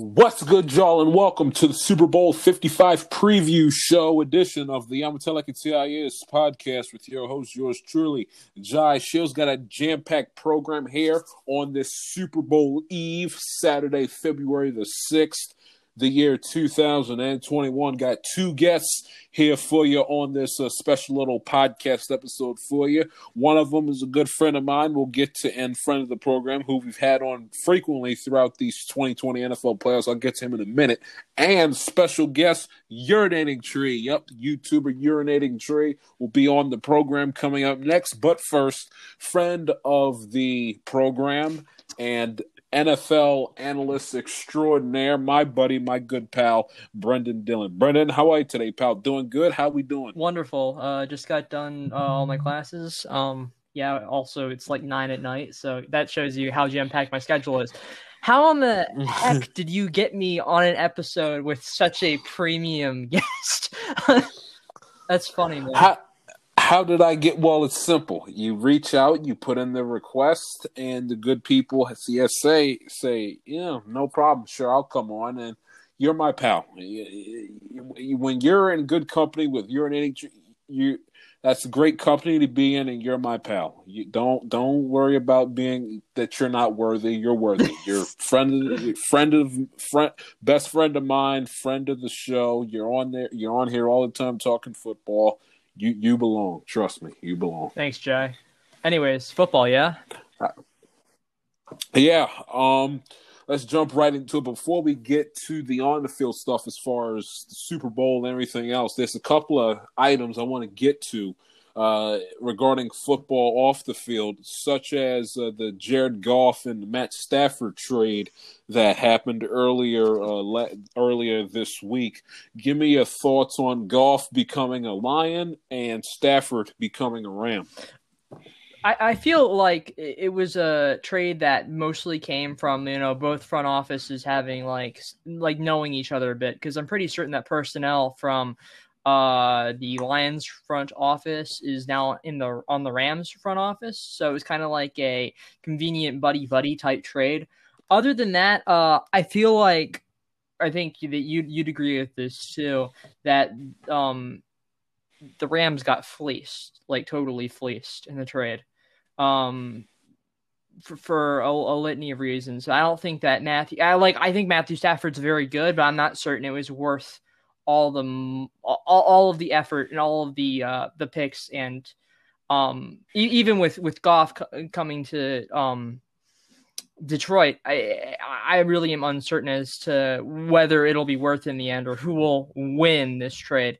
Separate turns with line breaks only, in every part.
What's good, y'all, and welcome to the Super Bowl 55 preview show edition of the Amatelic and CIS podcast with your host, yours truly, Jai Shields. Got a jam packed program here on this Super Bowl Eve, Saturday, February the 6th the year 2021. Got two guests here for you on this uh, special little podcast episode for you. One of them is a good friend of mine. We'll get to end friend of the program who we've had on frequently throughout these 2020 NFL playoffs. I'll get to him in a minute. And special guest, Urinating Tree. Yep, YouTuber Urinating Tree will be on the program coming up next. But first, friend of the program and NFL analyst extraordinaire, my buddy, my good pal, Brendan Dillon. Brendan, how are you today, pal? Doing good? How we doing?
Wonderful. Uh, just got done uh, all my classes. Um, yeah. Also, it's like nine at night, so that shows you how jam packed my schedule is. How on the heck did you get me on an episode with such a premium guest? That's funny, man.
How- how did I get? Well, it's simple. You reach out, you put in the request, and the good people at CSA say, "Yeah, no problem. Sure, I'll come on." And you're my pal. When you're in good company with urinating, you that's a great company to be in, and you're my pal. You don't don't worry about being that you're not worthy. You're worthy. You're friend of friend of friend best friend of mine, friend of the show. You're on there. You're on here all the time talking football you you belong. Trust me, you belong.
Thanks, Jay. Anyways, football, yeah.
Yeah. Um. Let's jump right into it. Before we get to the on the field stuff, as far as the Super Bowl and everything else, there's a couple of items I want to get to uh, regarding football off the field, such as uh, the Jared Goff and Matt Stafford trade that happened earlier uh, le- earlier this week. Give me your thoughts on Goff becoming a Lion and Stafford becoming a Ram.
I, I feel like it was a trade that mostly came from you know both front offices having like like knowing each other a bit because I'm pretty certain that personnel from uh, the Lions front office is now in the on the Rams front office, so it's kind of like a convenient buddy buddy type trade. Other than that, uh, I feel like I think that you you'd agree with this too that um, the Rams got fleeced, like totally fleeced in the trade. Um, for, for a, a, litany of reasons. I don't think that Matthew. I like. I think Matthew Stafford's very good, but I'm not certain it was worth all the all, all of the effort and all of the uh, the picks and um, e- even with with Goff c- coming to um, Detroit, I I really am uncertain as to whether it'll be worth in the end or who will win this trade.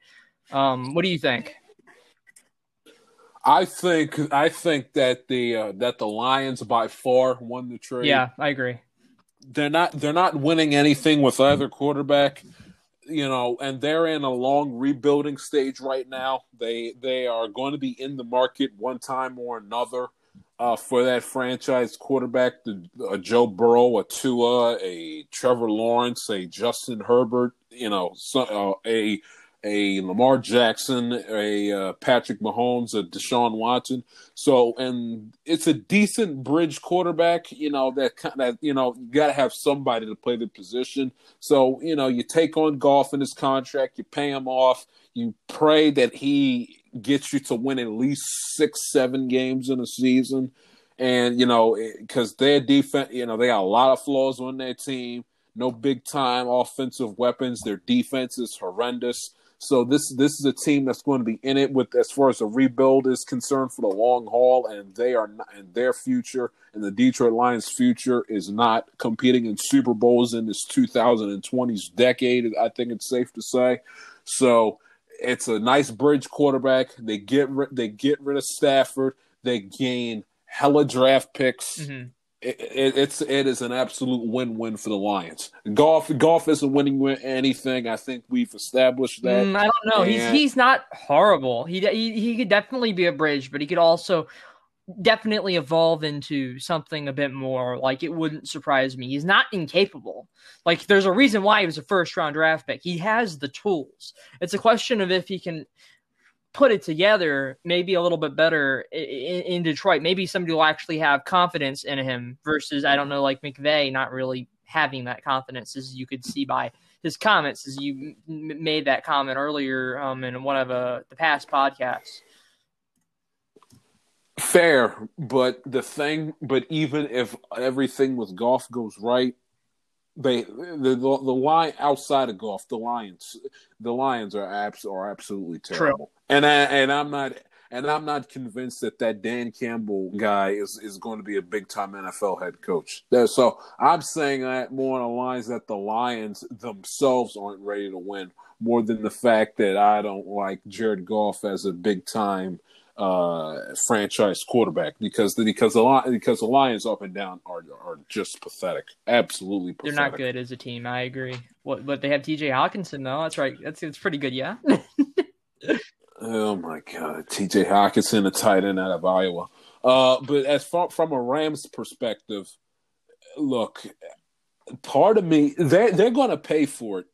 Um, what do you think?
I think I think that the uh, that the Lions by far won the trade.
Yeah, I agree.
They're not they're not winning anything with either quarterback you know, and they're in a long rebuilding stage right now. They they are going to be in the market one time or another uh, for that franchise quarterback, the, a Joe Burrow, a Tua, a Trevor Lawrence, a Justin Herbert, you know, so, uh, a a Lamar Jackson, a uh, Patrick Mahomes, a Deshaun Watson. So, and it's a decent bridge quarterback. You know that kind of you know you got to have somebody to play the position. So you know you take on Goff in his contract, you pay him off, you pray that he gets you to win at least six, seven games in a season. And you know because their defense, you know they got a lot of flaws on their team. No big time offensive weapons. Their defense is horrendous. So this this is a team that's going to be in it with as far as the rebuild is concerned for the long haul, and they are not, and their future and the Detroit Lions' future is not competing in Super Bowls in this 2020s decade. I think it's safe to say. So it's a nice bridge quarterback. They get rid, they get rid of Stafford. They gain hella draft picks. Mm-hmm it, it, it's it is an absolute win-win for the Lions. Golf Goff isn't winning anything. I think we've established that.
Mm, I don't know. And... He's he's not horrible. He, he he could definitely be a bridge, but he could also definitely evolve into something a bit more. Like it wouldn't surprise me. He's not incapable. Like there's a reason why he was a first round draft pick. He has the tools. It's a question of if he can put it together maybe a little bit better in, in, Detroit. Maybe somebody will actually have confidence in him versus I don't know, like McVay not really having that confidence, as you could see by his comments, as you m- made that comment earlier um, in one of uh, the past podcasts.
Fair, but the thing, but even if everything with Goff goes right, they the the, the line outside of Goff, the Lions, the Lions are abs are absolutely terrible. True. And I and I'm not and I'm not convinced that that Dan Campbell guy is is going to be a big time NFL head coach. So I'm saying that more on the lines that the Lions themselves aren't ready to win, more than the fact that I don't like Jared Goff as a big time uh, franchise quarterback because the, because the because the Lions up and down are are just pathetic, absolutely. Pathetic.
They're not good as a team. I agree. What, but they have T.J. Hockenson though. That's right. That's it's pretty good. Yeah.
oh my God, T.J. Hockenson, a tight end out of Iowa. Uh, but as far from a Rams perspective, look, part of me they they're going to pay for it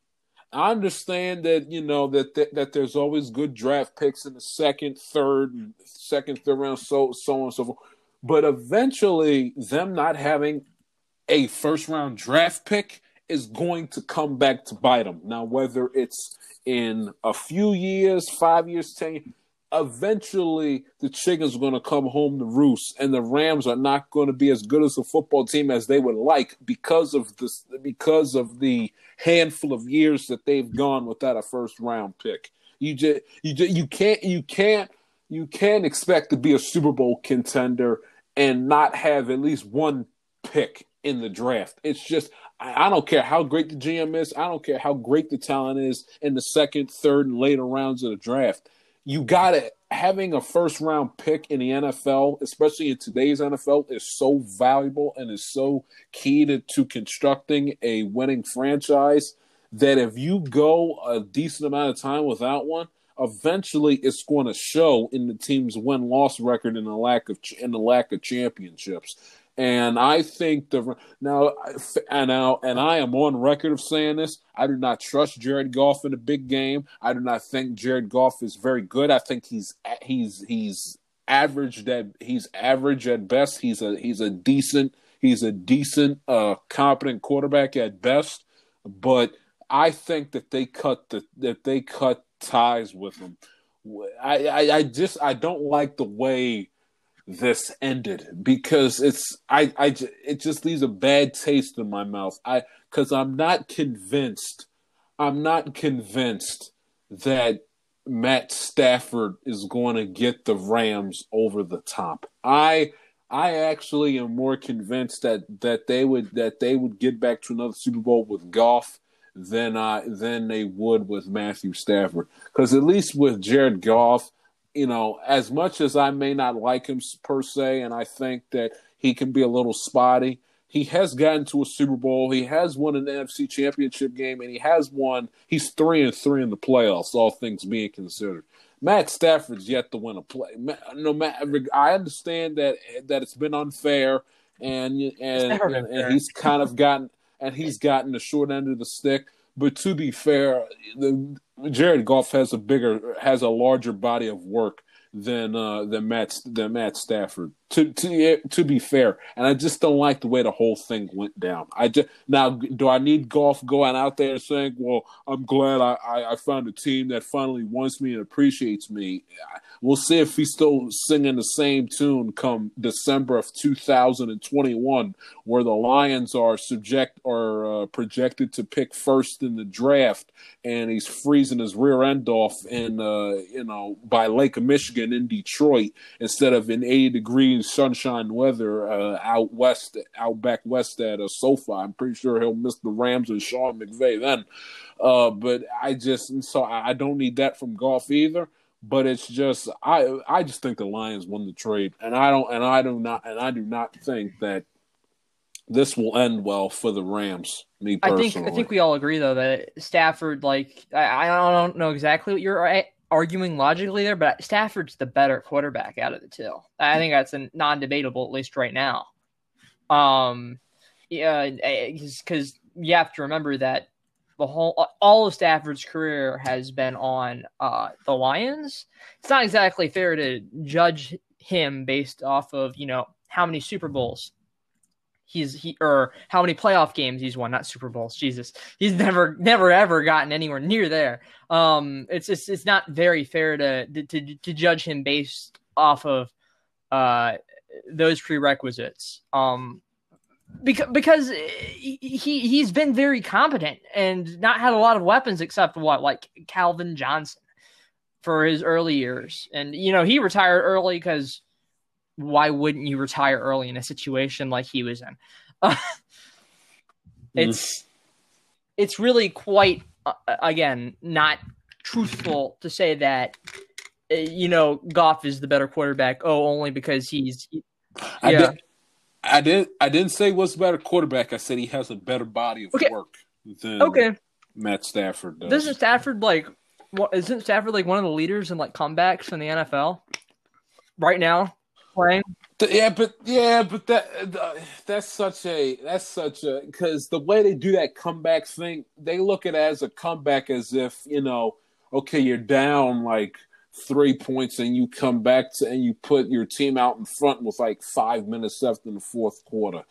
I understand that you know that, that that there's always good draft picks in the second, third, second, third round, so so on and so forth. But eventually, them not having a first round draft pick is going to come back to bite them. Now, whether it's in a few years, five years, ten eventually the chickens are going to come home to roost and the rams are not going to be as good as a football team as they would like because of this because of the handful of years that they've gone without a first round pick. You just you just, you can't you can't you can't expect to be a super bowl contender and not have at least one pick in the draft. It's just I don't care how great the GM is. I don't care how great the talent is in the second, third, and later rounds of the draft you got it. Having a first round pick in the NFL, especially in today's NFL, is so valuable and is so key to, to constructing a winning franchise that if you go a decent amount of time without one, eventually it's going to show in the team's win loss record and the lack of in the lack of championships. And I think the now and now and I am on record of saying this. I do not trust Jared Goff in a big game. I do not think Jared Goff is very good. I think he's he's he's average that he's average at best. He's a he's a decent he's a decent uh competent quarterback at best. But I think that they cut the that they cut ties with him. I, I, I just I don't like the way this ended because it's I I it just leaves a bad taste in my mouth. I because I'm not convinced. I'm not convinced that Matt Stafford is going to get the Rams over the top. I I actually am more convinced that that they would that they would get back to another Super Bowl with Goff than I than they would with Matthew Stafford. Because at least with Jared Goff, you know, as much as I may not like him per se, and I think that he can be a little spotty, he has gotten to a Super Bowl. He has won an NFC Championship game, and he has won. He's three and three in the playoffs, all things being considered. Matt Stafford's yet to win a play. No matter, I understand that that it's been unfair, and and, and, and he's kind of gotten and he's gotten the short end of the stick. But to be fair, the, Jared Goff has a bigger, has a larger body of work than uh, than Matt than Matt Stafford. To to to be fair, and I just don't like the way the whole thing went down. I just now do I need Goff going out there saying, "Well, I'm glad I, I, I found a team that finally wants me and appreciates me." We'll see if he's still singing the same tune come December of 2021, where the Lions are subject or uh, projected to pick first in the draft, and he's freezing his rear end off in uh, you know by Lake Michigan in Detroit instead of in 80 degrees sunshine weather uh, out west, out back west at a SoFi. I'm pretty sure he'll miss the Rams and Sean McVay then. Uh, but I just so I don't need that from Goff either but it's just I I just think the Lions won the trade, and I don't and I do not and I do not think that this will end well for the Rams. Me personally,
I think I think we all agree though that Stafford, like I, I don't know exactly what you're arguing logically there, but Stafford's the better quarterback out of the two. I think that's a non-debatable at least right now. Um, yeah, because you have to remember that the whole all of Stafford's career has been on uh, the Lions. It's not exactly fair to judge him based off of you know how many Super Bowls he's he or how many playoff games he's won, not Super Bowls. Jesus, he's never never ever gotten anywhere near there. Um, it's it's it's not very fair to to to judge him based off of uh those prerequisites. Um, because because he he's been very competent and not had a lot of weapons except what like Calvin Johnson for his early years, and you know he retired early because why wouldn't you retire early in a situation like he was in? Uh, it's mm. it's really quite uh, again not truthful to say that uh, you know Goff is the better quarterback. Oh, only because he's. He,
I did. I didn't. I didn't say what's better quarterback. I said he has a better body of
okay.
work than
okay.
Matt Stafford does.
Doesn't Stafford like? What, isn't Stafford like one of the leaders in like comebacks in the NFL right now? Playing.
Yeah, but yeah, but that that's such a that's such a because the way they do that comeback thing, they look at it as a comeback as if you know, okay, you're down like three points and you come back to and you put your team out in front with like five minutes left in the fourth quarter.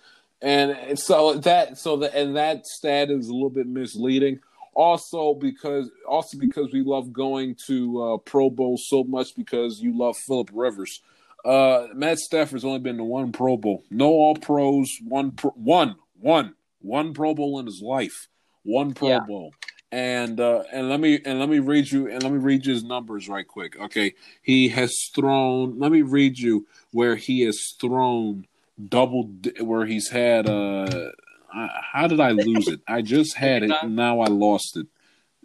And so that so that and that stat is a little bit misleading. Also because also because we love going to uh, Pro Bowl so much because you love Philip Rivers. Uh, Matt Stafford's only been to one Pro Bowl. No All Pros. One pro, one one one Pro Bowl in his life. One Pro yeah. Bowl and uh, and let me and let me read you and let me read you his numbers right quick. Okay, he has thrown. Let me read you where he has thrown double. Where he's had. Uh, how did I lose it? I just had it. Now I lost it.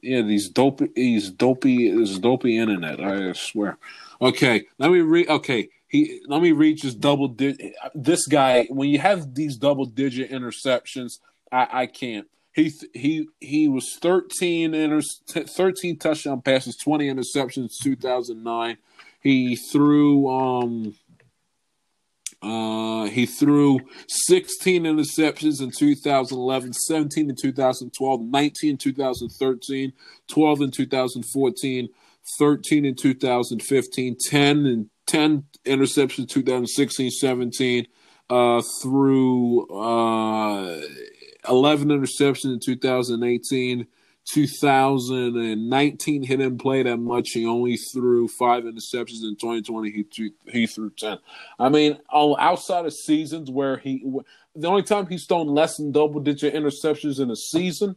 Yeah, these dopey, these dopey, this dopey internet. I swear. Okay, let me read. Okay, he let me read his double. Di- this guy, when you have these double digit interceptions, I, I can't. He he he was 13 inter- 13 touchdown passes, 20 interceptions 2009. He threw um uh he threw 16 interceptions in 2011, 17 in 2012, 19 in 2013, 12 in 2014, 13 in 2015, 10 and 10 interceptions 2016, 17 uh through uh 11 interceptions in 2018. 2019 he didn't play that much. He only threw five interceptions in 2020. He threw, he threw 10. I mean, oh, outside of seasons where he, the only time he's thrown less than double digit interceptions in a season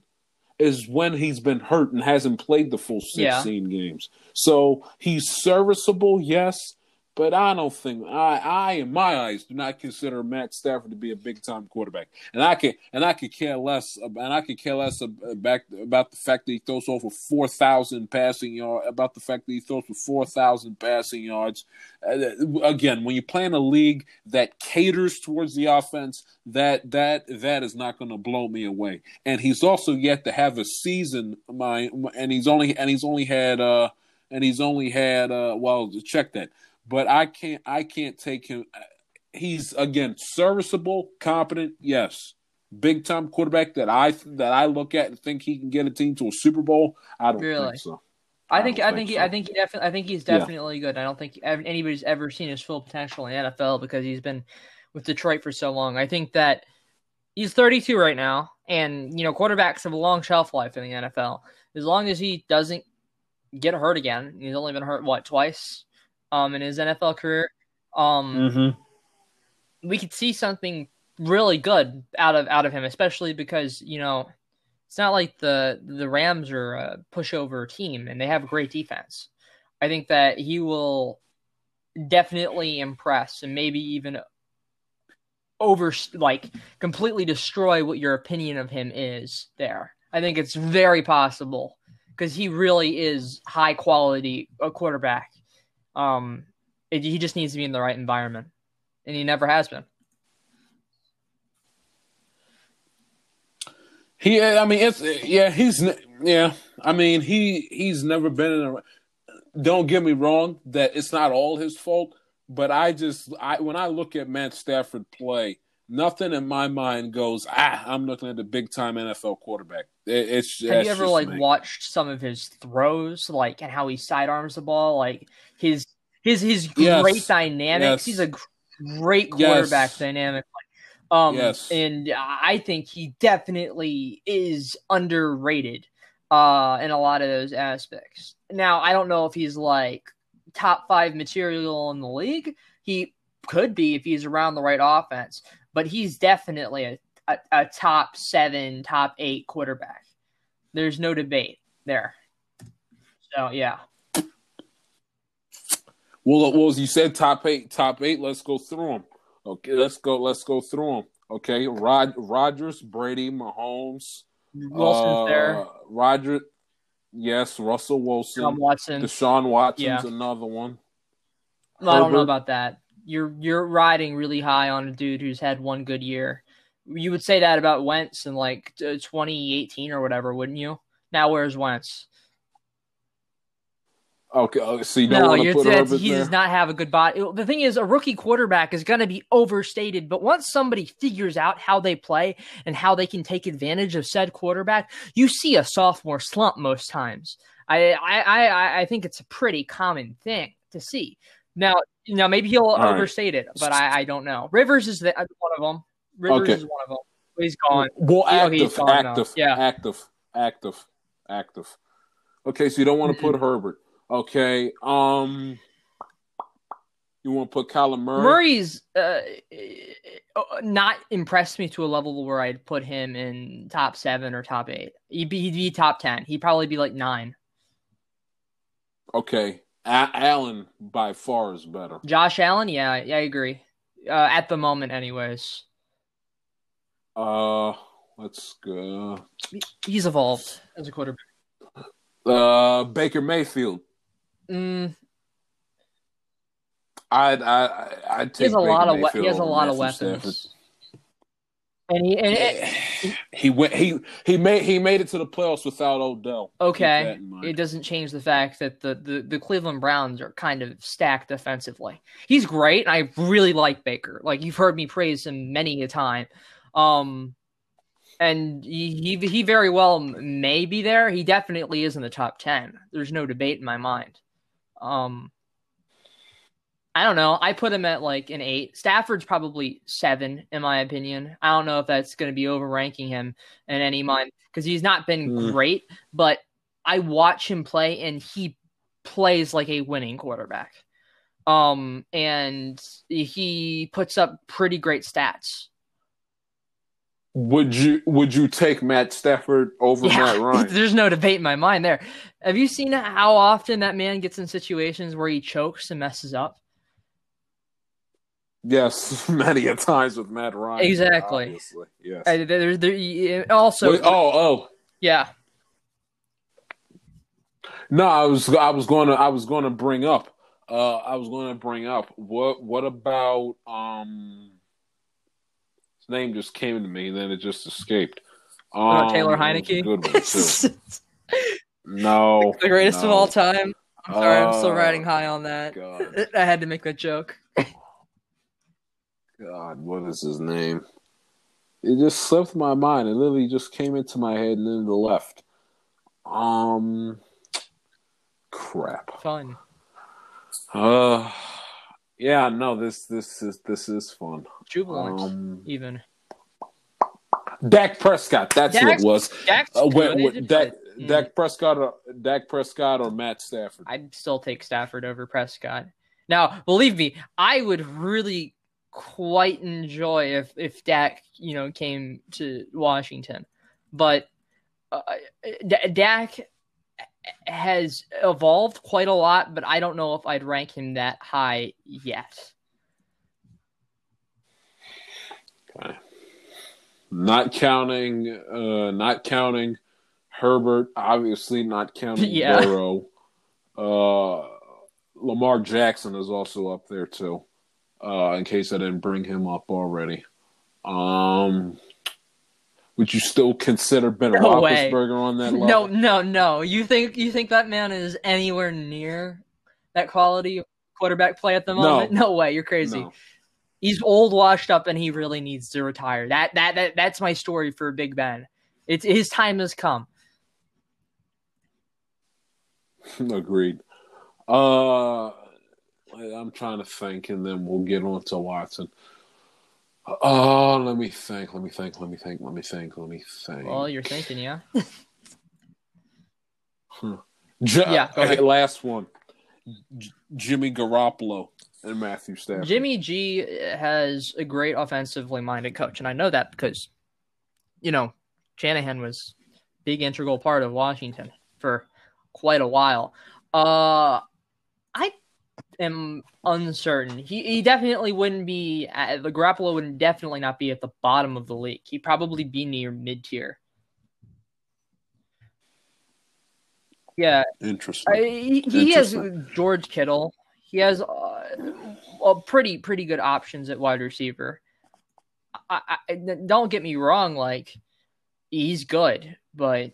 is when he's been hurt and hasn't played the full 16 yeah. games. So he's serviceable, yes. But I don't think I, I, in my eyes, do not consider Matt Stafford to be a big time quarterback, and I can and I could care less, and I could care less about about the fact that he throws over four thousand passing yards, about the fact that he throws for four thousand passing yards. Uh, again, when you play in a league that caters towards the offense, that that that is not going to blow me away. And he's also yet to have a season, my and he's only and he's only had uh and he's only had uh well check that but I can't I can't take him. He's again serviceable, competent, yes. Big time quarterback that I that I look at and think he can get a team to a Super Bowl. I don't really? think so.
I think I think I think, so. I think he definitely I think he's definitely yeah. good. I don't think anybody's ever seen his full potential in the NFL because he's been with Detroit for so long. I think that he's 32 right now, and you know quarterbacks have a long shelf life in the NFL. As long as he doesn't get hurt again, he's only been hurt what twice um, in his NFL career, um, mm-hmm. we could see something really good out of out of him, especially because you know it's not like the the Rams are a pushover team and they have a great defense. I think that he will definitely impress and maybe even over like completely destroy what your opinion of him is there. I think it's very possible because he really is high quality a quarterback um, it, he just needs to be in the right environment, and he never has been.
He, I mean, it's yeah, he's yeah. I mean, he he's never been in a. Don't get me wrong, that it's not all his fault, but I just I when I look at Matt Stafford play, nothing in my mind goes ah i'm looking at the big time nfl quarterback it, it's
have you ever like me. watched some of his throws like and how he sidearms the ball like his his his great yes. dynamics yes. he's a great quarterback yes. dynamic Um,
Yes.
and I think he definitely is underrated uh, in a lot of those aspects. Now, I don't know if he's like top five material in the league. He could be if he's around the right offense, but he's definitely a, a, a top seven, top eight quarterback. There's no debate there. So, yeah.
Well, well, as you said, top eight, top eight. Let's go through them. Okay, let's go. Let's go through them. Okay, Rod, Rodgers, Brady, Mahomes,
Wilson's
uh,
there.
Roger, yes, Russell Wilson,
Tom Watson.
Deshaun Watson's
Yeah.
another one.
I don't know about that. You're you're riding really high on a dude who's had one good year. You would say that about Wentz in like 2018 or whatever, wouldn't you? Now where's Wentz?
Okay, uh, so you don't
No,
want to put Herbert
he
there.
does not have a good body. The thing is, a rookie quarterback is going to be overstated, but once somebody figures out how they play and how they can take advantage of said quarterback, you see a sophomore slump most times. I I I, I think it's a pretty common thing to see. Now, now maybe he'll
right.
overstate it, but I, I don't know. Rivers is the, one of them. Rivers
Okay.
is one of them. He's gone.
Well,
Oh, he's
active,
gone
active,
Yeah.
active, active, active. Okay, so you don't want to
Mm-hmm.
put Herbert. Okay, um, you want to put Kyler Murray?
Murray's uh, uh, not impressed me to a level where I'd put him in top seven or top eight. He'd be, he'd be top ten. He'd probably be like nine.
Okay, A- Allen by far is better.
Josh Allen, yeah, yeah, I agree. Uh, at the moment, anyways,
Uh, let's go.
he's evolved as a quarterback.
Uh, Baker Mayfield.
Mm,
I'd I I- I'd
he
take
has a
Baker
lot of
Mayfield
he has a lot of weapons,
Stafford.
And he and it,
He went. He he made he made it to the playoffs without Odell.
Okay. It doesn't change the fact that the, the the Cleveland Browns are kind of stacked defensively. He's great. and I really like Baker. Like you've heard me praise him many a time. Um, and he, he he very well may be there. He definitely is in the top ten. There's no debate in my mind. Um, I don't know. I put him at like an eight. Stafford's probably seven, in my opinion. I don't know if that's going to be overranking him in any mind because he's not been
Hmm.
great, but I watch him play and he plays like a winning quarterback. Um, and he puts up pretty great stats.
Would you would you take Matt Stafford over Matt Ryan?
There's no debate in my mind there. Have you seen how often that man gets in situations where he chokes and messes up?
Yes, many a times with Matt Ryan.
Exactly.
Obviously, yes.
Uh, there, there, also,
Wait, oh, oh.
yeah.
No, I was I was going to I was going to bring up uh I was going to bring up what what about um his name just came to me and then it just escaped. Um,
What Taylor Heinicke?
Good one too. No,
the greatest of all time. I'm sorry, I'm still
Oh,
riding high on that.
God.
I had to make that joke.
God, what is his name? It just slipped my mind. It literally just came into my head and then the left. Um, crap.
Fun.
Uh, yeah, no, this this is this is fun.
Jubilant,
Um,
even.
Dak Prescott, that's what
Dak's-
it was.
Dak's
Uh,
good,
when, Dak,
but, mm,
Dak Prescott or Dak Prescott or Matt Stafford.
I'd still take Stafford over Prescott. Now, believe me, I would really quite enjoy if if Dak, you know, came to Washington, but uh, D- Dak has evolved quite a lot, but I don't know if I'd rank him that high yet.
Okay. Not counting, uh, not counting Herbert. Obviously, not counting
Yeah.
Burrow. Uh, Lamar Jackson is also up there too. Uh, in case I didn't bring him up already. Um, would you still consider Ben
No.
Roethlisberger on that level?
No, no, no. You think you think that man is anywhere near that quality quarterback play at the
No.
moment? No, way. You're crazy.
No.
He's old, washed up, and he really needs to retire. That that, that that's my story for Big Ben. It's his time has come.
Agreed. Uh, I'm trying to think, and then we'll get on to Watson. Oh, let me think. Let me think. Let me think. Let me think. Let me think.
Well, you're thinking, yeah.
J-
Yeah, go
okay,
ahead.
last one. J- Jimmy Garoppolo and Matthew Stafford.
Jimmy G has a great offensively minded coach, and I know that because, you know, Shanahan was big integral part of Washington for quite a while. Uh, I am uncertain. He he definitely wouldn't be at, the Garoppolo would definitely not be at the bottom of the league. He'd probably be near mid tier. Yeah,
Interesting.
I, he, he has George Kittle. He has uh, a pretty pretty good options at wide receiver. I, I, don't get me wrong, like he's good, but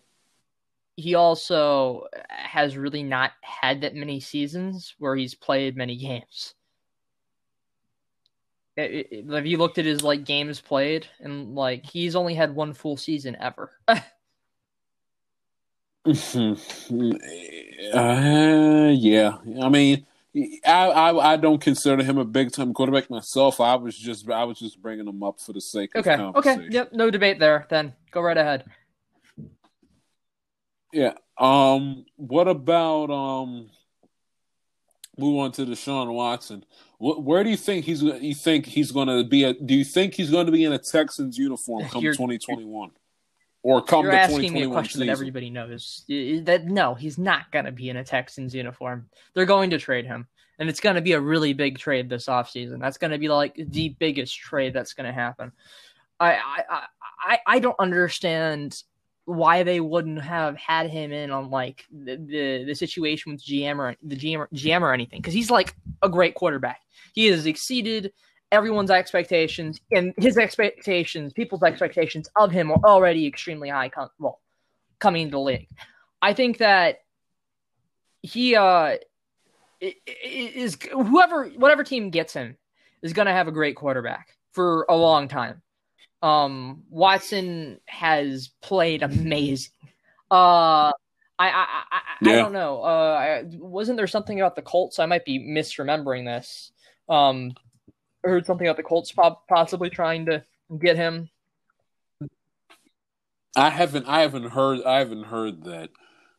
he also uh, has really not had that many seasons where he's played many games. It- it- Have you looked at his like games played, and like he's only had one full season ever.
uh, yeah. I mean, I, I I don't consider him a big time quarterback myself. I was just I was just bringing him up for the sake of
okay, okay, yep, no debate there. Then go right ahead.
Yeah. Um. What about um? Move on to Deshaun Watson. Wh- where do you think he's? You think he's going to be? A, do you think he's going to be in a Texans uniform come twenty twenty one, or come
You're
the
asking me a question that everybody knows. That no, he's not going to be in a Texans uniform. They're going to trade him, and it's going to be a really big trade this offseason. That's going to be like the biggest trade that's going to happen. I, I I I don't understand why they wouldn't have had him in on like the the, the situation with GM or the GM or, GM or anything because he's like a great quarterback. He has exceeded everyone's expectations and his expectations, people's expectations of him are already extremely high. Com- well, coming into the league, I think that he uh is whoever whatever team gets him is going to have a great quarterback for a long time. Um, Watson has played amazing. Uh, I I I,
Yeah.
don't know. Uh, I, wasn't there something about the Colts? I might be misremembering this. Um, I heard something about the Colts possibly trying to get him.
I haven't. I haven't heard. I haven't heard that.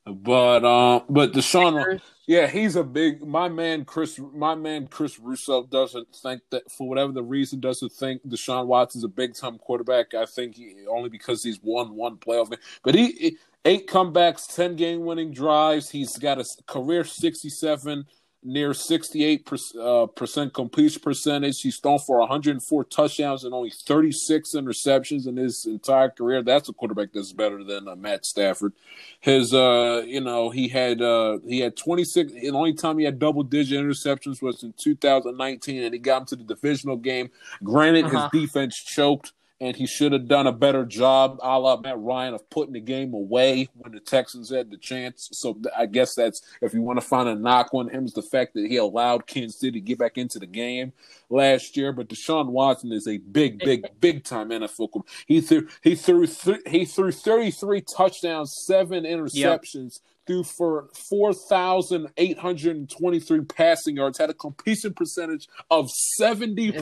But um, but Deshaun, yeah, he's a big. My man, Chris. My man, Chris Russo doesn't think that for whatever the reason doesn't think Deshaun Watson's a big time quarterback. I think he, only because he's won one playoff game. But he, he- eight comebacks, ten game winning drives. He's got a career sixty seven. Near sixty-eight uh, percent completion percentage. He's thrown for 104 touchdowns and only 36 interceptions in his entire career. That's a quarterback that's better than uh, Matt Stafford. His, uh, you know, he had uh, he had 26. The only time he had double-digit interceptions was in 2019, and he got him to the divisional game. Granted,
Uh-huh.
his defense choked, and he should have done a better job, a la Matt Ryan, of putting the game away when the Texans had the chance. So I guess that's if you want to find a knock on him, is the fact that he allowed Kansas City to get back into the game last year. But Deshaun Watson is a big, big, big time NFL. quarterback. He threw he threw th- he threw thirty three touchdowns, seven interceptions. Threw for four thousand eight hundred and twenty three passing yards, had a completion percentage of
70%.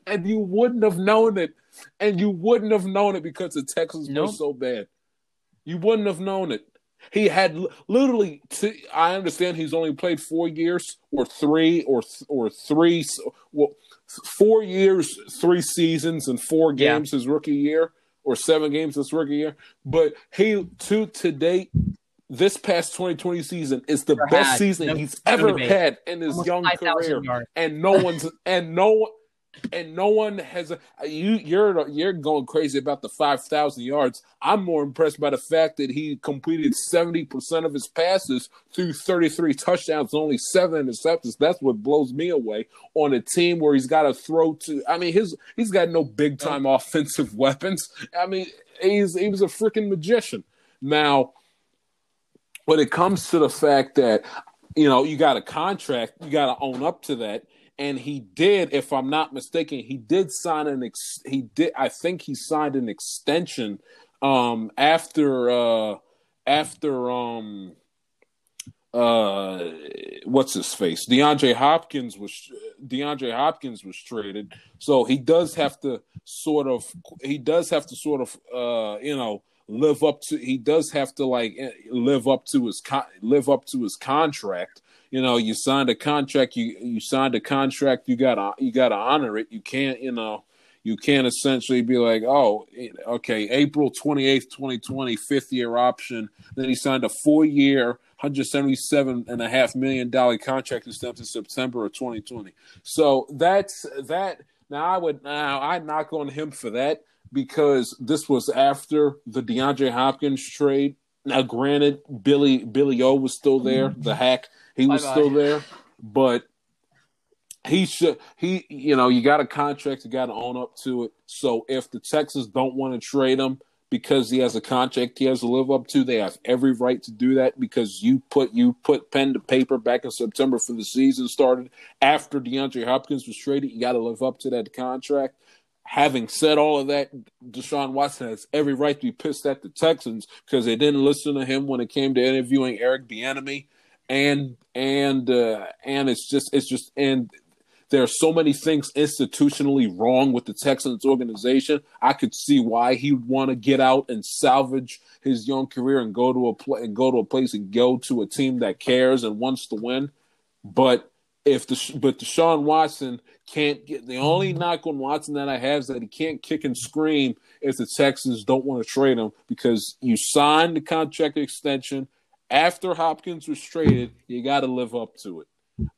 and you wouldn't have known it, and you wouldn't have known it because the Texans were so bad. You wouldn't have known it. He had literally. T- I understand he's only played four years, or three, or th- or three. Well, four years, three seasons, and four
Yeah.
games his rookie year, or seven games his rookie year. But he to to date, this past 2020 season is the best
had.
season
No-
he's ever
debate.
had in his
Almost
young
5,000
career.
yards.
and no one's and no one and no one has you you're you're going crazy about the 5000 yards. I'm more impressed by the fact that he completed 70% of his passes through 33 touchdowns and only 7 interceptions. That's what blows me away on a team where he's got to throw to i mean his he's got no big time offensive weapons. I mean he's he was a freaking magician. Now when it comes to the fact that you know you got a contract you got to own up to that and he did if i'm not mistaken he did sign an ex- he did i think he signed an extension um after uh after um uh, what's his face? DeAndre Hopkins was DeAndre Hopkins was traded, so he does have to sort of he does have to sort of uh, you know live up to he does have to like eh, live up to his con- live up to his contract. You know, you signed a contract, you you signed a contract, you gotta you gotta honor it. You can't, you know, you can't essentially be like, oh, okay, April 28th, 2020, fifth year option. Then he signed a four year, $177.5 million contract extension in September of 2020. So that's that. Now, I would, now I knock on him for that because this was after the DeAndre Hopkins trade. Now, granted, Billy Billy O was still there, mm-hmm. the hack, he was Bye-bye. still there, but he should he you know you got a contract you got to own up to it so if the texans don't want to trade him because he has a contract he has to live up to they have every right to do that because you put you put pen to paper back in september for the season started after deandre hopkins was traded you got to live up to that contract having said all of that deshaun watson has every right to be pissed at the texans because they didn't listen to him when it came to interviewing eric bieniemy and and uh, and it's just it's just and there are so many things institutionally wrong with the Texans organization. I could see why he would want to get out and salvage his young career and go to a pl- and go to a place and go to a team that cares and wants to win. But if the but Deshaun Watson can't get the only mm-hmm. knock on Watson that I have is that he can't kick and scream if the Texans don't want to trade him because you signed the contract extension after Hopkins was traded. You got to live up to it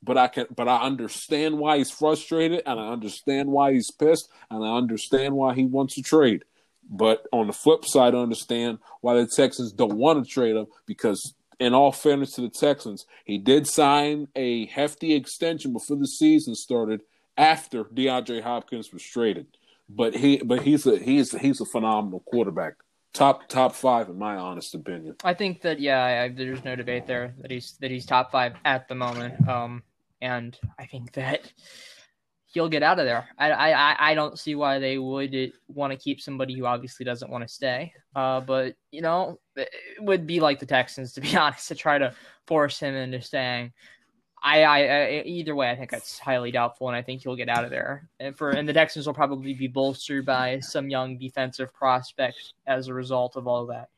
but I can but I understand why he's frustrated and I understand why he's pissed and I understand why he wants to trade. But on the flip side, I understand why the Texans don't want to trade him because in all fairness to the Texans, he did sign a hefty extension before the season started after DeAndre Hopkins was traded. But he but he's a he's he's a phenomenal quarterback top top five in my honest opinion.
I think that yeah, I, there's no debate there that he's that he's top five at the moment. Um, and I think that he'll get out of there. I I I don't see why they would want to keep somebody who obviously doesn't want to stay. Uh, but you know, it would be like the Texans to be honest to try to force him into staying. I, I, I, either way, I think that's highly doubtful, and I think he'll get out of there. And for and the Texans will probably be bolstered by some young defensive prospects as a result of all that.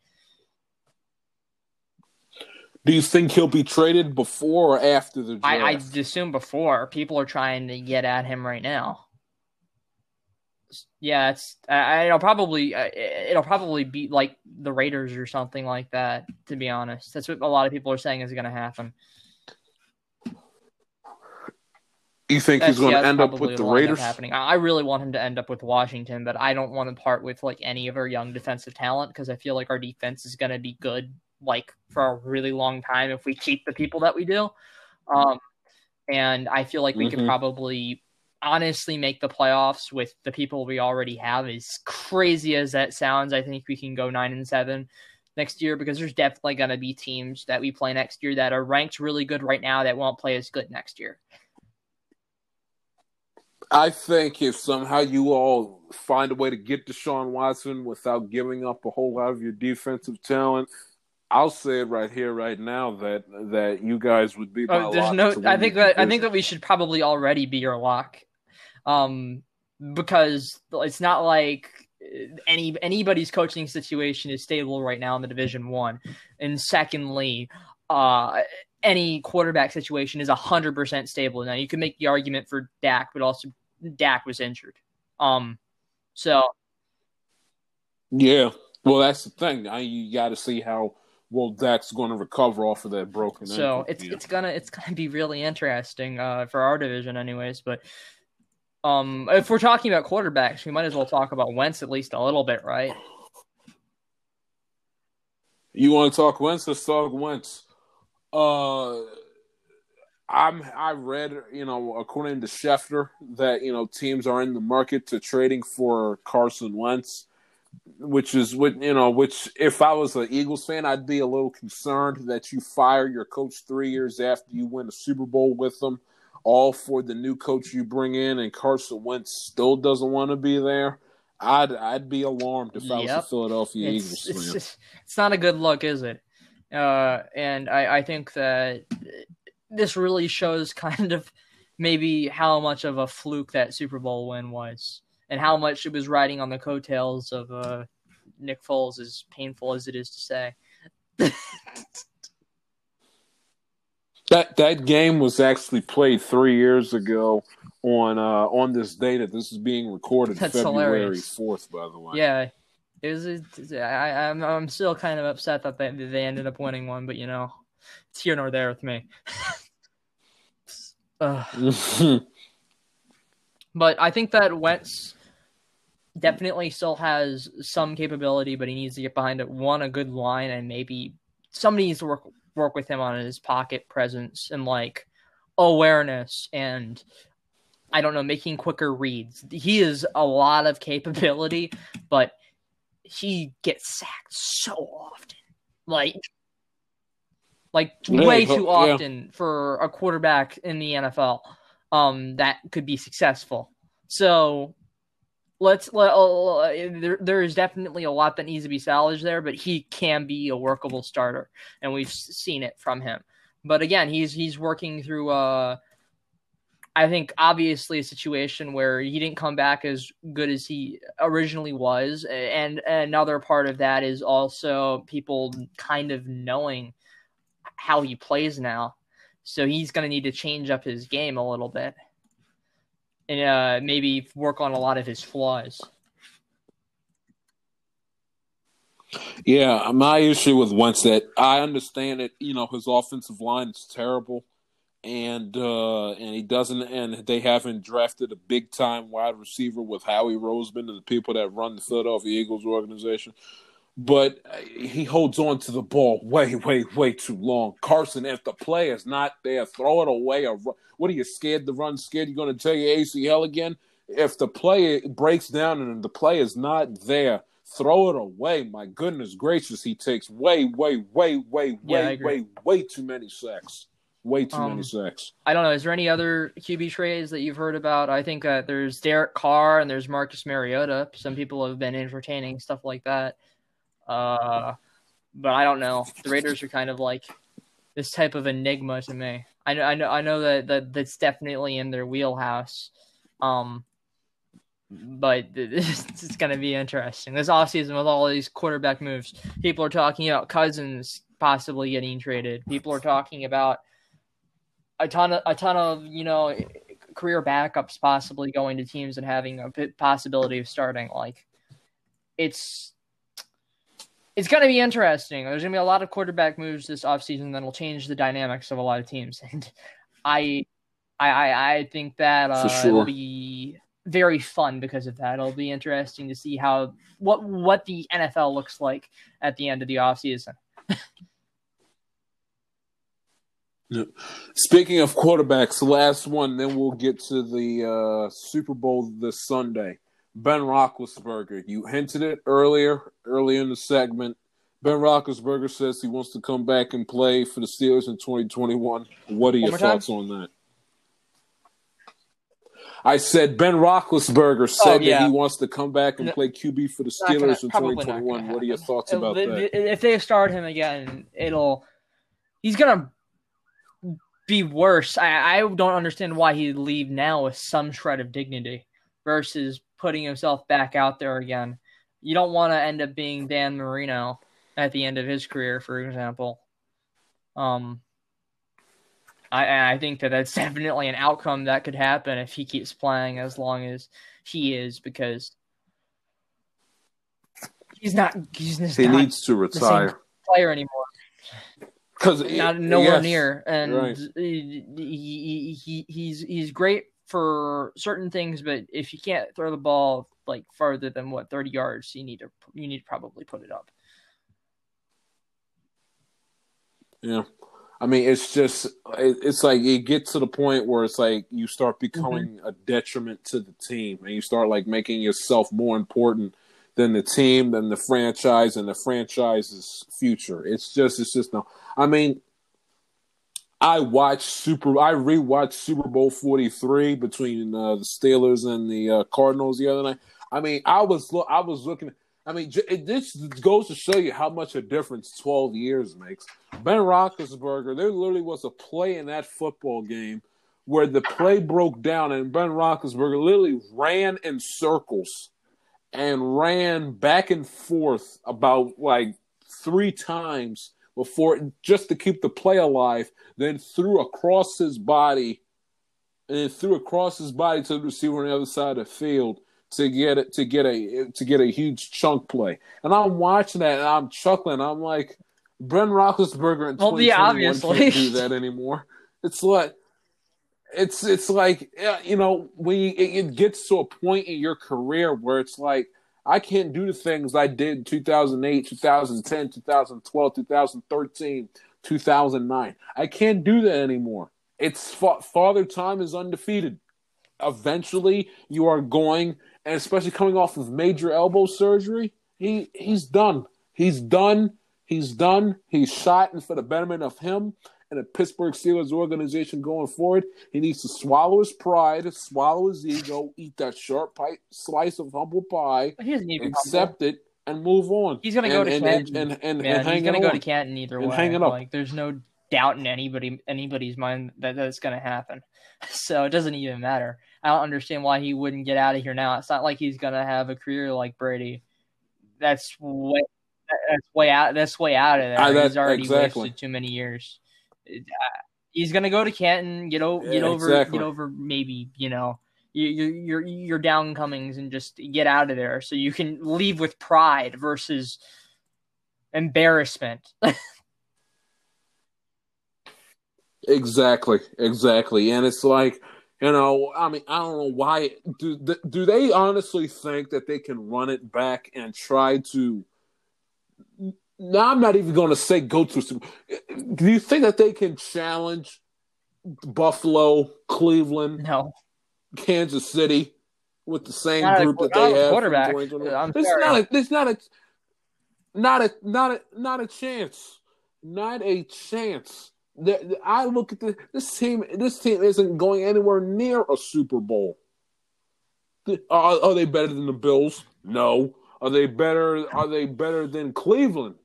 Do you think he'll be traded before or after the draft? I,
I assume before. People are trying to get at him right now. Yeah, it's. I, it'll probably. Uh, it'll probably be like the Raiders or something like that. To be honest, that's what a lot of people are saying is going to happen.
You think that's, he's going yeah, to end up with the Raiders?
Happening. I really want him to end up with Washington, but I don't want to part with like any of our young defensive talent because I feel like our defense is going to be good like for a really long time if we keep the people that we do. Um, and I feel like we mm-hmm. could probably honestly make the playoffs with the people we already have. As crazy as that sounds, I think we can go nine and seven next year because there's definitely going to be teams that we play next year that are ranked really good right now that won't play as good next year.
I think if somehow you all find a way to get Deshaun Watson without giving up a whole lot of your defensive talent, I'll say it right here, right now that that you guys would be. Oh, there's no.
I think that I think that we should probably already be your lock, um, because it's not like any anybody's coaching situation is stable right now in the Division One, and secondly, uh, any quarterback situation is hundred percent stable. Now you can make the argument for Dak, but also Dak was injured. Um, so
yeah, well that's the thing. I, you got to see how well Dak's going to recover off of that broken.
So it's it's gonna it's gonna be really interesting uh, for our division, anyways. But um, if we're talking about quarterbacks, we might as well talk about Wentz at least a little bit, right?
You want to talk Wentz? Let's talk Wentz. Uh, I'm I read you know according to Schefter that you know teams are in the market to trading for Carson Wentz, which is what you know. Which if I was an Eagles fan, I'd be a little concerned that you fire your coach three years after you win a Super Bowl with them, all for the new coach you bring in, and Carson Wentz still doesn't want to be there. I'd I'd be alarmed if I was a Philadelphia
it's,
Eagles
fan. It's, just, it's not a good look, is it? Uh, and I, I think that this really shows kind of maybe how much of a fluke that Super Bowl win was, and how much it was riding on the coattails of uh, Nick Foles, as painful as it is to say.
that that game was actually played three years ago on uh, on this day that this is being recorded,
That's
February fourth. By the way,
Yeah, it was. It, I, I'm I'm still kind of upset that they they ended up winning one, but you know, it's here nor there with me. But I think that Wentz definitely still has some capability, but he needs to get behind it. One, a good line, and maybe somebody needs to work work with him on his pocket presence and like awareness and I don't know, making quicker reads. He is a lot of capability, but he gets sacked so often. Like like
Yeah,
way too
yeah.
often for a quarterback in the NFL um that could be successful. So let's let uh, there, there is definitely a lot that needs to be salvaged there, but he can be a workable starter and we've seen it from him. But again, he's he's working through uh I think obviously a situation where he didn't come back as good as he originally was, and another part of that is also people kind of knowing how he plays now. So he's going to need to change up his game a little bit, and uh, maybe work on a lot of his flaws.
Yeah, my issue with Wentz that I understand it, you know his offensive line is terrible, and uh and he doesn't, and they haven't drafted a big time wide receiver with Howie Roseman and the people that run the Philadelphia Eagles organization. But uh, he holds on to the ball way, way, way too long. Carson, if the play is not there, throw it away. Or ru- what are you scared to run? Scared you're going to tear your ACL again? If the play breaks down and the play is not there, throw it away. My goodness gracious, he takes way, way, way, way,
Yeah,
way, way, way too many sacks. Way too
Um,
many sacks.
I don't know. Is there any other QB trades that you've heard about? I think uh, there's Derek Carr and there's Marcus Mariota. Some people have been entertaining stuff like that. Uh, but I don't know. The Raiders are kind of like this type of enigma to me. I know, I know, I know that, that that's definitely in their wheelhouse. Um, but it's, it's going to be interesting this offseason with all these quarterback moves. People are talking about Cousins possibly getting traded. People are talking about a ton of a ton of you know career backups possibly going to teams and having a possibility of starting. Like it's it's going to be interesting. There's going to be a lot of quarterback moves this offseason that will change the dynamics of a lot of teams, and I I I, think that uh,
For
it'll be very fun because of that. It'll be interesting to see how what what the NFL looks like at the end of the offseason.
Speaking of quarterbacks, last one, then we'll get to the uh, Super Bowl this Sunday. Ben Roethlisberger, you hinted it earlier, earlier in the segment. Ben Roethlisberger says he wants to come back and play for the Steelers in 2021. What are your
more time?
thoughts on that? I said Ben Roethlisberger oh, said
Oh, yeah.
that he wants to come back and play QB for the
Not gonna-
Steelers in
probably not gonna
2021. What are your thoughts about that?
If they start him again, it'll he's gonna be worse. I, I don't understand why he'd leave now with some shred of dignity versus putting himself back out there again. You don't want to end up being Dan Marino at the end of his career, for example. Um, I I think that that's definitely an outcome that could happen if he keeps playing as long as he is because he's not he's just
He
not
needs to retire.
player anymore
Because
not nowhere near and he, he, he he's he's great for certain things but if you can't throw the ball like farther than what 30 yards you need to you need to probably put it up
Yeah. I mean, it's just, it's like it gets to the point where it's like you start mm-hmm. becoming a detriment to the team and you start like making yourself more important than the team, than the franchise, and the franchise's future. It's just, it's just no. I mean, I watched Super, I rewatched Super Bowl 43 between uh, the Steelers and the uh, Cardinals the other night. I mean, I was, look, I was looking, I mean, it, this goes to show you how much a difference 12 years makes. Ben Roethlisberger, there literally was a play in that football game where the play broke down, and Ben Roethlisberger literally ran in circles and ran back and forth about like three times before just to keep the play alive. Then threw across his body, and then threw across his body to the receiver on the other side of the field to get it to get a to get a huge chunk play. And I'm watching that and I'm chuckling. I'm like, Ben Roethlisberger in well, yeah, obviously. can't do that anymore. It's like it's it's like you know when you, it, it gets to a point in your career where it's like I can't do the things I did in 2008, 2010, 2012, 2013, 2009. I can't do that anymore. It's father time is undefeated. Eventually, you are going and especially coming off of major elbow surgery, he he's done. He's done. He's done. He's shot, and for the betterment of him and the Pittsburgh Steelers organization going forward, he needs to swallow his pride, swallow his ego, eat that sharp pie, slice of humble pie, accept humble. it, and move on.
He's going to go to Canton, and, and, and, and he's going to go to Canton either way. Hang it up. Like, there's no doubt in anybody anybody's mind that that's going to happen. So it doesn't even matter. I don't understand why he wouldn't get out of here now. It's not like he's gonna have a career like Brady. That's way that's way out. That's way out of there. Uh, he's already exactly. wasted too many years. He's gonna go to Canton, get over, get over, exactly. get over. Maybe you know your your your downcomings and just get out of there so you can leave with pride versus embarrassment.
exactly, exactly, and it's like you know, I mean, I don't know why. Do do they honestly think that they can run it back and try to? Now, I'm not even going to say go to. Do you think that they can challenge Buffalo, Cleveland,
no,
Kansas City with the same not group a, that they have?
Quarterback.
It's not. A, it's not a. Not a. Not a. Not a chance. Not a chance. The, I look at the, this team. This team isn't going anywhere near a Super Bowl. Are, are they better than the Bills? No. Are they better? Are they better than Cleveland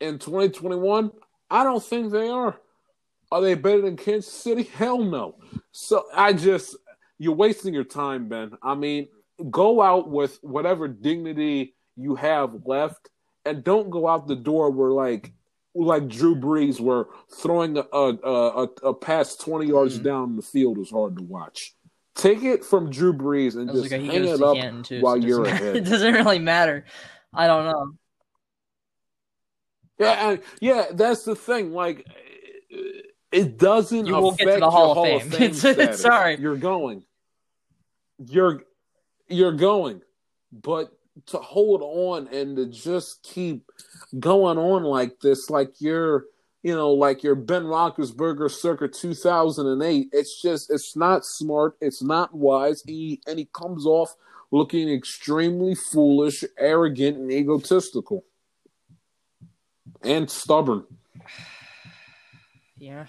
in 2021? I don't think they are. Are they better than Kansas City? Hell no. So I just you're wasting your time, Ben. I mean, go out with whatever dignity you have left, and don't go out the door where like like Drew Brees, where throwing a a, a, a pass twenty yards mm-hmm. down the field is hard to watch. Take it from Drew Brees and just like hang it up while so you're ahead.
It doesn't really matter. I don't know.
Yeah, and, yeah, that's the thing. Like, it doesn't. You will get to the Hall, of Fame. Of Fame
sorry,
you're going. You're you're going, but to hold on and to just keep going on like this, like you're, you know, like you're Ben Roethlisberger circa 2008. It's just, it's not smart. It's not wise. He, and he comes off looking extremely foolish, arrogant, and egotistical, and stubborn.
Yeah.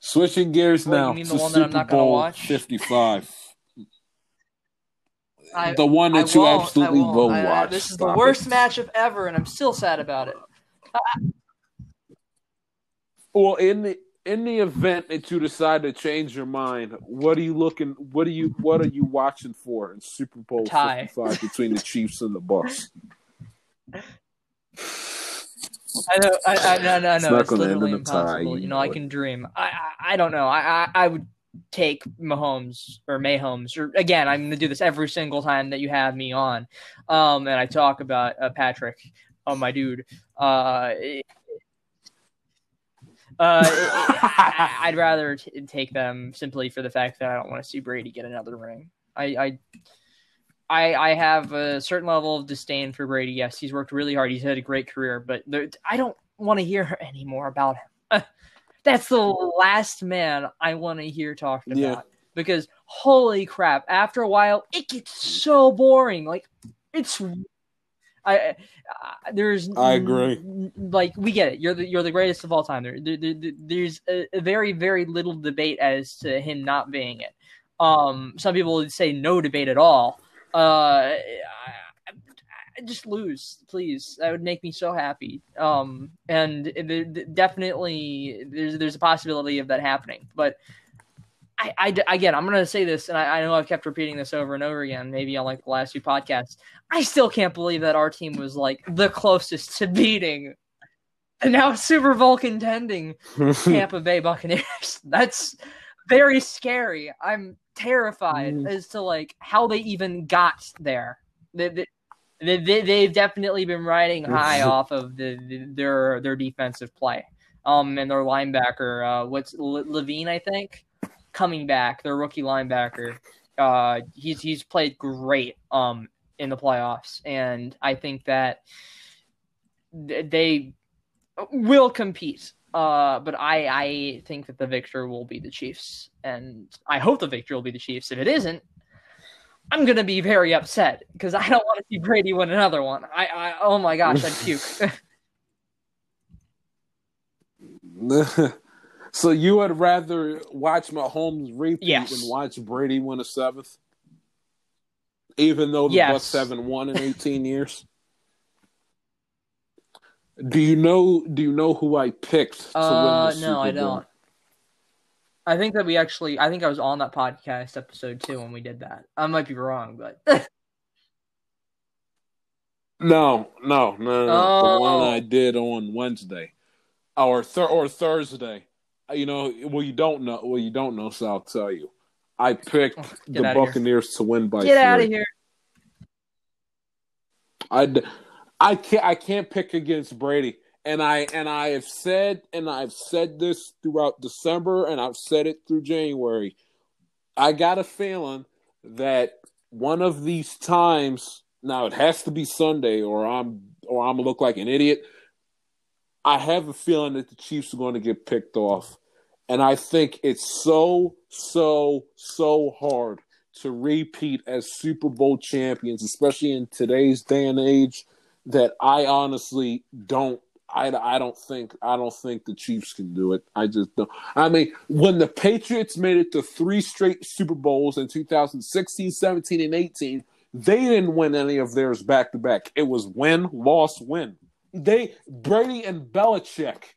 Switching gears now. The Super that I'm not going watch? 55. I, the one that I you absolutely will watch.
this is the worst matchup ever, and I'm still sad about it.
well, in the in the event that you decide to change your mind, what are you looking? What are you? What are you watching for in Super Bowl Fifty Five between the Chiefs and the Bucks?
I know, I, I, no, no, no. It's, it's literally impossible. You know, I can dream. I, I, I don't know. I, I, I would take Mahomes or Mahomes or again, I'm going to do this every single time that you have me on, um, and I talk about uh, Patrick, oh my dude. Uh, uh, I'd rather t- take them simply for the fact that I don't want to see Brady get another ring. I, I I, I have a certain level of disdain for Brady. Yes, he's worked really hard. He's had a great career, but there, I don't want to hear any more about him. That's the last man I want to hear talking yeah. about because holy crap! After a while, it gets so boring. Like it's I, uh, there's
I agree.
Like we get it. You're the you're the greatest of all time. There, there, there there's a, a, very very little debate as to him not being it. Um, some people would say no debate at all. Uh, I, I just lose, please. That would make me so happy. Um, and it, definitely there's there's a possibility of that happening, but. I, I, again, I'm going to say this, and I, I, know I've kept repeating this over and over again, maybe on like the last few podcasts. I still can't believe that our team was like the closest to beating and now Super Bowl contending Tampa Bay Buccaneers. That's very scary. I'm terrified mm. as to like how they even got there. They, they, they, they've definitely been riding high off of the, the, their their defensive play. Um, and their linebacker, uh, what's Levine, I think, coming back, their rookie linebacker. Uh, he's he's played great um in the playoffs, and I think that they will compete. Uh, but I, I think that the victor will be the Chiefs, and I hope the victor will be the Chiefs. If it isn't, I'm gonna be very upset because I don't want to see Brady win another one. I, I oh my gosh, I'd puke.
so you would rather watch Mahomes repeat
yes.
than watch Brady win a seventh, even though the yes. Bucks haven't won in 18 years. Do you know? Do you know who I picked to
uh,
win the
No,
I
don't. I think that we actually. I think I was on that podcast episode too when we did that. I might be wrong, but.
no, no, no, no.
Oh.
The one I did on Wednesday, or th- or Thursday. You know, well, you don't know. Well, you don't know, so I'll tell you. I picked oh, the Buccaneers to win by.
Get
three.
out of here!
I I can't I can't pick against Brady. And I and I have said and I've said this throughout December and I've said it through January. I got a feeling that one of these times now it has to be Sunday or I'm or I'm look like an idiot. I have a feeling that the Chiefs are going to get picked off. And I think it's so, so, so hard to repeat as Super Bowl champions, especially in today's day and age that I honestly don't. I, I don't think I don't think the Chiefs can do it. I just don't. I mean, when the Patriots made it to three straight Super Bowls in 2016, 17, and 18, they didn't win any of theirs back to back. It was win, loss, win. They Brady and Belichick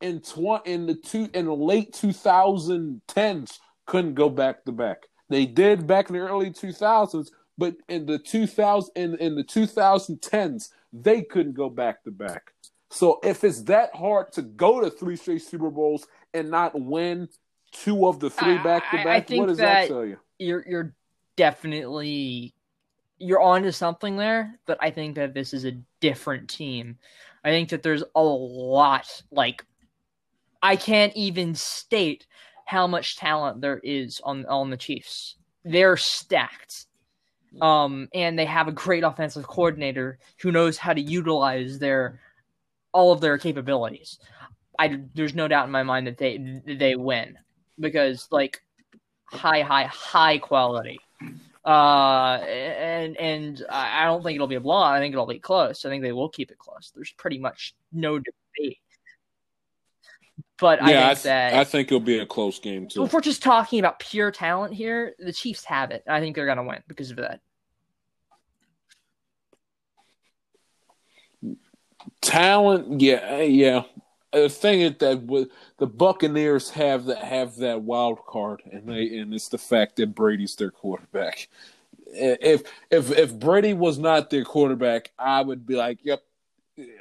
in tw- in the two in the late 2010s couldn't go back to back. They did back in the early 2000s, but in the 2000 in, in the 2010s they couldn't go back to back. So if it's that hard to go to three straight Super Bowls and not win two of the three back to back, what does that, that tell you?
You're you're definitely you're onto something there, but I think that this is a different team. I think that there's a lot like I can't even state how much talent there is on on the Chiefs. They're stacked. Um, and they have a great offensive coordinator who knows how to utilize their all of their capabilities. I there's no doubt in my mind that they they win because like high high high quality. Uh, and and I don't think it'll be a blowout. I think it'll be close. I think they will keep it close. There's pretty much no debate. But yeah, I think I th- that
I think it'll be a close game too.
If we're just talking about pure talent here, the Chiefs have it. I think they're gonna win because of that.
Talent, yeah, yeah. The thing is that the Buccaneers have that have that wild card, and they and it's the fact that Brady's their quarterback. If if if Brady was not their quarterback, I would be like, yep,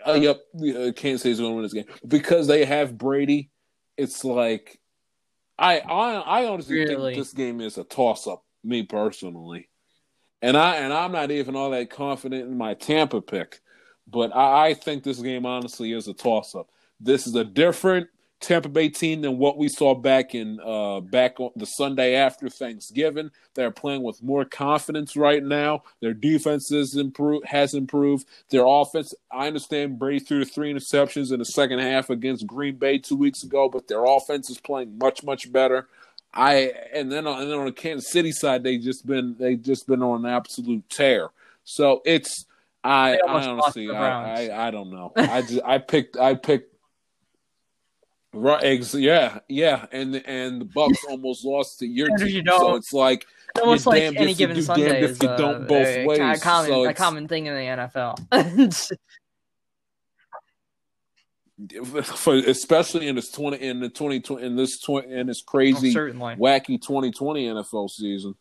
uh, yep, uh, Kansas City's going to win this game because they have Brady. It's like I I I honestly really? think this game is a toss up. Me personally, and I and I'm not even all that confident in my Tampa pick. But I, I think this game honestly is a toss up. This is a different Tampa Bay team than what we saw back in uh, back on the Sunday after Thanksgiving. They're playing with more confidence right now. Their defense is improved, has improved. Their offense, I understand Brady threw three interceptions in the second half against Green Bay two weeks ago, but their offense is playing much much better. I and then on, and then on the Kansas City side, they just been they just been on an absolute tear. So it's I, I honestly, I, I, I, don't know. I just, I picked, I picked. Right. Ex- yeah. Yeah. And and the Bucks almost lost to your team,
you
so it's like
It's almost
You're
like any given Sunday
damned if you
uh,
don't both
a,
ways,
a common
so
a common thing in the NFL.
for especially in this twenty in the twenty twenty in this twenty in this crazy
Certainly.
wacky twenty twenty NFL season.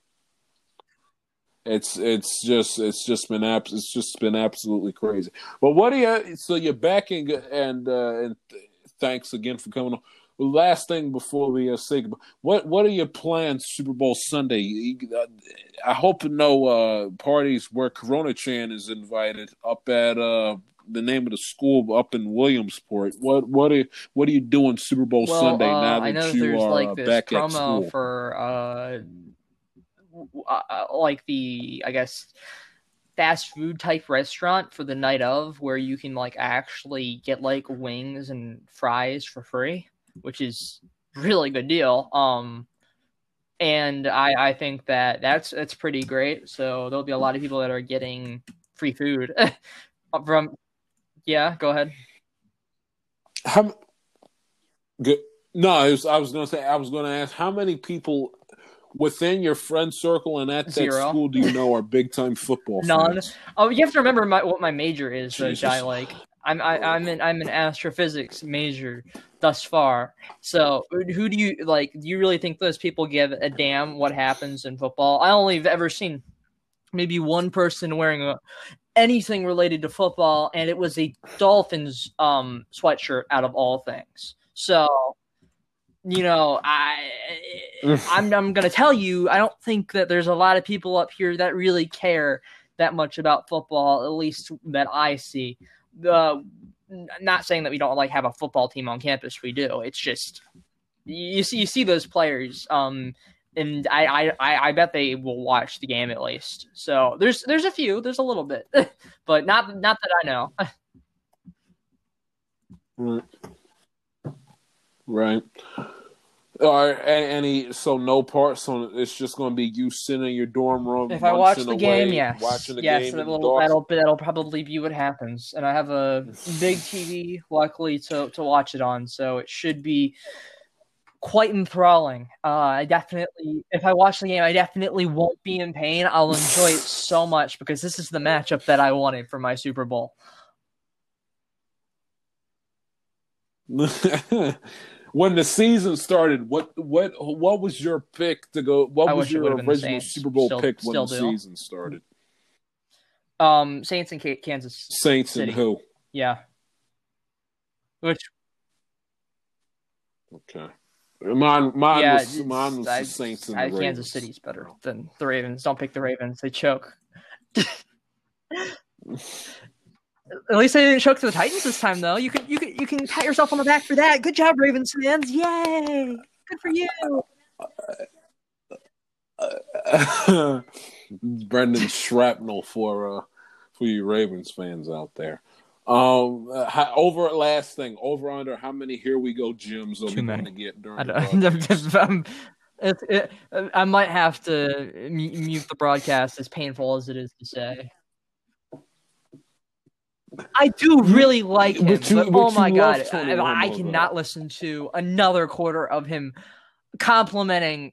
It's it's just it's just been abs- it's just been absolutely crazy. But what do you so you're backing and uh, and thanks again for coming on. Last thing before we uh, say goodbye, what what are your plans Super Bowl Sunday? Uh, I hope no uh, parties where Corona Chan is invited up at uh, the name of the school up in Williamsport. What what are what are you doing Super Bowl
Well,
Sunday
uh,
now
I
that
know
you
there's
are
like
uh,
this
back at
promo
school?
for uh, uh, like the I guess fast food type restaurant for the night of where you can like actually get like wings and fries for free, which is really good deal. Um and I I think that that's that's pretty great. So there'll be a lot of people that are getting free food from yeah, go ahead.
How good? No, I was I was going to say I was going to ask how many people within your friend circle and at that school do you know are big time football
None.
fans?
Oh, you have to remember my, what my major is, though,
Jesus.
Jai. Like, I'm I, I'm an I'm an astrophysics major thus far. So, who do you like? Do you really think those people give a damn what happens in football? I only have ever seen maybe one person wearing a, anything related to football, and it was a Dolphins um sweatshirt out of all things. So, you know, I I'm I'm gonna tell you, I don't think that there's a lot of people up here that really care that much about football, at least that I see. The not saying that we don't like have a football team on campus, we do. It's just you see you see those players, um, and I, I I I bet they will watch the game at least. So there's there's a few, there's a little bit, but not not that I know.
Right. Right. Are a- any so no part so it's just going to be you sitting in your dorm room.
If I watch the
away,
game, yes,
watching the
yes,
game.
that'll, that'll that'll probably be what happens. And I have a big TV, luckily to to watch it on, so it should be quite enthralling. Uh, I definitely, if I watch the game, I definitely won't be in pain. I'll enjoy it so much because this is the matchup that I wanted for my Super Bowl.
when the season started, what what what was your pick to go? What
I
was your
would've been the
original Super Bowl
Still-
pick when
still
the season started?
Um, Saints and Ka- Kansas,
Saints
City.
and who?
yeah. Which
Okay, mine mine
yeah,
was mine was
I-
the Saints and
I-
the
Kansas City's better than the Ravens. Don't pick the Ravens; they choke. At least they didn't choke to the Titans this time, though. You can you can you can pat yourself on the back for that. Good job, Ravens fans! Yay! Good for you.
Brendan Shrapnel for uh for you Ravens fans out there. Um, uh, how, over last thing, over under how many here we go Jims are
Too
we
many.
going to get during
I,
the
don't,
broadcast?
I'm- it, it, I might have to mute the broadcast, as painful as it is to say. I do really like him,
But
oh my god, I, I cannot
though.
listen to another quarter of him complimenting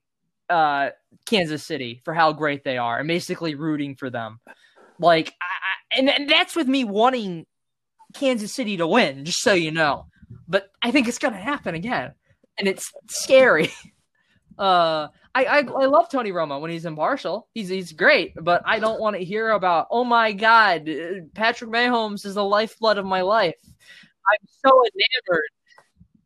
uh, Kansas City for how great they are and basically rooting for them. Like, I, I, and, and that's with me wanting Kansas City to win, just so you know. But I think it's gonna happen again, and it's scary. Uh, I, I I love Tony Romo when he's impartial. He's he's great, but I don't want to hear about. Oh my God, uh, Patrick Mahomes is the lifeblood of my life. I'm so enamored.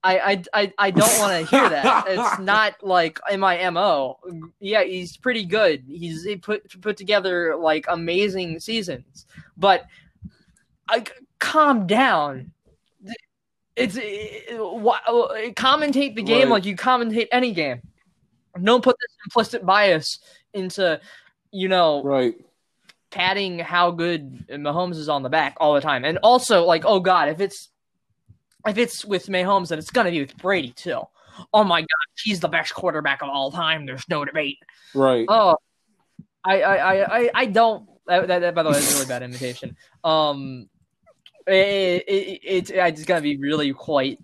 I I I, I don't want to hear that. It's not like in my mo. Yeah, he's pretty good. He's he put put together like amazing seasons, but I calm down. It's it, wha- commentate the game
Right.
like you commentate any game. Don't put this implicit bias into, you know,
Right.
patting how good Mahomes is on the back all the time. And also, like, oh god, if it's if it's with Mahomes, then it's gonna be with Brady too. Oh my god, he's the best quarterback of all time. There's no debate.
Right.
Oh, I I I I, don't. That, that, by the way, is a really bad invitation. Um, it, it, it's it's gonna be really quite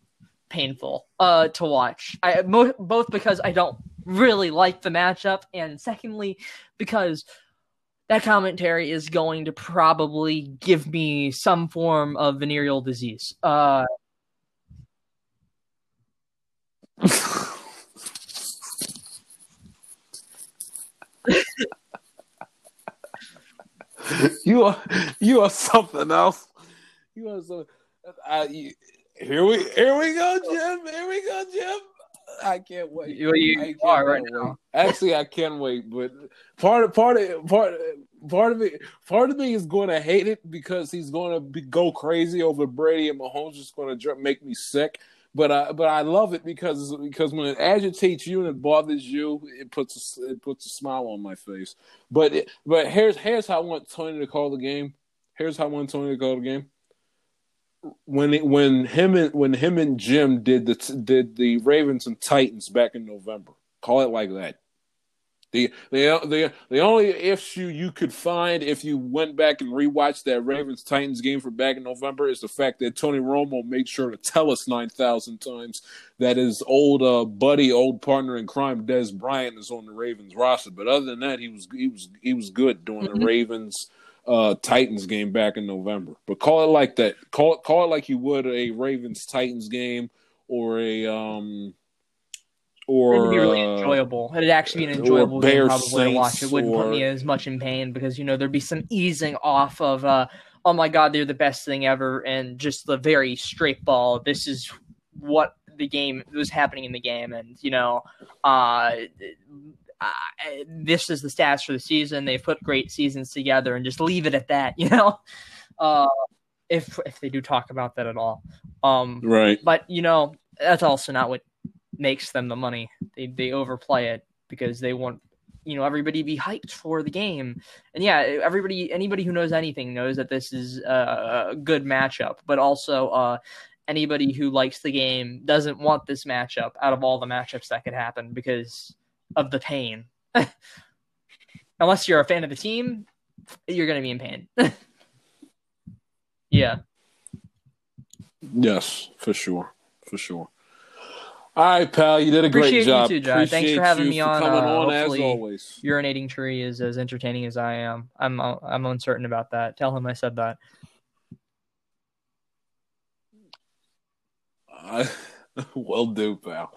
painful uh, to watch. I mo- both because I don't really like the matchup, and secondly because that commentary is going to probably give me some form of venereal disease. Uh,
you are you are something else. You are so. I, you, here we here we go, Jim. Here we go, Jim. I can't wait.
You, you
I
are right
wait.
now.
Actually, I can't wait. But part of part of part part of me part of me is going to hate it because he's going to be, go crazy over Brady and Mahomes. Just going to make me sick. But I but I love it because because when it agitates you and it bothers you, it puts a, it puts a smile on my face. But it, but here's here's how I want Tony to call the game. Here's how I want Tony to call the game when it, when him and when him and Jim did the did the Ravens and Titans back in November. Call it like that. The the the the only issue you could find if you went back and rewatched that Ravens Titans game for back in November is the fact that Tony Romo made sure to tell us nine thousand times that his old uh, buddy, old partner in crime, Dez Bryant, is on the Ravens roster. But other than that, he was he was he was good during
Mm-hmm.
the Ravens uh, Titans game back in November. But call it like that. Call it call it like you would a Ravens Titans game or a um or
It'd be really
uh,
enjoyable. It'd actually be an enjoyable game probably to watch. It wouldn't put me as much in pain because you know there'd be some easing off of uh oh my god they're the best thing ever and just the very straight ball. This is what the game was happening in the game and you know uh, uh this is the stats for the season. They've put great seasons together and just leave it at that. You know, uh if if they do talk about that at all. Um
right.
but you know that's also not what makes them the money. They they overplay it because they want you know everybody to be hyped for the game. And yeah, everybody anybody who knows anything knows that this is a, a good matchup. But also, uh, anybody who likes the game doesn't want this matchup out of all the matchups that could happen because of the pain. Unless you're a fan of the team, you're going to be in pain. yeah.
Yes, for sure, for sure. All right, pal, you did a
Appreciate
great
you
job.
too, Jai. Thanks for having
you
me
for
on,
Coming
uh,
on as always.
urinating tree is as entertaining as I am. I'm I'm uncertain about that. Tell him I said that.
Uh, well do, pal.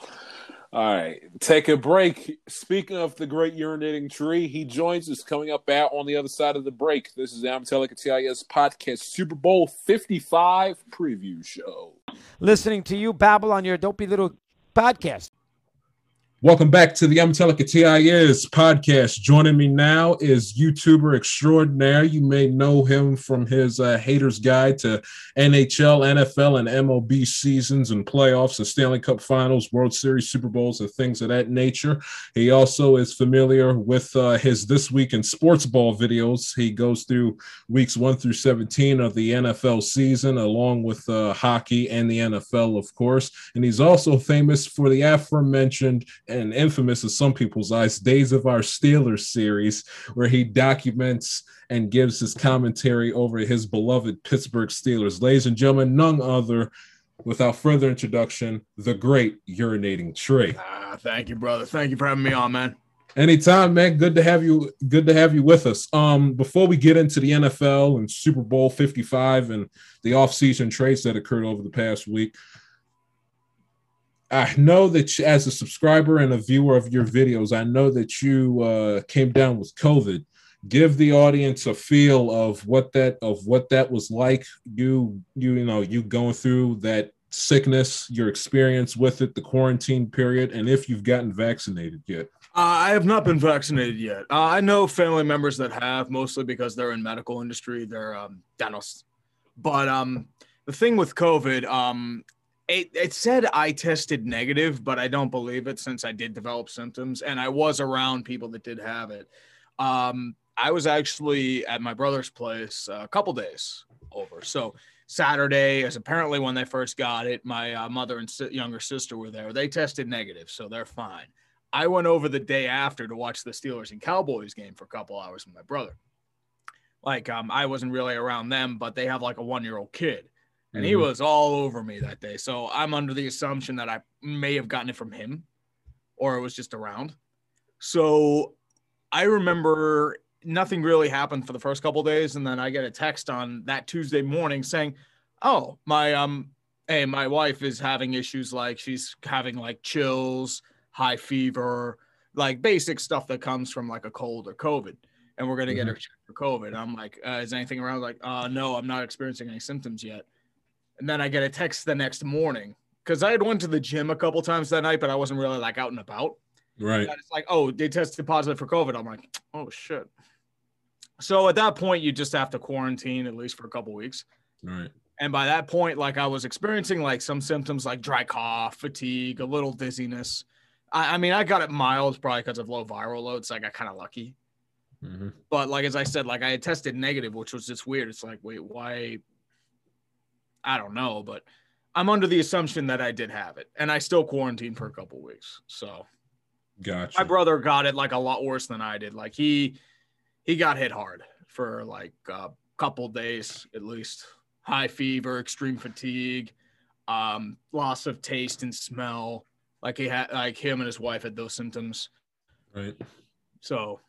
All right, take a break. Speaking of the great urinating tree, he joins us coming up out on the other side of the break. This is the Amatelica TIS podcast Super Bowl 55 preview show.
listening to you babble on your dopey little podcast.
Welcome back to the Amatelica TIS podcast. Joining me now is YouTuber extraordinaire. You may know him from his uh, Haters Guide to NHL, NFL, and MLB seasons and playoffs, the Stanley Cup Finals, World Series, Super Bowls, and things of that nature. He also is familiar with uh, his This Week in Sports Ball videos. He goes through weeks 1 through 17 of the NFL season, along with uh, hockey and the NFL, of course. And he's also famous for the aforementioned and infamous in some people's eyes Days of Our Steelers series, where he documents and gives his commentary over his beloved Pittsburgh Steelers. Ladies and gentlemen, none other, without further introduction, the great urinating tree.
Ah, thank you, brother. Thank you for having me on, man.
Anytime, man. Good to have you. Good to have you with us. Um, before we get into the NFL and Super Bowl 55 and the offseason trades that occurred over the past week, I know that you, as a subscriber and a viewer of your videos, I know that you uh, came down with COVID. Give the audience a feel of what that of what that was like. You you you know you going through that sickness, your experience with it, the quarantine period, and if you've gotten vaccinated yet.
I have not been vaccinated yet. Uh, I know family members that have, mostly because they're in medical industry. They're um, dentists. But um, the thing with COVID, um, it, it said I tested negative, but I don't believe it since I did develop symptoms and I was around people that did have it. Um, I was actually at my brother's place a couple days over. So Saturday is apparently when they first got it. My uh, mother and si- younger sister were there. They tested negative, so they're fine. I went over the day after to watch the Steelers and Cowboys game for a couple hours with my brother. Like, um, I wasn't really around them, but they have like a one year old kid. And he
Mhm.
was all over me that day. So I'm under the assumption that I may have gotten it from him or it was just around. So I remember nothing really happened for the first couple days and then I get a text on that Tuesday morning saying, "Oh, my um hey, my wife is having issues like she's having like chills, high fever, like basic stuff that comes from like a cold or COVID." And we're gonna get her checked for COVID. I'm like, uh, is anything around? Like, uh, no, I'm not experiencing any symptoms yet. And then I get a text the next morning because I had went to the gym a couple times that night, but I wasn't really like out and about.
Right.
And it's like, oh, they tested positive for COVID. I'm like, oh shit. So at that point, you just have to quarantine at least for a couple weeks.
Right.
And by that point, like I was experiencing like some symptoms like dry cough, fatigue, a little dizziness. I, I mean, I got it mild probably because of low viral loads. So I got kind of lucky.
hmm
But like as I said, like I had tested negative, which was just weird. It's like, wait, why? I don't know, but I'm under the assumption that I did have it, and I still quarantined for a couple weeks. So
Gotcha.
my brother got it like a lot worse than I did. Like he he got hit hard for like a couple days at least. High fever, extreme fatigue, um, loss of taste and smell. Like he had like him and his wife had those symptoms.
right.
So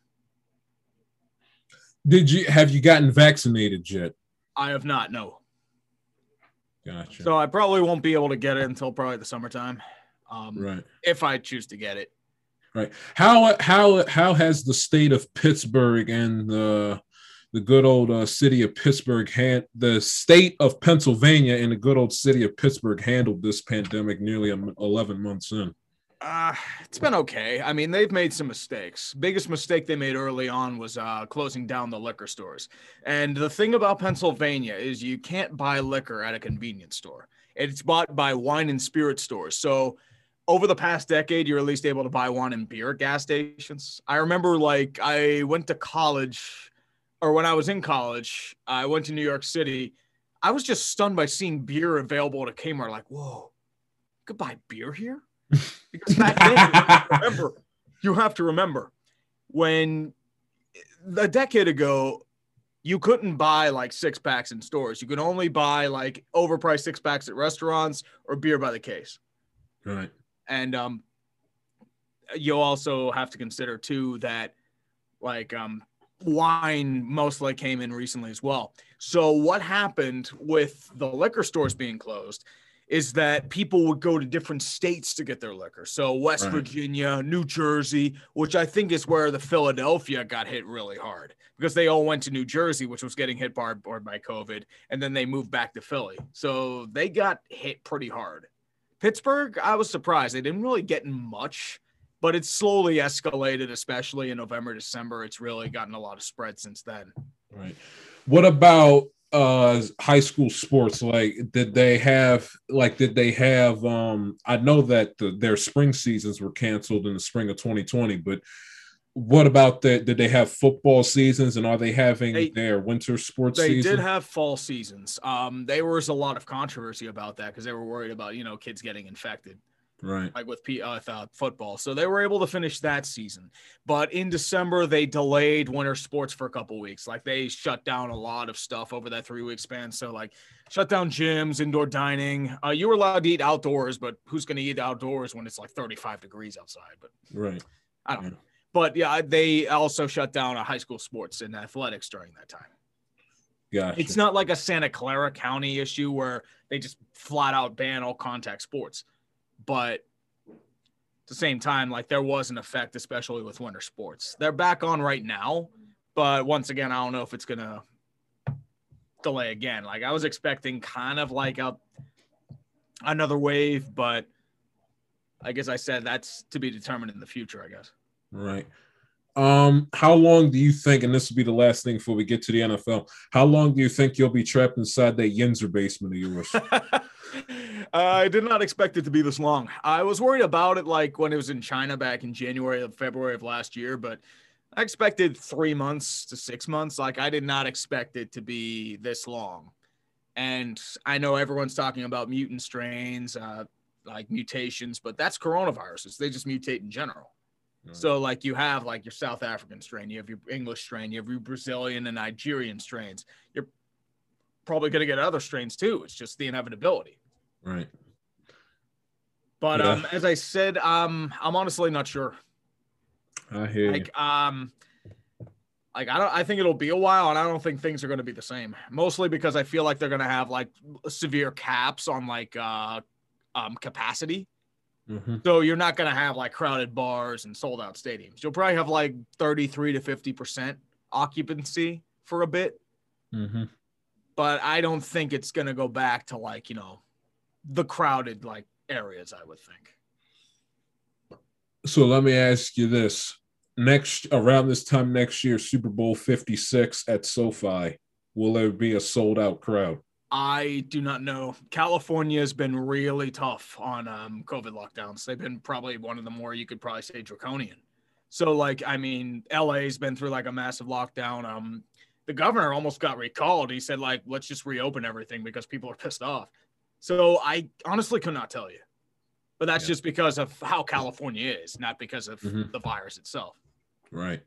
Did you have you gotten vaccinated yet?
I have not no.
Gotcha.
So I probably won't be able to get it until probably the summertime. Um,
right.
if I choose to get it.
Right. How how how has the state of Pittsburgh and the the good old uh, city of Pittsburgh hand the state of Pennsylvania and the good old city of Pittsburgh handled this pandemic nearly um, 11 months in?
Uh, it's been okay. I mean, they've made some mistakes. Biggest mistake they made early on was uh, closing down the liquor stores. And the thing about Pennsylvania is you can't buy liquor at a convenience store. It's bought by wine and spirit stores. So over the past decade, you're at least able to buy wine and beer at gas stations. I remember like I went to college, or when I was in college, I went to New York City. I was just stunned by seeing beer available at a Kmart. Like, whoa, you could buy beer here? Because back then, remember, you have to remember when a decade ago, you couldn't buy like six packs in stores. You could only buy like overpriced six packs at restaurants or beer by the case.
Right.
And um, you'll also have to consider too that like um, wine mostly came in recently as well. So what happened with the liquor stores being closed is that people would go to different states to get their liquor. So West
Right.
Virginia, New Jersey, which I think is where the Philadelphia got hit really hard because they all went to New Jersey, which was getting hit by, or by COVID, and then they moved back to Philly. So they got hit pretty hard. Pittsburgh, I was surprised. They didn't really get much, but it's slowly escalated, especially in November, December. It's really gotten a lot of spread since then.
Right. What about uh high school sports like did they have like did they have um i know that the, their spring seasons were canceled in the spring of 2020 but what about that did they have football seasons and are they having
They-
their winter sports
They
season
did have fall seasons. Um, there was a lot of controversy about that because they were worried about you know kids getting infected.
Right
like with P- uh, football. So they were able to finish that season. But in December, they delayed winter sports for a couple weeks. Like they shut down a lot of stuff over that three week span. So like shut down gyms, indoor dining. Uh, you were allowed to eat outdoors, but who's going to eat outdoors when it's like 35 degrees outside? But
right
I don't
Yeah.
know. But yeah, they also shut down high school sports and athletics during that time.
gotcha
It's not like a Santa Clara County issue where they just flat out ban all contact sports. But at the same time, like there was an effect, especially with winter sports. They're back on right now, but once again, I don't know if it's gonna delay again. Like I was expecting kind of like a another wave, but I guess I said that's to be determined in the future, I guess.
Right. Um, how long do you think, and this will be the last thing before we get to the NFL, how long do you think you'll be trapped inside that Yinzer basement of yours?
I did not expect it to be this long. I was worried about it like when it was in China back in January of February of last year, but I expected three months to six months. Like I did not expect it to be this long. And I know everyone's talking about mutant strains, uh, like mutations, but that's coronaviruses. They just mutate in general. So like you have like your South African strain, you have your English strain, you have your Brazilian and Nigerian strains. You're probably going to get other strains too. It's just the inevitability.
Right.
But
Yeah.
um, as I said, um, I'm honestly not sure.
I hear you.
Like um, like I don't. I think it'll be a while, and I don't think things are going to be the same. Mostly because I feel like they're going to have like severe caps on like uh, um, capacity.
Mhm.
So you're not going to have like crowded bars and sold out stadiums. You'll probably have like 33 to 50 percent occupancy for a bit,
Mhm.
but I don't think it's going to go back to like you know the crowded like areas. I would think.
So let me ask you this: next around this time next year, Super Bowl Fifty Six at SoFi, will there be a sold out crowd?
I do not know. California has been really tough on um, COVID lockdowns. They've been probably one of the more you could probably say draconian. So, like, I mean, LA's been through like a massive lockdown. Um, the governor almost got recalled. He said, like, let's just reopen everything because people are pissed off. So, I honestly could not tell you, but that's
Yeah.
just because of how California is, not because of
Mhm.
the virus itself.
Right.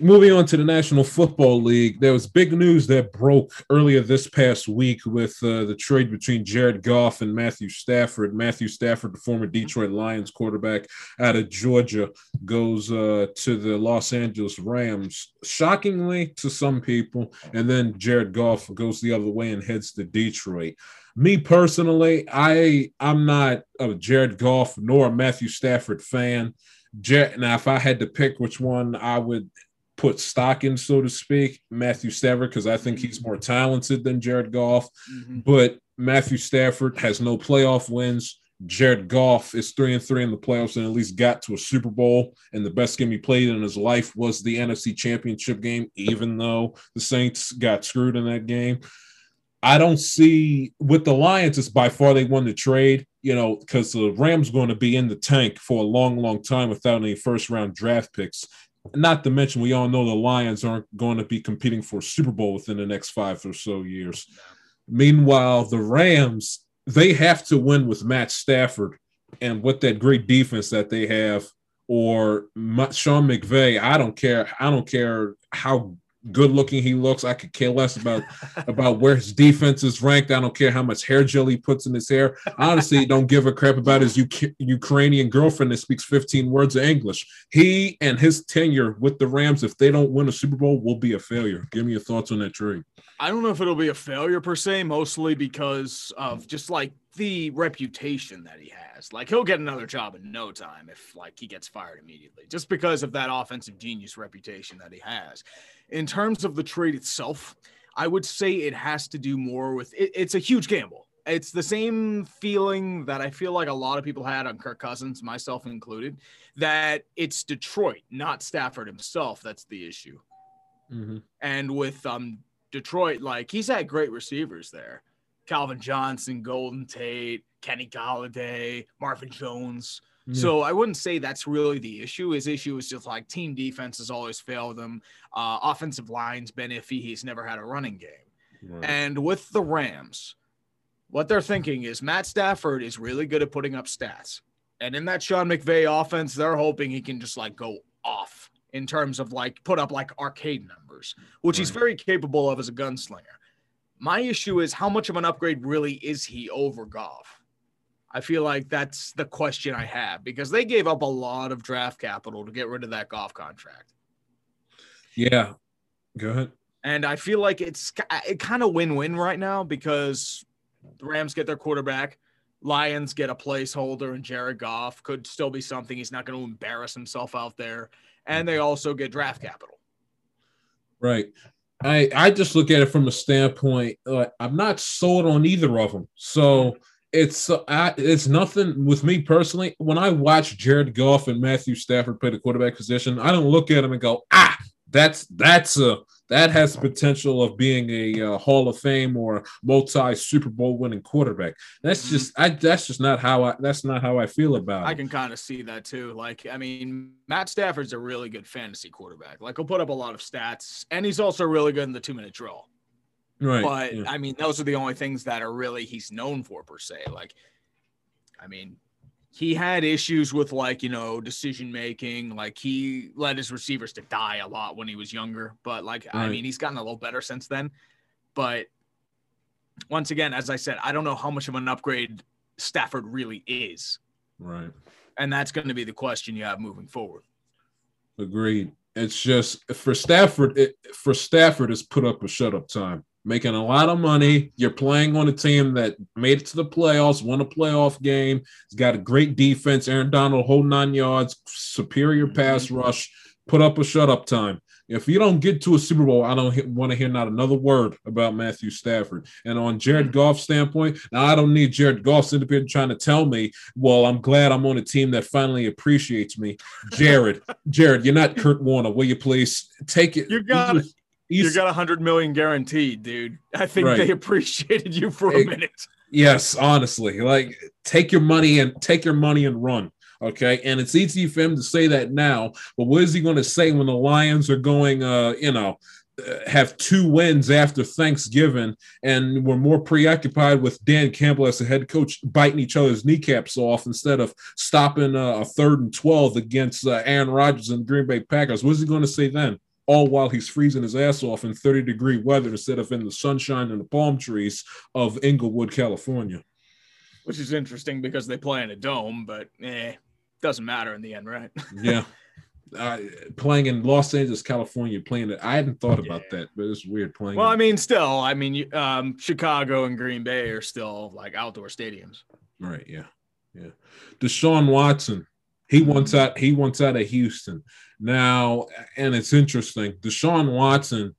Moving on to the National Football League, there was big news that broke earlier this past week with uh, the trade between Jared Goff and Matthew Stafford. Matthew Stafford, the former Detroit Lions quarterback out of Georgia, goes uh, to the Los Angeles Rams, shockingly to some people. And then Jared Goff goes the other way and heads to Detroit. Me personally, I I'm not a Jared Goff nor a Matthew Stafford fan. Jet, now, if I had to pick which one I would put stock in, so to speak, Matthew Stafford, because I think he's more talented than Jared Goff. Mm-hmm. But Matthew Stafford has no playoff wins. Jared Goff is three and three in the playoffs and at least got to a Super Bowl. And the best game he played in his life was the NFC Championship game, even though the Saints got screwed in that game. I don't see with the Lions, it's by far they won the trade, you know, because the Rams going to be in the tank for a long, long time without any first round draft picks. Not to mention, we all know the Lions aren't going to be competing for Super Bowl within the next five or so years. Meanwhile, the Rams, they have to win with Matt Stafford and with that great defense that they have, or Sean McVay. I don't care. I don't care how good looking he looks. I could care less about about where his defense is ranked. I don't care how much hair gel he puts in his hair. Honestly, don't give a crap about his Uk- Ukrainian girlfriend that speaks 15 words of English. He and his tenure with the Rams, if they don't win a Super Bowl, will be a failure. Give me your thoughts on that trade.
I don't know if it'll be a failure per se, mostly because of just like the reputation that he has. Like he'll get another job in no time if like he gets fired immediately, just because of that offensive genius reputation that he has. In terms of the trade itself, I would say it has to do more with it, it's a huge gamble. It's the same feeling that I feel like a lot of people had on Kirk Cousins, myself included, that it's Detroit, not Stafford himself, that's the issue. And with um Detroit, like he's had great receivers there. Calvin Johnson, Golden Tate, Kenny Golladay, Marvin Jones. So I wouldn't say that's really the issue. His issue is just like team defense has always failed him. Uh, offensive line's been iffy. He's never had a running game.
Right.
And with the Rams, what they're thinking is Matt Stafford is really good at putting up stats. And in that Sean McVay offense, they're hoping he can just like go off in terms of like put up like arcade numbers, which he's very capable of as a gunslinger. My issue is how much of an upgrade really is he over Goff? I feel like that's the question I have because they gave up a lot of draft capital to get rid of that Goff contract.
Yeah. Go ahead.
And I feel like it's it kind of win-win right now because the Rams get their quarterback, Lions get a placeholder, and Jared Goff could still be something. He's not going to embarrass himself out there, and they mm-hmm. also get draft capital.
Right. I I just look at it from a standpoint. I'm not sold on either of them. So it's uh, I, it's nothing with me personally. When I watch Jared Goff and Matthew Stafford play the quarterback position, I don't look at them and go, ah, that's that's a that has the potential of being a uh, Hall of Fame or multi Super Bowl winning quarterback. That's
Mhm.
just I that's just not how I that's not how I feel about it.
I
it.
can kind of see that too. Like, I mean, Matt Stafford's a really good fantasy quarterback. Like, he'll put up a lot of stats, and he's also really good in the two-minute drill.
Right.
but
yeah.
I mean, those are the only things that are really he's known for per se. Like, I mean, he had issues with like you know decision making. Like he led his receivers to die a lot when he was younger. But like, I mean, he's gotten a little better since then. But once again, as I said, I don't know how much of an upgrade Stafford really is.
Right.
And that's going to be the question you have moving forward.
Agreed. It's just for Stafford. It, for Stafford, it's put up a shut up time. Making a lot of money. You're playing on a team that made it to the playoffs, won a playoff game. It's got a great defense. Aaron Donald, whole nine yards, superior mm-hmm. pass rush. Put up a shut up time. If you don't get to a Super Bowl, I don't want to hear not another word about Matthew Stafford. And on Jared mm-hmm. Goff's standpoint, now I don't need Jared Goff's here trying to tell me, well, I'm glad I'm on a team that finally appreciates me. Jared, Jared, you're not Kurt Warner. Will you please take it?
You got it. You got a hundred million guaranteed, dude. I think right. they appreciated you for a minute.
Yes, honestly, like take your money and take your money and run. Okay. And it's easy for him to say that now, but what is he going to say when the Lions are going, uh, you know, uh, have two wins after Thanksgiving, and we're more preoccupied with Dan Campbell as the head coach biting each other's kneecaps off instead of stopping uh, a third and 12 against uh, Aaron Rodgers and Green Bay Packers. What is he going to say then? All while he's freezing his ass off in 30 degree weather instead of in the sunshine and the palm trees of Inglewood, California.
Which is interesting because they play in a dome, but eh, doesn't matter in the end, right?
yeah. Uh, playing in Los Angeles, California, playing it. I hadn't thought about yeah. that, but it's weird playing.
Well, I mean, still, I mean, um, Chicago and Green Bay are still like outdoor stadiums.
Right. Yeah. Yeah. Deshaun Watson, he wants out. He wants out of Houston now, and it's interesting. Deshaun Watson,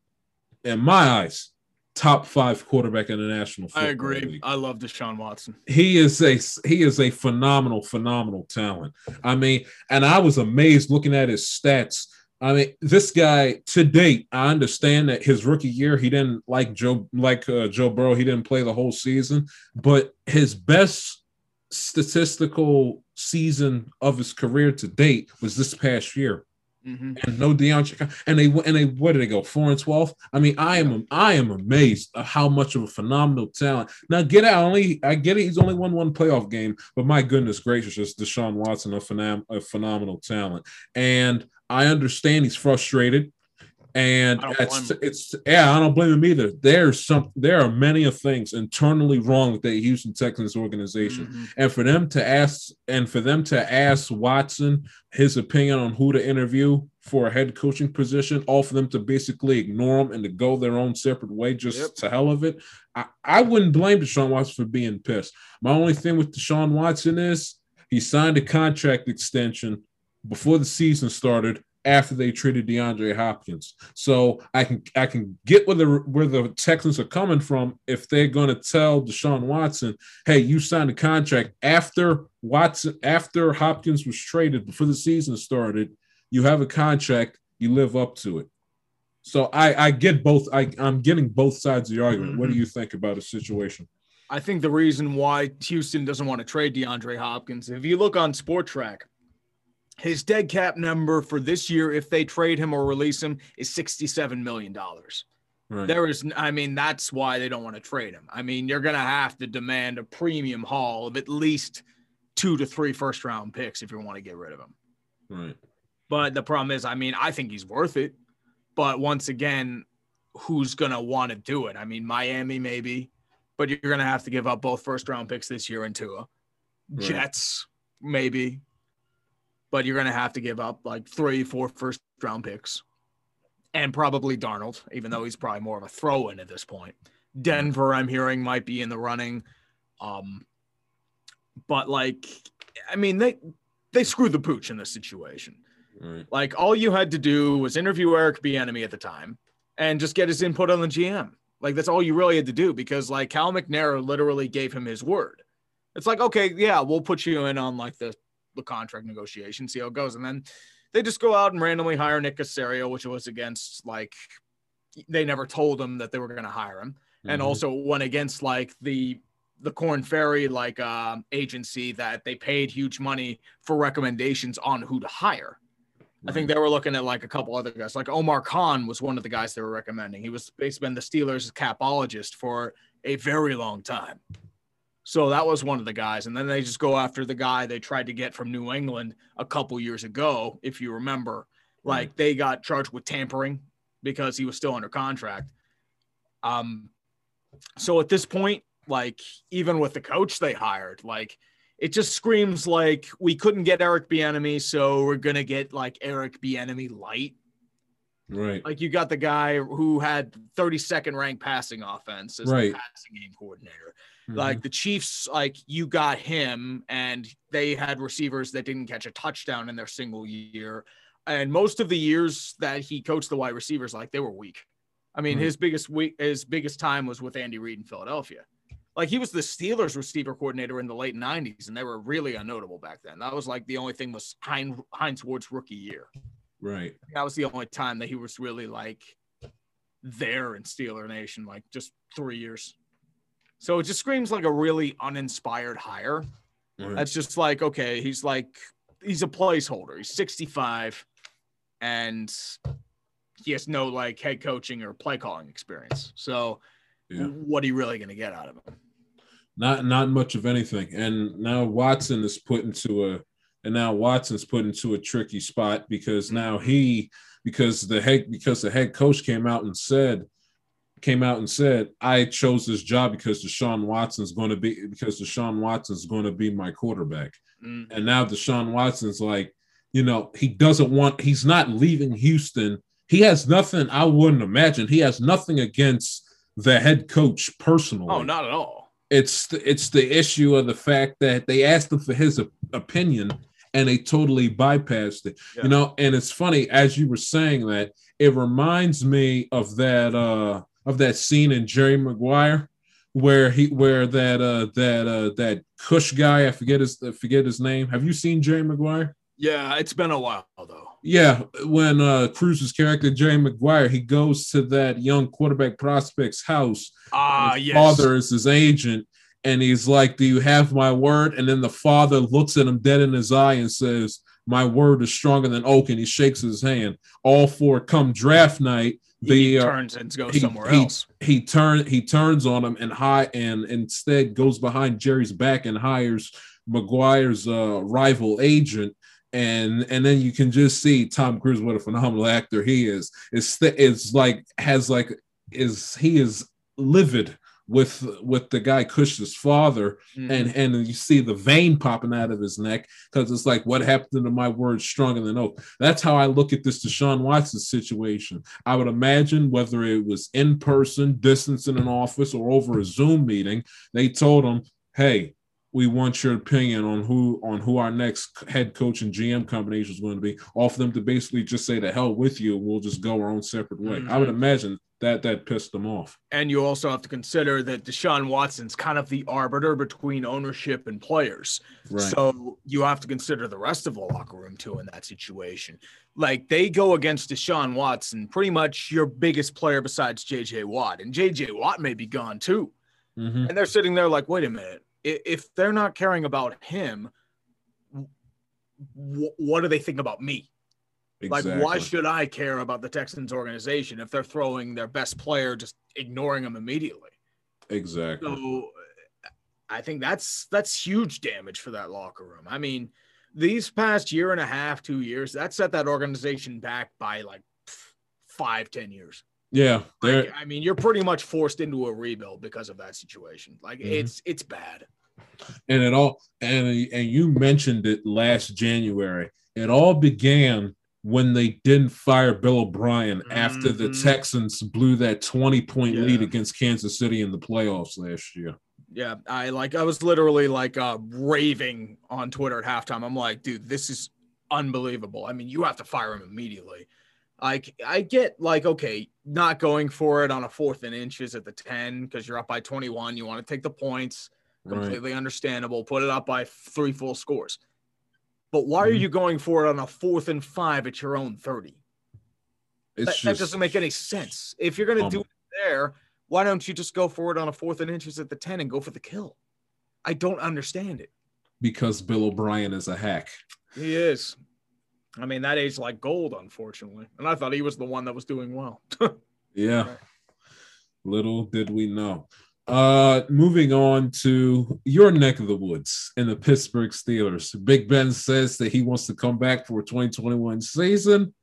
in my eyes, top five quarterback in the national.
I agree. League. I love Deshaun Watson.
He is a he is a phenomenal, phenomenal talent. I mean, and I was amazed looking at his stats. I mean, this guy to date, I understand that his rookie year he didn't like Joe like uh, Joe Burrow. He didn't play the whole season, but his best statistical season of his career to date was this past year. Mm-hmm. and no DeAndre, and they and they where did they go? Four and twelve. I mean, I am I am amazed at how much of a phenomenal talent. Now, get out only I get it. He's only won one playoff game, but my goodness gracious, is Deshaun Watson a, phenom- a phenomenal talent, and I understand he's frustrated and it's, it's yeah, I don't blame him either. There's some there are many of things internally wrong with the Houston Texans organization. Mm-hmm. And for them to ask and for them to ask Watson his opinion on who to interview for a head coaching position, all for them to basically ignore him and to go their own separate way just yep. to hell of it. I, I wouldn't blame Deshaun Watson for being pissed. My only thing with Deshaun Watson is he signed a contract extension before the season started after they traded DeAndre Hopkins. So I can I can get where the where the Texans are coming from if they're going to tell Deshaun Watson, "Hey, you signed a contract after Watson after Hopkins was traded before the season started. You have a contract. You live up to it." So I I get both. I I'm getting both sides of the argument. Mm-hmm. What do mm-hmm. you think about the situation?
I think the reason why Houston doesn't want to trade DeAndre Hopkins, if you look on Spotrac, his dead cap number for this year, if they trade him or release him, is $67 million. Right. There is, I mean, that's why they don't want to trade him. I mean, you're going to have to demand a premium haul of at least two to three first round picks if you want to get rid of him.
Right.
But the problem is, I mean, I think he's worth it. But once again, who's going to want to do it? I mean, Miami, maybe, but you're going to have to give up both first round picks this year and Tua. Right. Jets, maybe but you're going to have to give up like three, four first round picks and probably Darnold, even though he's probably more of a throw in at this point. Denver, I'm hearing, might be in the running. Um, but like, I mean, they they screwed the pooch in this situation. Right. Like, all you had to do was interview Eric Bieniemy at the time and just get his input on the GM. Like, that's all you really had to do because like Cal McNair literally gave him his word. It's like, okay, yeah, we'll put you in on like the the contract negotiation, see how it goes. And then they just go out and randomly hire Nick Caserio, which was against like they never told him that they were going to hire him, mm-hmm. and also went against like the the Korn Ferry like uh, agency that they paid huge money for recommendations on who to hire. Right. I think they were looking at like a couple other guys, like Omar Khan was one of the guys they were recommending. He was basically been the Steelers' capologist for a very long time. So that was one of the guys. And then they just go after the guy they tried to get from New England a couple years ago, if you remember. Like mm-hmm. they got charged with tampering because he was still under contract. Um, so at this point, Like even with the coach they hired, like it just screams like we couldn't get Eric Bieniemy, so we're gonna get like Eric Bieniemy light.
Right.
Like you got the guy who had 32nd ranked passing offense as
Right.
the passing game coordinator.
Mhm.
Like the Chiefs, like you got him, and they had receivers that didn't catch a touchdown in their single year. And most of the years that he coached the wide receivers, like they were weak. I mean,
Right.
his biggest week, his biggest time was with Andy Reid in Philadelphia. Like he was the Steelers receiver coordinator in the late '90s, and they were really unnotable back then. That was like the only thing was Hines, Hines Ward's rookie year.
right.
That was the only time that he was really like there in Steeler Nation, like just three years. So it just screams like a really uninspired hire.
Right.
That's just like, okay, he's like, he's a placeholder. He's 65 and he has no like head coaching or play calling experience. So
Yeah.
what are you really going to get out of him?
not not much of anything. And now Watson is put into a and now Watson's put into a tricky spot because mm. now he because the head because the head coach came out and said came out and said I chose this job because Deshaun Watson's going to be because Deshaun Watson's going to be my quarterback.
Mm.
And now Deshaun Watson's like, you know, he doesn't want he's not leaving Houston. He has nothing, I wouldn't imagine. He has nothing against the head coach personally
Oh, not at all.
it's the, it's the issue of the fact that they asked him for his op- opinion and they totally bypassed it
Yeah.
you know and it's funny as you were saying that it reminds me of that uh of that scene in jerry maguire where he where that uh that uh that cush guy i forget his I forget his name have you seen jerry maguire
Yeah, it's been a while though.
yeah, when uh Cruz's character Jerry Maguire, he goes to that young quarterback prospect's house
Ah,
his
yes.
father is his agent, and he's like, "Do you have my word?" And then the father looks at him dead in his eye and says, "My word is stronger than oak." And he shakes his hand. All for come draft night,
he
the
turns and goes
he-
somewhere
he-
else.
he turn he turns on him and high and instead goes behind Jerry's back and hires Maguire's uh, rival agent. And and then you can just see Tom Cruise, what a phenomenal actor he is. It's it's like has like is he is livid with with the guy Cush's father,
Mhm.
and and you see the vein popping out of his neck because it's like what happened to my words stronger than oak. That's how I look at this Deshaun Watson situation. I would imagine whether it was in person, distance in an office, or over a Zoom meeting, they told him, "Hey, we want your opinion on who on who our next head coach and GM combination is going to be." For them to basically just say, "The hell with you, we'll just go our own separate way." I would
Mhm.
imagine that that pissed them off.
And you also have to consider that Deshaun Watson's kind of the arbiter between ownership and players.
Right.
So you have to consider the rest of the locker room too in that situation. Like they go against Deshaun Watson, pretty much your biggest player besides JJ Watt. And JJ Watt may be gone too.
Mhm.
And they're sitting there like, wait a minute. If they're not caring about him, what do they think about me? Like, why should I care about the Texans organization if they're throwing their best player, just ignoring him immediately?
exactly?
So I think that's that's huge damage for that locker room. I mean, these past year and a half, two years, that set that organization back by like five, ten years.
yeah,
Like, I mean, you're pretty much forced into a rebuild because of that situation. Like
Mhm.
it's it's bad.
and it all and and you mentioned it last January. It all began when they didn't fire Bill O'Brien after the
Mhm.
Texans blew that 20 point lead against Kansas City in the playoffs last year.
Yeah, I like I was literally like uh raving on Twitter at halftime. I'm like, dude, this is unbelievable. I mean, you have to fire him immediately. Like I get like, okay, not going for it on a fourth and inches at the 10 because you're up by 21. You want to take the points.
Right.
Completely understandable. Put it up by three full scores. But why are
Mhm.
you going for it on a fourth and five at your own 30?
It's
That,
just
that doesn't make any sense. If you're gonna do
Um,
it there, why don't you just go for it on a fourth and inches at the 10 and go for the kill? I don't understand it.
because Bill O'Brien is a hack.
He is. I mean, that aged like gold, unfortunately. And I thought he was the one that was doing well.
Yeah.
Right.
Little did we know. Uh moving on to your neck of the woods in the Pittsburgh Steelers. Big Ben says that he wants to come back for a 2021 season.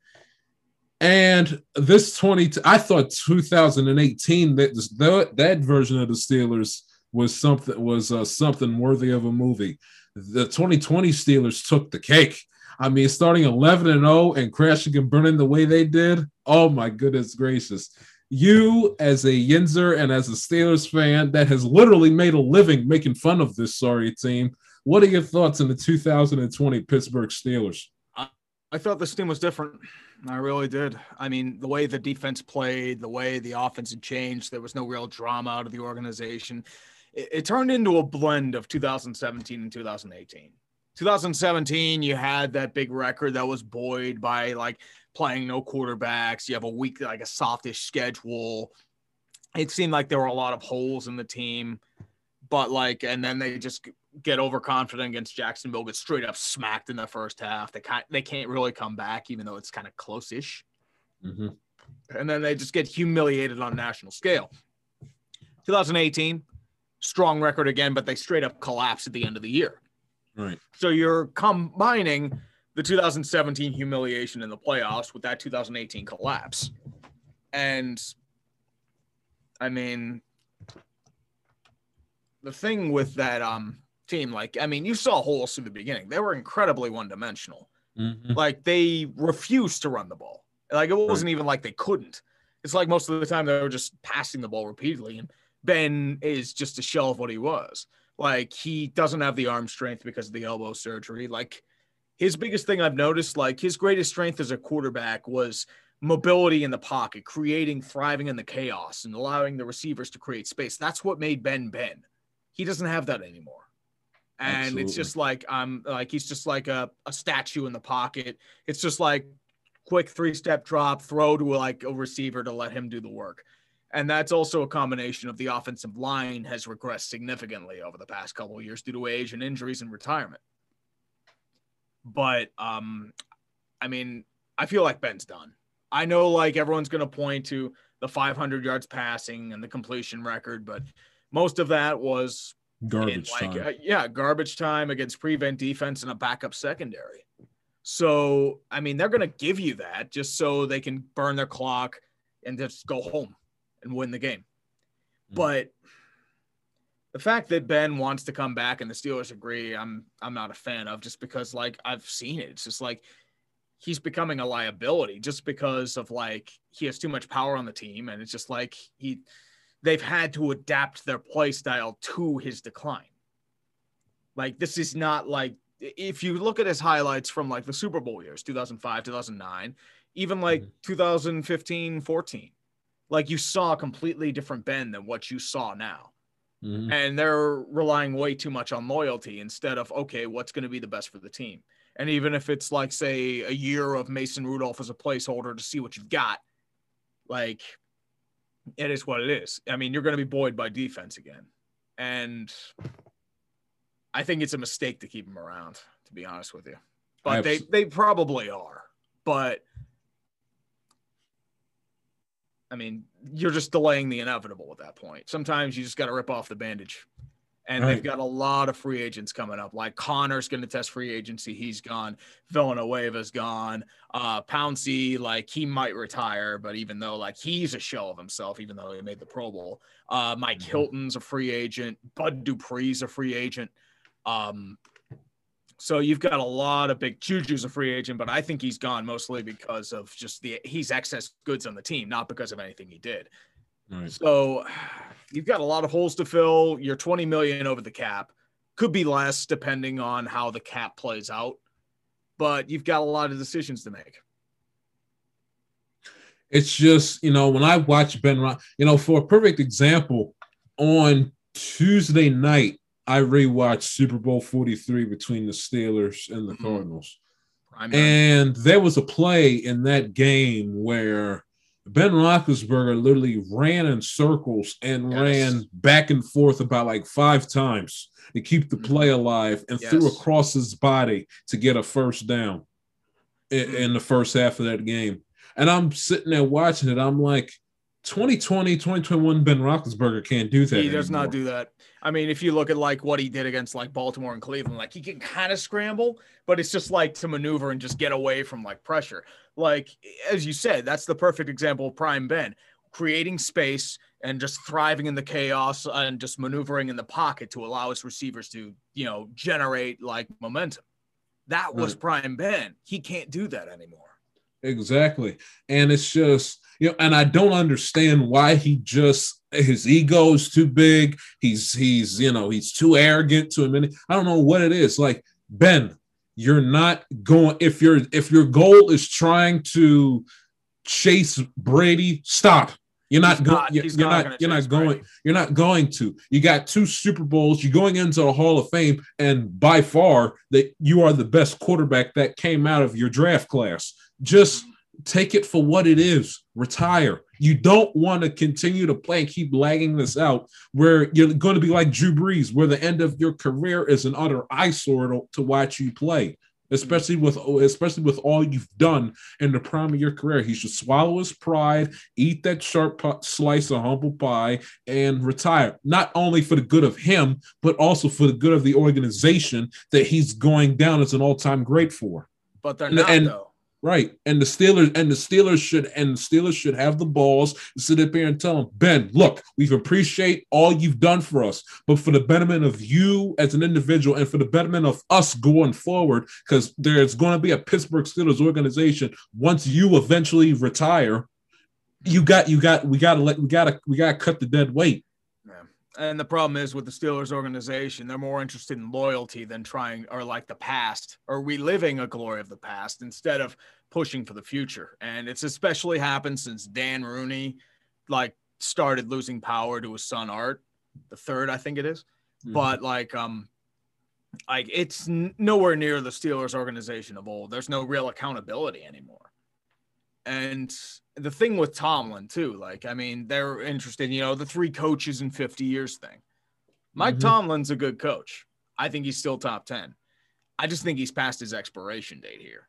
And this 20 I thought 2018 that that, that version of the Steelers was something was uh, something worthy of a movie. The 2020 Steelers took the cake. I mean, starting 11 and 0 and crashing and burning the way they did. Oh my goodness gracious! You, as a Yinzer and as a Steelers fan that has literally made a living making fun of this sorry team, what are your thoughts on the 2020 Pittsburgh Steelers?
I thought this team was different. I really did. I mean, the way the defense played, the way the offense had changed, there was no real drama out of the organization. It, it turned into a blend of 2017 and 2018. 2017, you had that big record that was buoyed by like playing no quarterbacks. You have a week, like a softish schedule. It seemed like there were a lot of holes in the team, but like, and then they just get overconfident against Jacksonville, get straight up smacked in the first half. They can't they can't really come back, even though it's kind of close-ish. Mm-hmm. And then they just get humiliated on a national scale. 2018, strong record again, but they straight up collapse at the end of the year.
Right.
So you're combining the 2017 humiliation in the playoffs with that 2018 collapse. And I mean, the thing with that um team. Like, I mean, you saw holes through the beginning. They were incredibly one dimensional. Mm-hmm. Like, they refused to run the ball. Like, it wasn't even like they couldn't. It's like most of the time they were just passing the ball repeatedly. And Ben is just a shell of what he was. Like, he doesn't have the arm strength because of the elbow surgery. Like, his biggest thing I've noticed, like, his greatest strength as a quarterback was mobility in the pocket, creating, thriving in the chaos, and allowing the receivers to create space. That's what made Ben Ben. He doesn't have that anymore and Absolutely. it's just like I'm um, like he's just like a, a statue in the pocket. It's just like quick three step drop, throw to like a receiver to let him do the work. And that's also a combination of the offensive line has regressed significantly over the past couple of years due to age and injuries and retirement. But um, I mean, I feel like Ben's done. I know like everyone's going to point to the 500 yards passing and the completion record, but most of that was
Garbage
like,
time.
Uh, yeah, garbage time against prevent defense and a backup secondary. So, I mean, they're going to give you that just so they can burn their clock and just go home and win the game. Mm-hmm. But the fact that Ben wants to come back and the Steelers agree, I'm I'm not a fan of just because like I've seen it. It's just like he's becoming a liability just because of like he has too much power on the team and it's just like he they've had to adapt their play style to his decline. Like this is not like if you look at his highlights from like the Super Bowl years, 2005, 2009, even like mm-hmm. 2015, 14, like you saw a completely different Ben than what you saw now. Mm-hmm. And they're relying way too much on loyalty instead of, okay, what's going to be the best for the team? And even if it's like, say, a year of Mason Rudolph as a placeholder to see what you've got, like it is what it is. I mean, you're going to be buoyed by defense again. And I think it's a mistake to keep him around, to be honest with you. But they, they probably are. But I mean, you're just delaying the inevitable at that point. Sometimes you just got to rip off the bandage and right. they've got a lot of free agents coming up. Like Conner's going to test free agency. He's gone. Villanueva's gone. Uh, Pouncey, like he might retire, but even though like he's a shell of himself, even though he made the Pro Bowl. Uh, Mike mm-hmm. Hilton's a free agent. Bud Dupree's a free agent. Um, so you've got a lot of big Juju's a free agent, but I think he's gone mostly because of just the he's excess goods on the team, not because of anything he did. Right. So you've got a lot of holes to fill. You're 20 million over the cap. Could be less depending on how the cap plays out, but you've got a lot of decisions to make.
It's just, you know, when I watch Ben Ron, you know, for a perfect example, on Tuesday night, I rewatched Super Bowl 43 between the Steelers and the mm-hmm. Cardinals. And there was a play in that game where Ben Roethlisberger literally ran in circles and yes. ran back and forth about like five times to keep the play mm-hmm. alive and yes. threw across his body to get a first down in, mm-hmm. in, the first half of that game. And I'm sitting there watching it. I'm like, 2020, 2021, Ben Roethlisberger can't do that.
He does anymore. not do that. I mean, if you look at like what he did against like Baltimore and Cleveland, like he can kind of scramble, but it's just like to maneuver and just get away from like pressure. Like as you said, that's the perfect example of prime Ben. creating space and just thriving in the chaos and just maneuvering in the pocket to allow his receivers to, you know, generate like momentum. That was
Right.
prime Ben. He can't do that anymore.
Exactly. And it's just, you know, and I don't understand why he just his ego is too big. He's he's, you know, he's too arrogant to admit it. I don't know what it is. Like, Ben, you're not going if your if your goal is trying to chase Brady, stop. You're not going
not-
you're, you're
not
not, you're not going
Brady.
you're not going to. You got two Super Bowls. You're going into the Hall of Fame, and by far that you are the best quarterback that came out of your draft class. Just take it for what it is. Retire. You don't want to continue to play and keep lagging this out where you're going to be like Drew Brees, where the end of your career is an utter eyesore to, to watch you play. Especially with especially with all you've done in the prime of your career, he should swallow his pride, eat that sharp slice of humble pie, and retire. Not only for the good of him, but also for the good of the organization that he's going down as an all-time great for.
But they're
And-
not
and-
though.
Right. And the Steelers and the Steelers should and the Steelers should have the balls to sit up here and tell them, Ben, look, we've appreciate all you've done for us, but for the betterment of you as an individual and for the betterment of us going forward, because there's going to be a Pittsburgh Steelers organization once you eventually retire. You got you got we gotta let we gotta we gotta cut the dead weight.
And the problem is with the Steelers organization, they're more interested in loyalty than trying or like the past or reliving a glory of the past instead of pushing for the future. And it's especially happened since Dan Rooney like started losing power to his son Art, the third, I think it is. But like um like it's nowhere near the Steelers organization of old. There's no real accountability anymore. And the thing with Tomlin too, like I mean, they're interested, you know, the three coaches in 50 years thing. Mike
Mhm.
Tomlin's a good coach. I think he's still top 10. I just think he's past his expiration date here.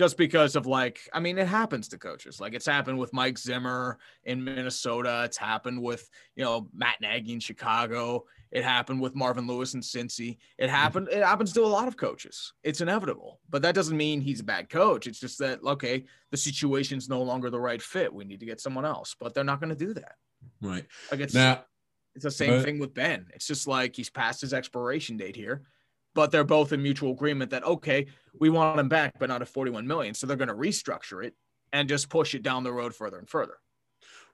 Just because of like, I mean, it happens to coaches. Like it's happened with Mike Zimmer in Minnesota. It's happened with, you know, Matt Nagy in Chicago. It happened with Marvin Lewis in Cincy. It mm-hmm. happened. It happens to a lot of coaches. It's inevitable, but that doesn't mean he's a bad coach. It's just that okay, the situation's no longer the right fit. We need to get someone else, but they're not going to do that.
Right.
Like it's
Now
it's the same
but-
thing with Ben. It's just like he's past his expiration date here, but they're both in mutual agreement that okay, we want him back, but not at 41 million. So they're going to restructure it and just push it down the road further and further.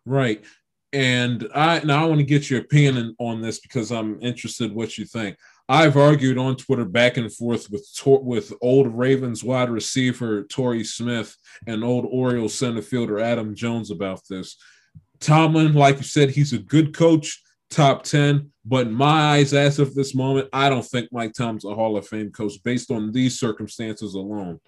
Right. And I now I want to get your opinion on this because I'm interested what you think. I've argued on Twitter back and forth with with old Ravens wide receiver Torrey Smith and old Orioles center fielder Adam Jones about this. Tomlin, like you said, he's a good coach, top 10. But in my eyes, as of this moment, I don't think Mike Tom's a Hall of Fame coach based on these circumstances alone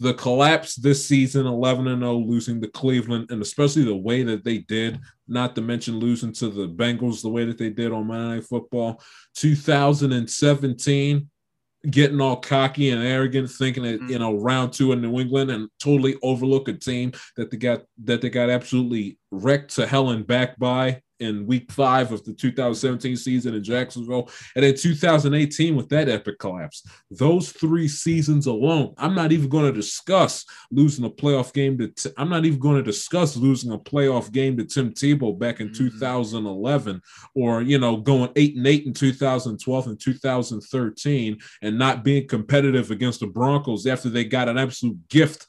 the collapse this season 11 and 0 losing to cleveland and especially the way that they did not to mention losing to the bengals the way that they did on monday night football 2017 getting all cocky and arrogant thinking that you mm-hmm. know round two in new england and totally overlook a team that they got that they got absolutely wrecked to hell and back by in week five of the 2017 season in Jacksonville, and in 2018 with that epic collapse. Those three seasons alone, I'm not even going to discuss losing a playoff game to. T- I'm not even going to discuss losing a playoff game to Tim Tebow back in
Mhm.
2011, or you know going eight and eight in 2012 and 2013, and not being competitive against the Broncos after they got an absolute gift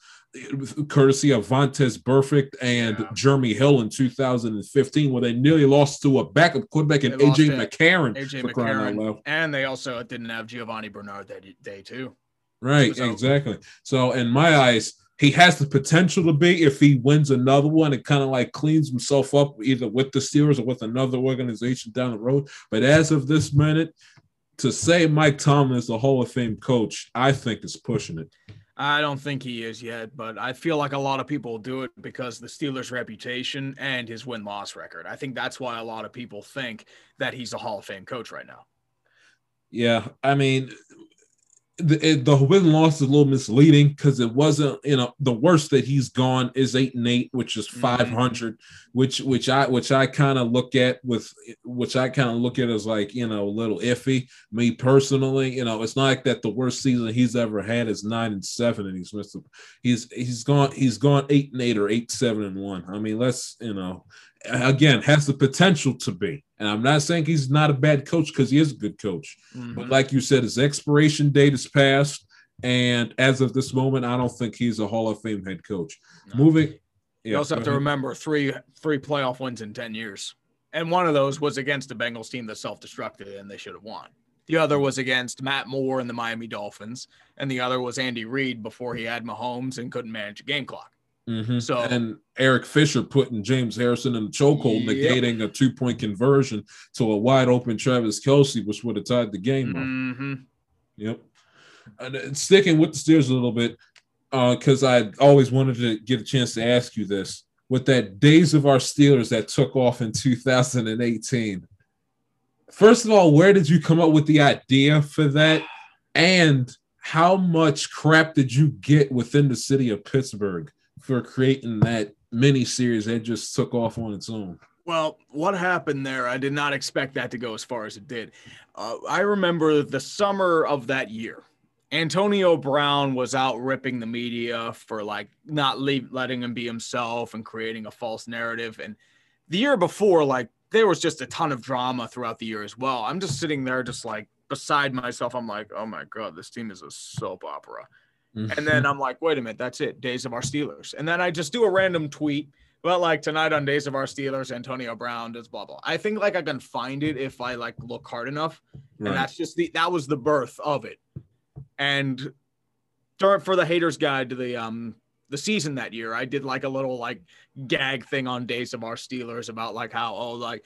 courtesy of Vontaze Burfict and
Yeah.
Jeremy Hill in 2015, where they nearly lost to a backup quarterback in AJ McCarron.
AJ McCarron, and they also didn't have Giovani Bernard that day too.
Right, exactly. So, in my eyes, he has the potential to be if he wins another one and kind of like cleans himself up either with the Steelers or with another organization down the road. But as of this minute, to say Mike Tomlin is the Hall of Fame coach, I think is pushing it.
I don't think he is yet, but I feel like a lot of people do it because the Steelers' reputation and his win loss record. I think that's why a lot of people think that he's a Hall of Fame coach right now.
Yeah, I mean, the, the win loss is a little misleading because it wasn't, you know, the worst that he's gone is eight and eight, which is
Mhm.
five hundred, which which I which I kind of look at with which I kind of look at as like you know a little iffy. Me personally, you know, it's not like that. The worst season he's ever had is nine and seven, and he's missed. a- He's he's gone he's gone eight and eight or eight seven and one. I mean, let's you know. Again has the potential to be. And I'm not saying he's not a bad coach because he is a good coach.
Mhm.
But like you said, his expiration date is passed. And as of this moment, I don't think he's a Hall of Fame head coach.
No.
Moving.
You also
go
have to
ahead.
remember three three playoff wins in ten years, and one of those was against the Bengals team that self-destructed and they should have won. The other was against Matt Moore and the Miami Dolphins, and the other was Andy Reid before he had Mahomes and couldn't manage a game clock.
Mhm.
So-
and Eric Fisher putting James Harrison in the chokehold,
Yep.
negating a two point conversion to a wide open Travis Kelce, which would have tied the game up.
hmm
Yep. And uh, sticking with the Steelers a little bit, because I always wanted to get a chance to ask you this. With that Days of Our Steelers that took off in 2018, first of all, where did you come up with the idea for that? And how much crap did you get within the city of Pittsburgh for creating that mini series that just took off on its own?
Well, what happened there? I did not expect that to go as far as it did. Uh, I remember the summer of that year. Antonio Brown was out ripping the media for like not leave, letting him be himself and creating a false narrative. And the year before, like there was just a ton of drama throughout the year as well. I'm just sitting there, just like beside myself. I'm like, oh my god, this team is a soap opera. And then I'm like, wait a minute, that's it. Days of our Steelers. And then I just do a random tweet. Well, like tonight on Days of Our Steelers, Antonio Brown does blah blah. I think like I can find it if I like look hard enough.
Right.
And that's just the that was the birth of it. And during for the haters guide to the um the season that year, I did like a little like gag thing on Days of Our Steelers about like how oh like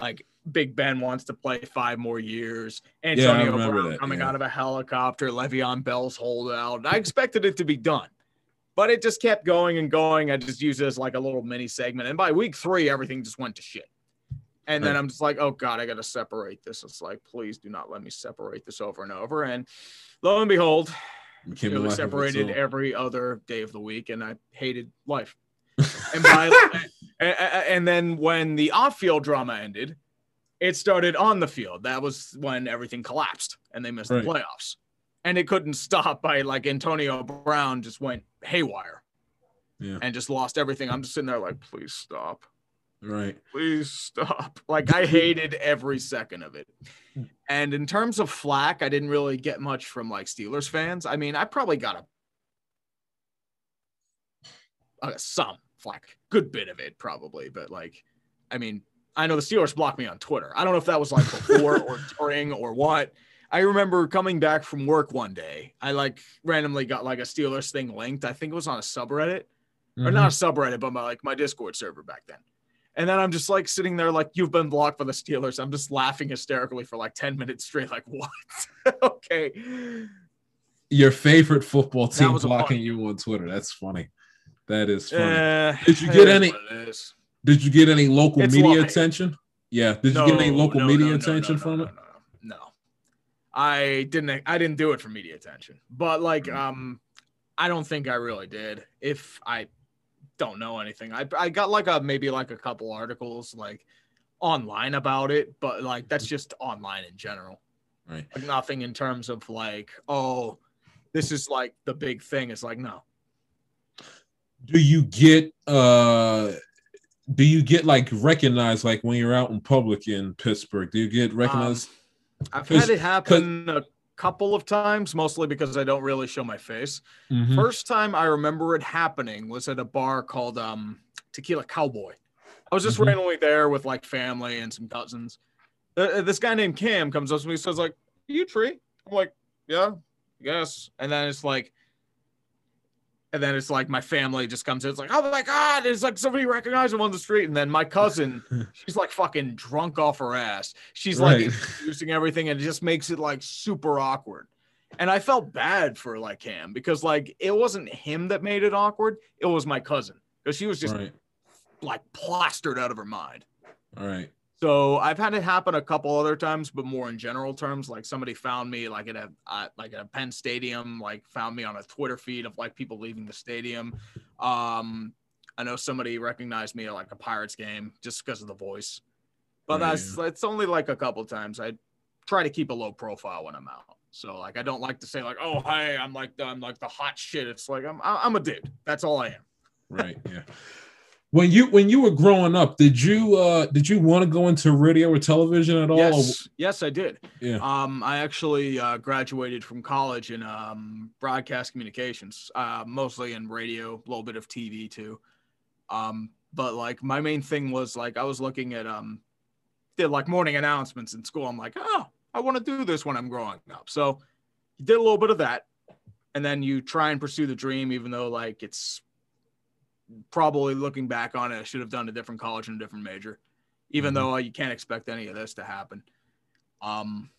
like Big Ben wants to play five more years. Antonio
remember
Brown
that,
coming
yeah.
out of a helicopter, Le'Veon Bell's holdout. I expected it to be done, but it just kept going and going. I just used it as like a little mini segment. And by week three, everything just went to shit. And then I'm just like, oh God, I got to separate this. It's like, please do not let me separate this over and over. And lo and behold,
Became
it
a
was
life of its
separated every other day of the week, and I hated life. and by and, and then when the off-field drama ended, it started on the field. That was when everything collapsed and they missed
Right.
the playoffs. And it couldn't stop by like Antonio Brown just went haywire
Yeah.
and just lost everything. I'm just sitting there like, please stop.
Right.
Please stop. Like I hated every second of it. And in terms of flack, I didn't really get much from like Steelers fans. I mean, I probably got a uh, some flack, good bit of it probably, but like, I mean, I know the Steelers blocked me on Twitter. I don't know if that was like before or during or what. I remember coming back from work one day. I like randomly got like a Steelers thing linked. I think it was on a subreddit or
Mhm.
not a subreddit, but my like my Discord server back then. And then I'm just like sitting there, like you've been blocked by the Steelers. I'm just laughing hysterically for like 10 minutes straight. Like, what? okay.
Your favorite football team blocking you on Twitter. That's funny. That is funny.
Eh,
Did you get any-
what it is.
Did you get any local
It's
media attention? Yeah. Did you get any local
no,
media
no, no,
attention
no,
from
no,
it?
No, no, no. I didn't. I didn't do it for media attention. But like,
Mm.
um, I don't think I really did. If I don't know anything, I I got like a maybe like a couple articles like online about it, but like that's just online in general.
Right.
Like nothing in terms of like, oh, this is like the big thing. It's like no.
Do you get uh do you get like recognized like when you're out in public in Pittsburgh? Do you get recognized?
I've had it happen a couple of times, mostly because I don't really show my face.
Mhm.
First time I remember it happening was at a bar called um, Tequila Cowboy. I was just
Mhm.
randomly there with like family and some cousins. Uh, Uh, this guy named Cam comes up to me says like, "You tree?" I'm like, "Yeah, yes." And then it's like, and then it's like my family just comes in. It's like, "Oh my god!" It's like somebody recognized him on the street. And then my cousin, she's like fucking drunk off her ass. She's like
Right.
introducing everything, and it just makes it like super awkward. And I felt bad for like him because like it wasn't him that made it awkward. It was my cousin because she was just
right.
like plastered out of her mind.
All right.
So I've had it happen a couple other times, but more in general terms. Like somebody found me like at a uh, like at a Penn Stadium, like found me on a Twitter feed of like people leaving the stadium. Um, I know somebody recognized me at like a Pirates game just because of the voice, but
Right,
that's it's only like a couple times. I try to keep a low profile when I'm out. So like I don't like to say like, oh hey, I'm like the, I'm like the hot shit. It's like I'm I'm a dude. That's all I am.
Right. Yeah. When you when you were growing up, did you uh did you want to go into radio or television at all?
Yes, yes, I did.
Yeah.
Um, I actually uh, graduated from college in um, broadcast communications, uh, mostly in radio, a little bit of TV too. Um, but like my main thing was like I was looking at um, did like morning announcements in school. I'm like, oh, I want to do this when I'm growing up. So you did a little bit of that, and then you try and pursue the dream, even though like it's probably looking back on it, I should have done a different college and a different major, even
Mhm.
though uh, you can't expect any of this to happen. Um,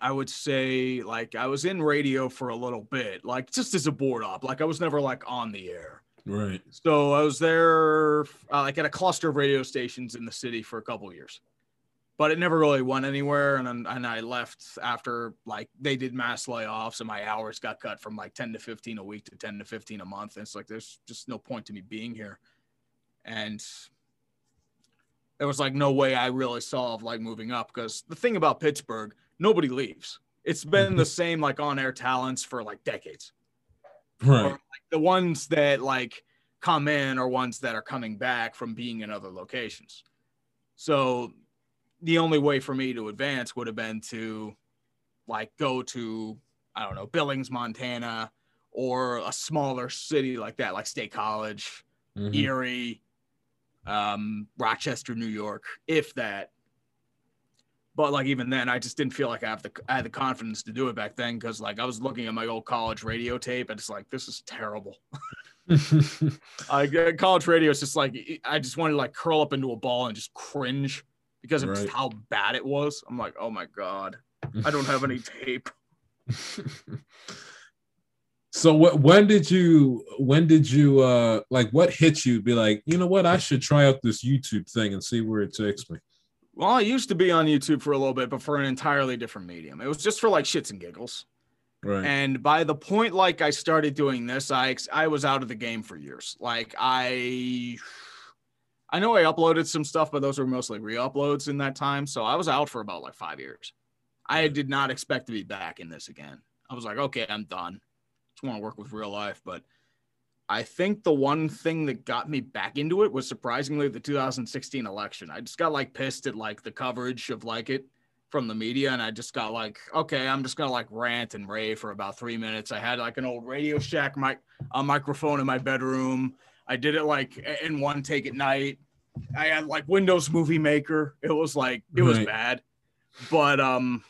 I would say like I was in radio for a little bit, like just as a board op. Like I was never like on the air.
Right.
So I was there uh, like at a cluster of radio stations in the city for a couple of years, but it never really went anywhere. And then, and I left after like they did mass layoffs and my hours got cut from like 10 to 15 a week to 10 to 15 a month. And it's like, there's just no point to me being here. And there was like no way I really saw of like moving up because the thing about Pittsburgh, nobody leaves. It's been the mm-hmm. same like on air talents for like decades
Right.
the ones that like come in are ones that are coming back from being in other locations. So the only way for me to advance would have been to like go to I don't know Billings, Montana, or a smaller city like that, like State College,
Mhm.
Erie, um, Rochester, New York, if that. But like even then, I just didn't feel like I have the I had the confidence to do it back then because like I was looking at my old college radio tape and it's like this is terrible. I uh, college radio is just like I just wanted to like curl up into a ball and just cringe because of just how bad it was. I'm like, oh my god, I don't have any tape.
so what when did you when did you uh like what hit you be like, you know what, I should try out this YouTube thing and see where it takes me.
Well, I used to be on YouTube for a little bit, but for an entirely different medium. It was just for like shits and giggles.
Right.
And by the point like I started doing this, I I was out of the game for years. Like I I know I uploaded some stuff, but those were mostly re-uploads in that time. So I was out for about like five years. I did not expect to be back in this again. I was like, okay, I'm done. Just want to work with real life. But I think the one thing that got me back into it was surprisingly the 2016 election. I just got like pissed at like the coverage of like it from the media and I just got like, okay, I'm just gonna like rant and rave for about three minutes. I had like an old Radio Shack mic, a microphone in my bedroom. I did it like in one take at night. I had like Windows Movie Maker. It was like it was
Right.
bad, but um,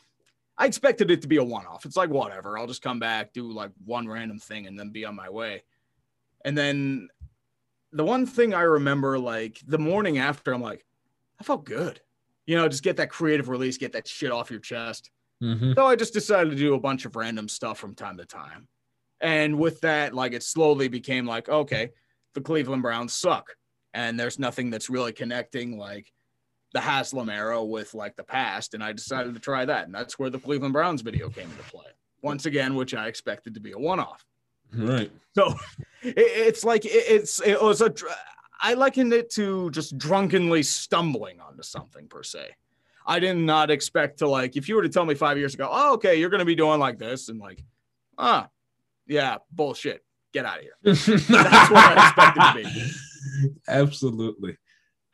I expected it to be a one-off. It's like whatever. I'll just come back, do like one random thing, and then be on my way. And then the one thing I remember, like the morning after, I'm like, I felt good. You know, just get that creative release, get that shit off your chest.
Mhm.
So I just decided to do a bunch of random stuff from time to time. And with that, like it slowly became like, okay, the Cleveland Browns suck. And there's nothing that's really connecting like the Haslam era with like the past. And I decided to try that. And that's where the Cleveland Browns video came into play. Once again, which I expected to be a one off.
Right.
So it, it's like it, it's it was a I likened it to just drunkenly stumbling onto something per se. I did not expect to like if you were to tell me five years ago, oh okay, you're gonna be doing like this and like, ah, yeah, bullshit, get out of here.
That's
what I expected to
be. Absolutely.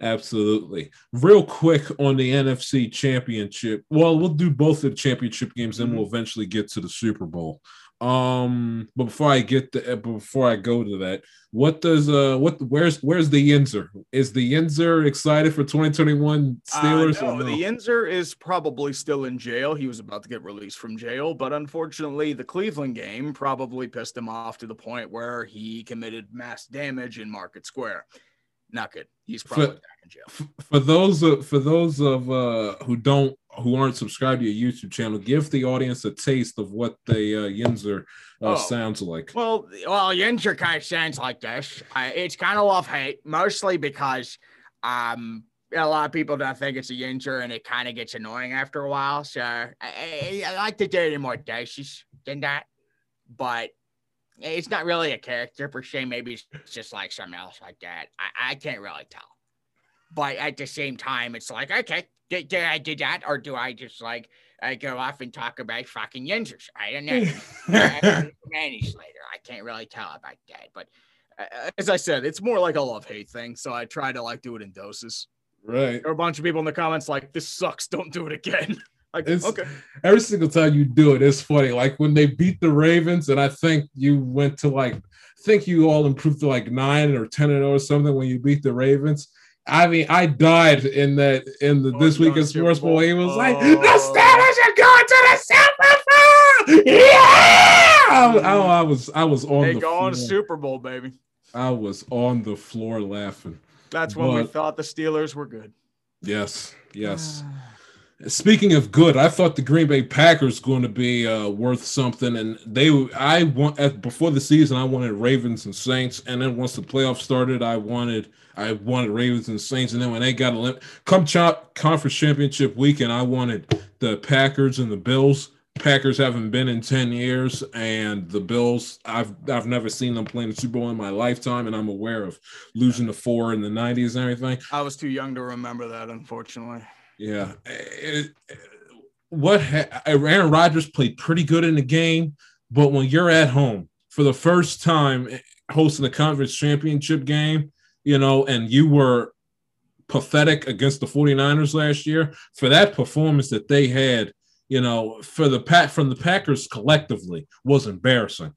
Absolutely. Real quick on the NFC championship. Well, we'll do both of the championship games, then mm-hmm. we'll eventually get to the Super Bowl. Um, but before I get to uh, before I go to that, what does uh what where's where's the Yinzer? Is the Yinzer excited for 2021 Steelers?
Uh,
or
no, the Yinzer is probably still in jail. He was about to get released from jail, but unfortunately, the Cleveland game probably pissed him off to the point where he committed mass damage in Market Square. Not good. He's probably
For-
back in jail.
For those of for those of uh who don't who aren't subscribed to your YouTube channel, give the audience a taste of what the uh, Yinzer uh,
Oh.
sounds like.
Well, well, Yinzer kind of sounds like this. Uh, it's kind of love hate, mostly because um a lot of people don't think it's a Yinzer, and it kind of gets annoying after a while. So I, I, I like to do it in more doses than that, but it's not really a character per se. Maybe it's just like something else like that. I, I can't really tell. But at the same time, it's like, okay, did, did I do that, or do I just like I go off and talk about fucking Yinzers? I don't know. I- I- later. I can't really tell about that, but uh, as I said, it's more like a love hate thing. So I try to like do it in doses.
Right.
There are a bunch of people in the comments like, "This sucks. Don't do it again." like,
It's-
okay,
Every single time you do it, it's funny. Like when they beat the Ravens, and I think you went to like, I think you all improved to like nine or ten and 0 or something when you beat the Ravens. I mean, I died in that in the
Oh,
this
you
week
going
in sports bowl.
Bowl?
He was like,
Oh.
"The Steelers are going to the Super Bowl!" Yeah, I, I, I was I was on
they
the
go on to
floor.
Super Bowl, baby.
I was on the floor laughing.
That's when we thought the Steelers were good.
Yes, yes. Ah. Speaking of good, I thought the Green Bay Packers going to be uh, worth something, and they. I want at, before the season, I wanted Ravens and Saints, and then once the playoffs started, I wanted I wanted Ravens and Saints, and then when they got a come chop conference championship weekend, I wanted the Packers and the Bills. Packers haven't been in ten years, and the Bills. I've I've never seen them play in the Super Bowl in my lifetime, and I'm aware of losing to four in the '90s and everything.
I was too young to remember that, unfortunately.
Yeah. It- it- what ha- eh, Aaron Rodgers played pretty good in the game, but when you're at home for the first time hosting a conference championship game, you know, and you were pathetic against the 49ers last year for that performance that they had, you know, for the pat from the Packers collectively was embarrassing.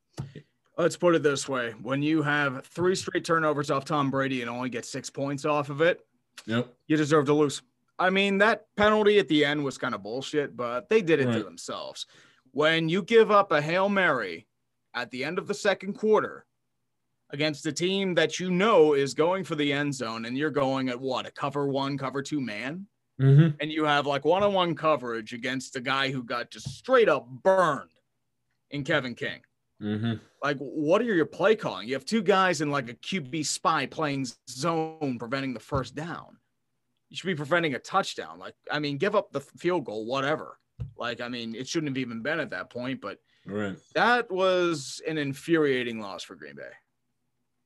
Let's put it this way: when you have three straight turnovers off Tom Brady and only get six points off of it,
Yep.
you deserve to lose. I mean, that penalty at the end was kind of bullshit, but they did it to themselves. When you give up a Hail Mary at the end of the second quarter against a team that you know is going for the end zone and you're going at what, a cover one, cover two man?
Mm-hmm.
And you have like one on one coverage against a guy who got just straight up burned in Kevin King.
Mm-hmm.
Like, what are your play calling? You have two guys in like a QB spy playing zone, preventing the first down. You should be preventing a touchdown. Like, I mean, give up the field goal, whatever. Like, I mean, it shouldn't have even been at that point, but
Right.
that was an infuriating loss for Green Bay.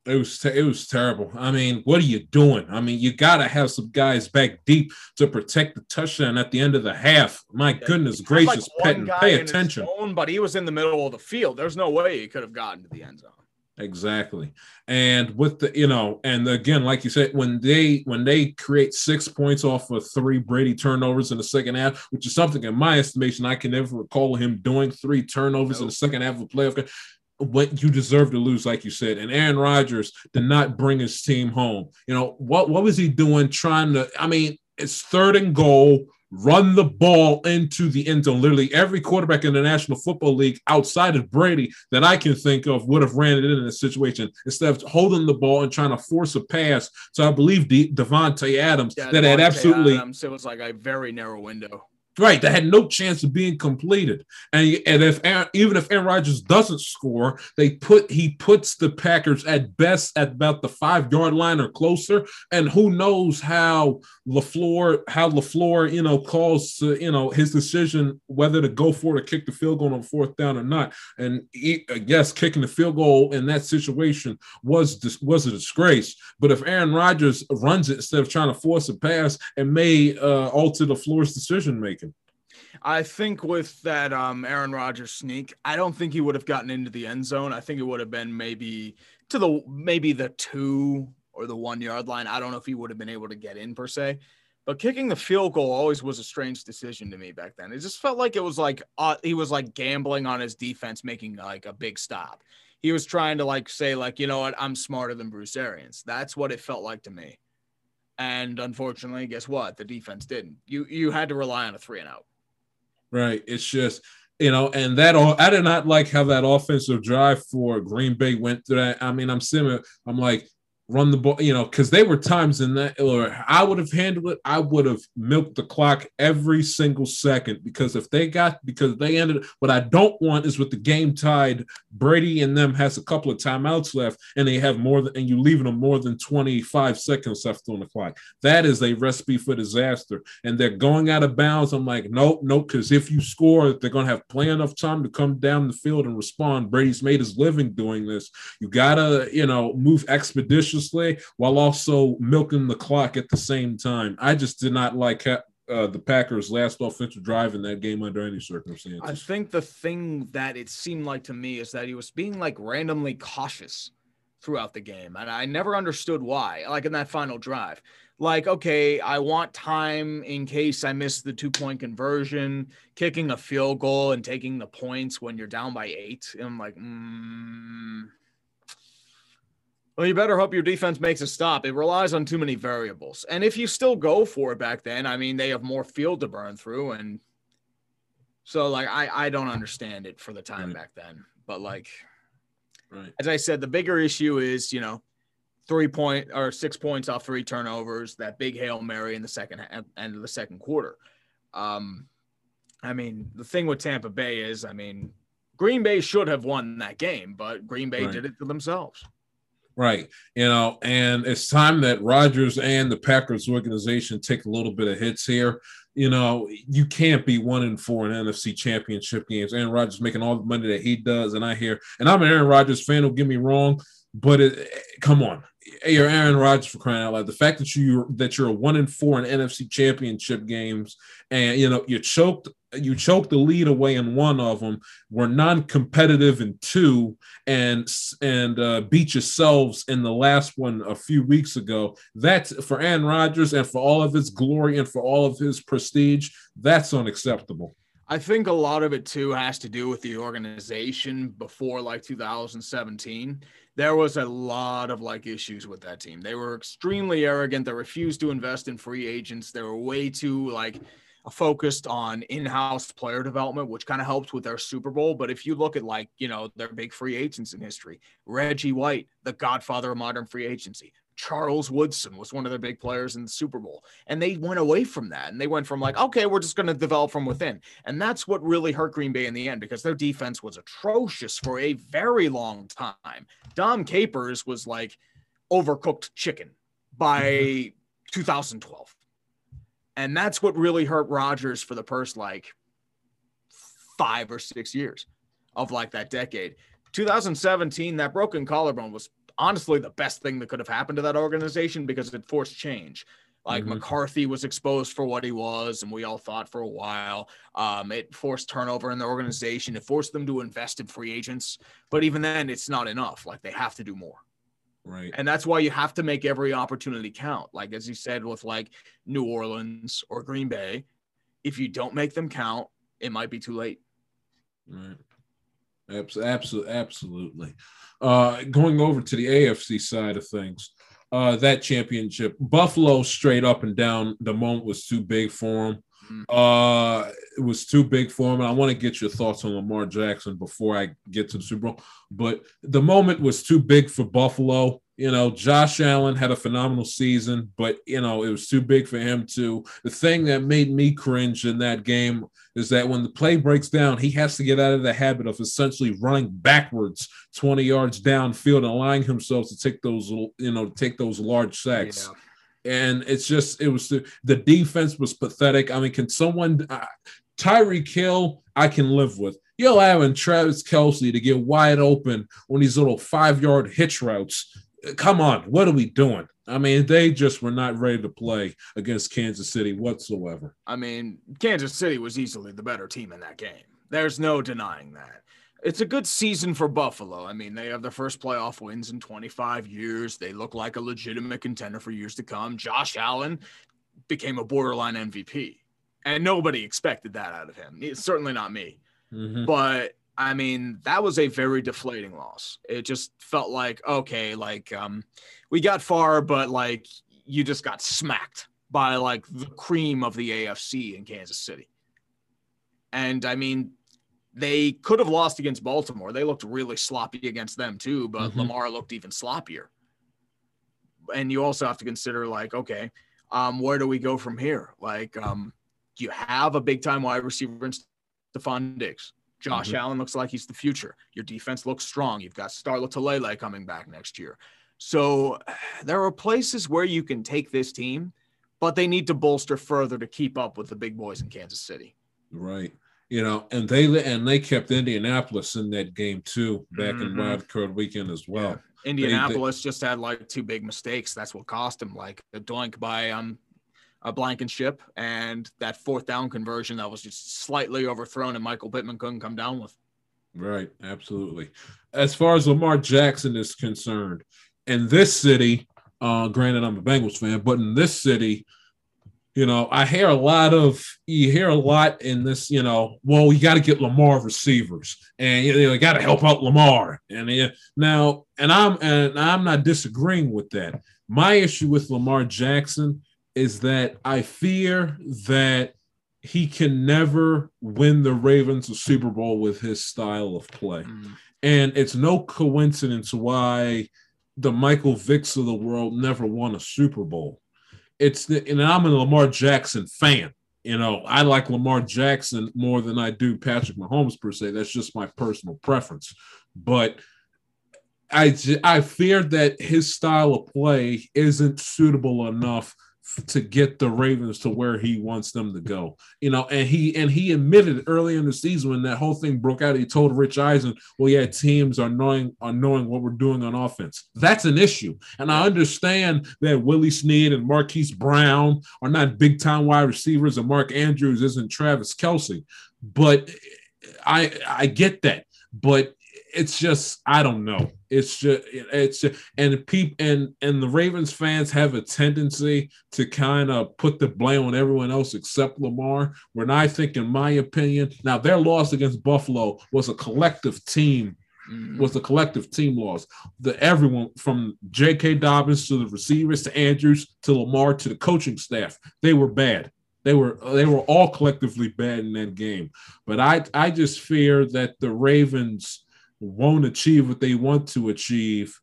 It was te- it was terrible. I mean, what are you doing? I mean, you got to have some guys back deep to protect the touchdown at the end of the half. My goodness gracious,
like,
pay attention.
zone, but he was in the middle of the field. There's no way he could have gotten to the end zone.
Exactly. And with the you know, and again, like you said, when they when they create six points off of three Brady turnovers in the second half, which is something in my estimation I can never recall him doing three turnovers in the second half of a playoff game. What you deserve to lose, like you said, and Aaron Rodgers did not bring his team home. You know what? What was he doing? Trying to? I mean, it's third and goal. Run the ball into the end zone. Literally, every quarterback in the National Football League outside of Brady that I can think of would have ran it in a situation instead of holding the ball and trying to force a pass. So I believe De- Davante Adams
Yeah,
that had absolutely
Adams, it was like a very narrow window.
Right, that had no chance of being completed, and and if Aaron, even if Aaron Rodgers doesn't score, they put he puts the Packers at best at about the five yard line or closer, and who knows how LaFleur how LaFleur you know calls uh, you know his decision whether to go for it or kick the field goal on fourth down or not, and he, uh, yes, kicking the field goal in that situation was dis- was a disgrace, but if Aaron Rodgers runs it instead of trying to force a pass, it may uh, alter LaFleur's decision making.
I think with that um, Aaron Rodgers sneak, I don't think he would have gotten into the end zone. I think it would have been maybe to the maybe the two or the one yard line. I don't know if he would have been able to get in per se. But kicking the field goal always was a strange decision to me back then. It just felt like it was like uh, he was like gambling on his defense making like a big stop. He was trying to like say like, you know what, I'm smarter than Bruce Arians. That's what it felt like to me. And unfortunately, guess what? The defense didn't. You you had to rely on a three and out.
Right. It's just, you know, and that all I did not like how that offensive drive for Green Bay went through that. I mean, I'm similar. I'm like, run the ball, you know, because there were times in that, or I would have handled it. I would have milked the clock every single second because if they got, because they ended, what I don't want is with the game tied, Brady and them has a couple of timeouts left and they have more than, and you leaving them more than 25 seconds left on the clock. That is a recipe for disaster. And they're going out of bounds. I'm like, nope, nope, because if you score, they're going to have plenty enough time to come down the field and respond. Brady's made his living doing this. You got to, you know, move expeditiously while also milking the clock at the same time. I just did not like uh, the Packers' last offensive drive in that game under any circumstances.
I think the thing that it seemed like to me is that he was being like randomly cautious throughout the game. And I never understood why, like in that final drive. Like, okay, I want time in case I miss the two point conversion, kicking a field goal and taking the points when you're down by eight. And I'm like, mm, well, you better hope your defense makes a stop. It relies on too many variables. And if you still go for it back then, I mean, they have more field to burn through. And so, like, I, I don't understand it for the time
Right.
back then. But, like,
Right.
as I said, the bigger issue is, you know, three point or six points off three turnovers, that big Hail Mary in the second end of the second quarter. Um, I mean, the thing with Tampa Bay is, I mean, Green Bay should have won that game, but Green Bay
Right.
did it to themselves.
Right. You know, and it's time that Rodgers and the Packers organization take a little bit of hits here. You know, you can't be one in four in NFC championship games. Aaron Rodgers making all the money that he does. And I hear, and I'm an Aaron Rodgers fan, don't get me wrong, but it, come on. You're Aaron Rodgers for crying out loud. The fact that you that you're a one in four in NFC championship games and you know you choked you choked the lead away in one of them, were non-competitive in two, and and uh, beat yourselves in the last one a few weeks ago. That's for Aaron Rodgers and for all of his glory and for all of his prestige. That's unacceptable.
I think a lot of it too has to do with the organization before like 2017. There was a lot of like issues with that team. They were extremely arrogant. They refused to invest in free agents. They were way too like focused on in-house player development, which kind of helped with their Super Bowl. But if you look at like, you know, their big free agents in history, Reggie White, the godfather of modern free agency, Charles Woodson was one of their big players in the Super Bowl. And they went away from that. And they went from like, okay, we're just going to develop from within. And that's what really hurt Green Bay in the end because their defense was atrocious for a very long time. Dom Capers was like overcooked chicken by mm-hmm. 2012. And that's what really hurt Rodgers for the first like five or six years of like that decade. 2017, that broken collarbone was honestly the best thing that could have happened to that organization because it forced change. Like
Mhm.
McCarthy was exposed for what he was, and we all thought for a while. Um, it forced turnover in the organization. It forced them to invest in free agents. But even then, it's not enough. Like they have to do more.
Right.
And that's why you have to make every opportunity count. Like as you said with like New Orleans or Green Bay, if you don't make them count, it might be too late.
Right. Absolutely, absolutely. Uh, going over to the AFC side of things, uh, that championship, Buffalo straight up and down. The moment was too big for him.
Mhm.
Uh, it was too big for him, and I want to get your thoughts on Lamar Jackson before I get to the Super Bowl. But the moment was too big for Buffalo. You know, Josh Allen had a phenomenal season, but you know it was too big for him too. The thing that made me cringe in that game is that when the play breaks down, he has to get out of the habit of essentially running backwards 20 yards downfield and allowing himself to take those, you know, take those large sacks. And it's just, it was the, the defense was pathetic. I mean, can someone, uh, Tyreek Hill, I can live with. You're allowing Travis Kelce to get wide open on these little five yard hitch routes. Come on, what are we doing? I mean, they just were not ready to play against Kansas City whatsoever.
I mean, Kansas City was easily the better team in that game. There's no denying that. It's a good season for Buffalo. I mean, they have their first playoff wins in 25 years. They look like a legitimate contender for years to come. Josh Allen became a borderline MVP, and nobody expected that out of him. It's certainly not me.
Mhm.
But I mean, that was a very deflating loss. It just felt like, okay, like um, we got far, but like you just got smacked by like the cream of the AFC in Kansas City. And I mean, they could have lost against Baltimore. They looked really sloppy against them too, but
Mhm.
Lamar looked even sloppier. And you also have to consider, like, okay, um, where do we go from here? Like, um, you have a big time wide receiver in Stefon Diggs. Josh
Mhm.
Allen looks like he's the future. Your defense looks strong. You've got Star Lotulelei coming back next year. So there are places where you can take this team, but they need to bolster further to keep up with the big boys in Kansas City.
Right. You know, and they and they kept Indianapolis in that game too back in
Mhm.
wild card weekend as well.
Indianapolis just had like two big mistakes. That's what cost them, like a doink by um a Blankenship and ship, and that fourth down conversion that was just slightly overthrown and Michael Pittman couldn't come down with.
Right, absolutely. As far as Lamar Jackson is concerned, in this city, uh, granted I'm a Bengals fan, but in this city, you know, I hear a lot of you hear a lot in this, you know, well, you got to get Lamar receivers, and you know, you got to help out Lamar, and uh, now, and I'm and I'm not disagreeing with that. My issue with Lamar Jackson is that I fear that he can never win the Ravens a Super Bowl with his style of play. Mm. And it's no coincidence why the Michael Vicks of the world never won a Super Bowl. It's the, and I'm a Lamar Jackson fan. You know, I like Lamar Jackson more than I do Patrick Mahomes per se. That's just my personal preference. But I I fear that his style of play isn't suitable enough to get the Ravens to where he wants them to go. You know, and he and he admitted early in the season when that whole thing broke out, he told Rich Eisen, "Well, yeah, teams are knowing are knowing what we're doing on offense. That's an issue." And I understand that Willie Snead and Marquise Brown are not big time wide receivers, and Mark Andrews isn't Travis Kelce, but I I get that. But it's just I don't know. It's just it's just, and people and and the Ravens fans have a tendency to kind of put the blame on everyone else except Lamar. When I think, in my opinion, now their loss against Buffalo was a collective team. Mm-hmm. Was a collective team loss. The everyone from J.K. Dobbins to the receivers to Andrews to Lamar to the coaching staff, they were bad. They were they were all collectively bad in that game. But I I just fear that the Ravens won't achieve what they want to achieve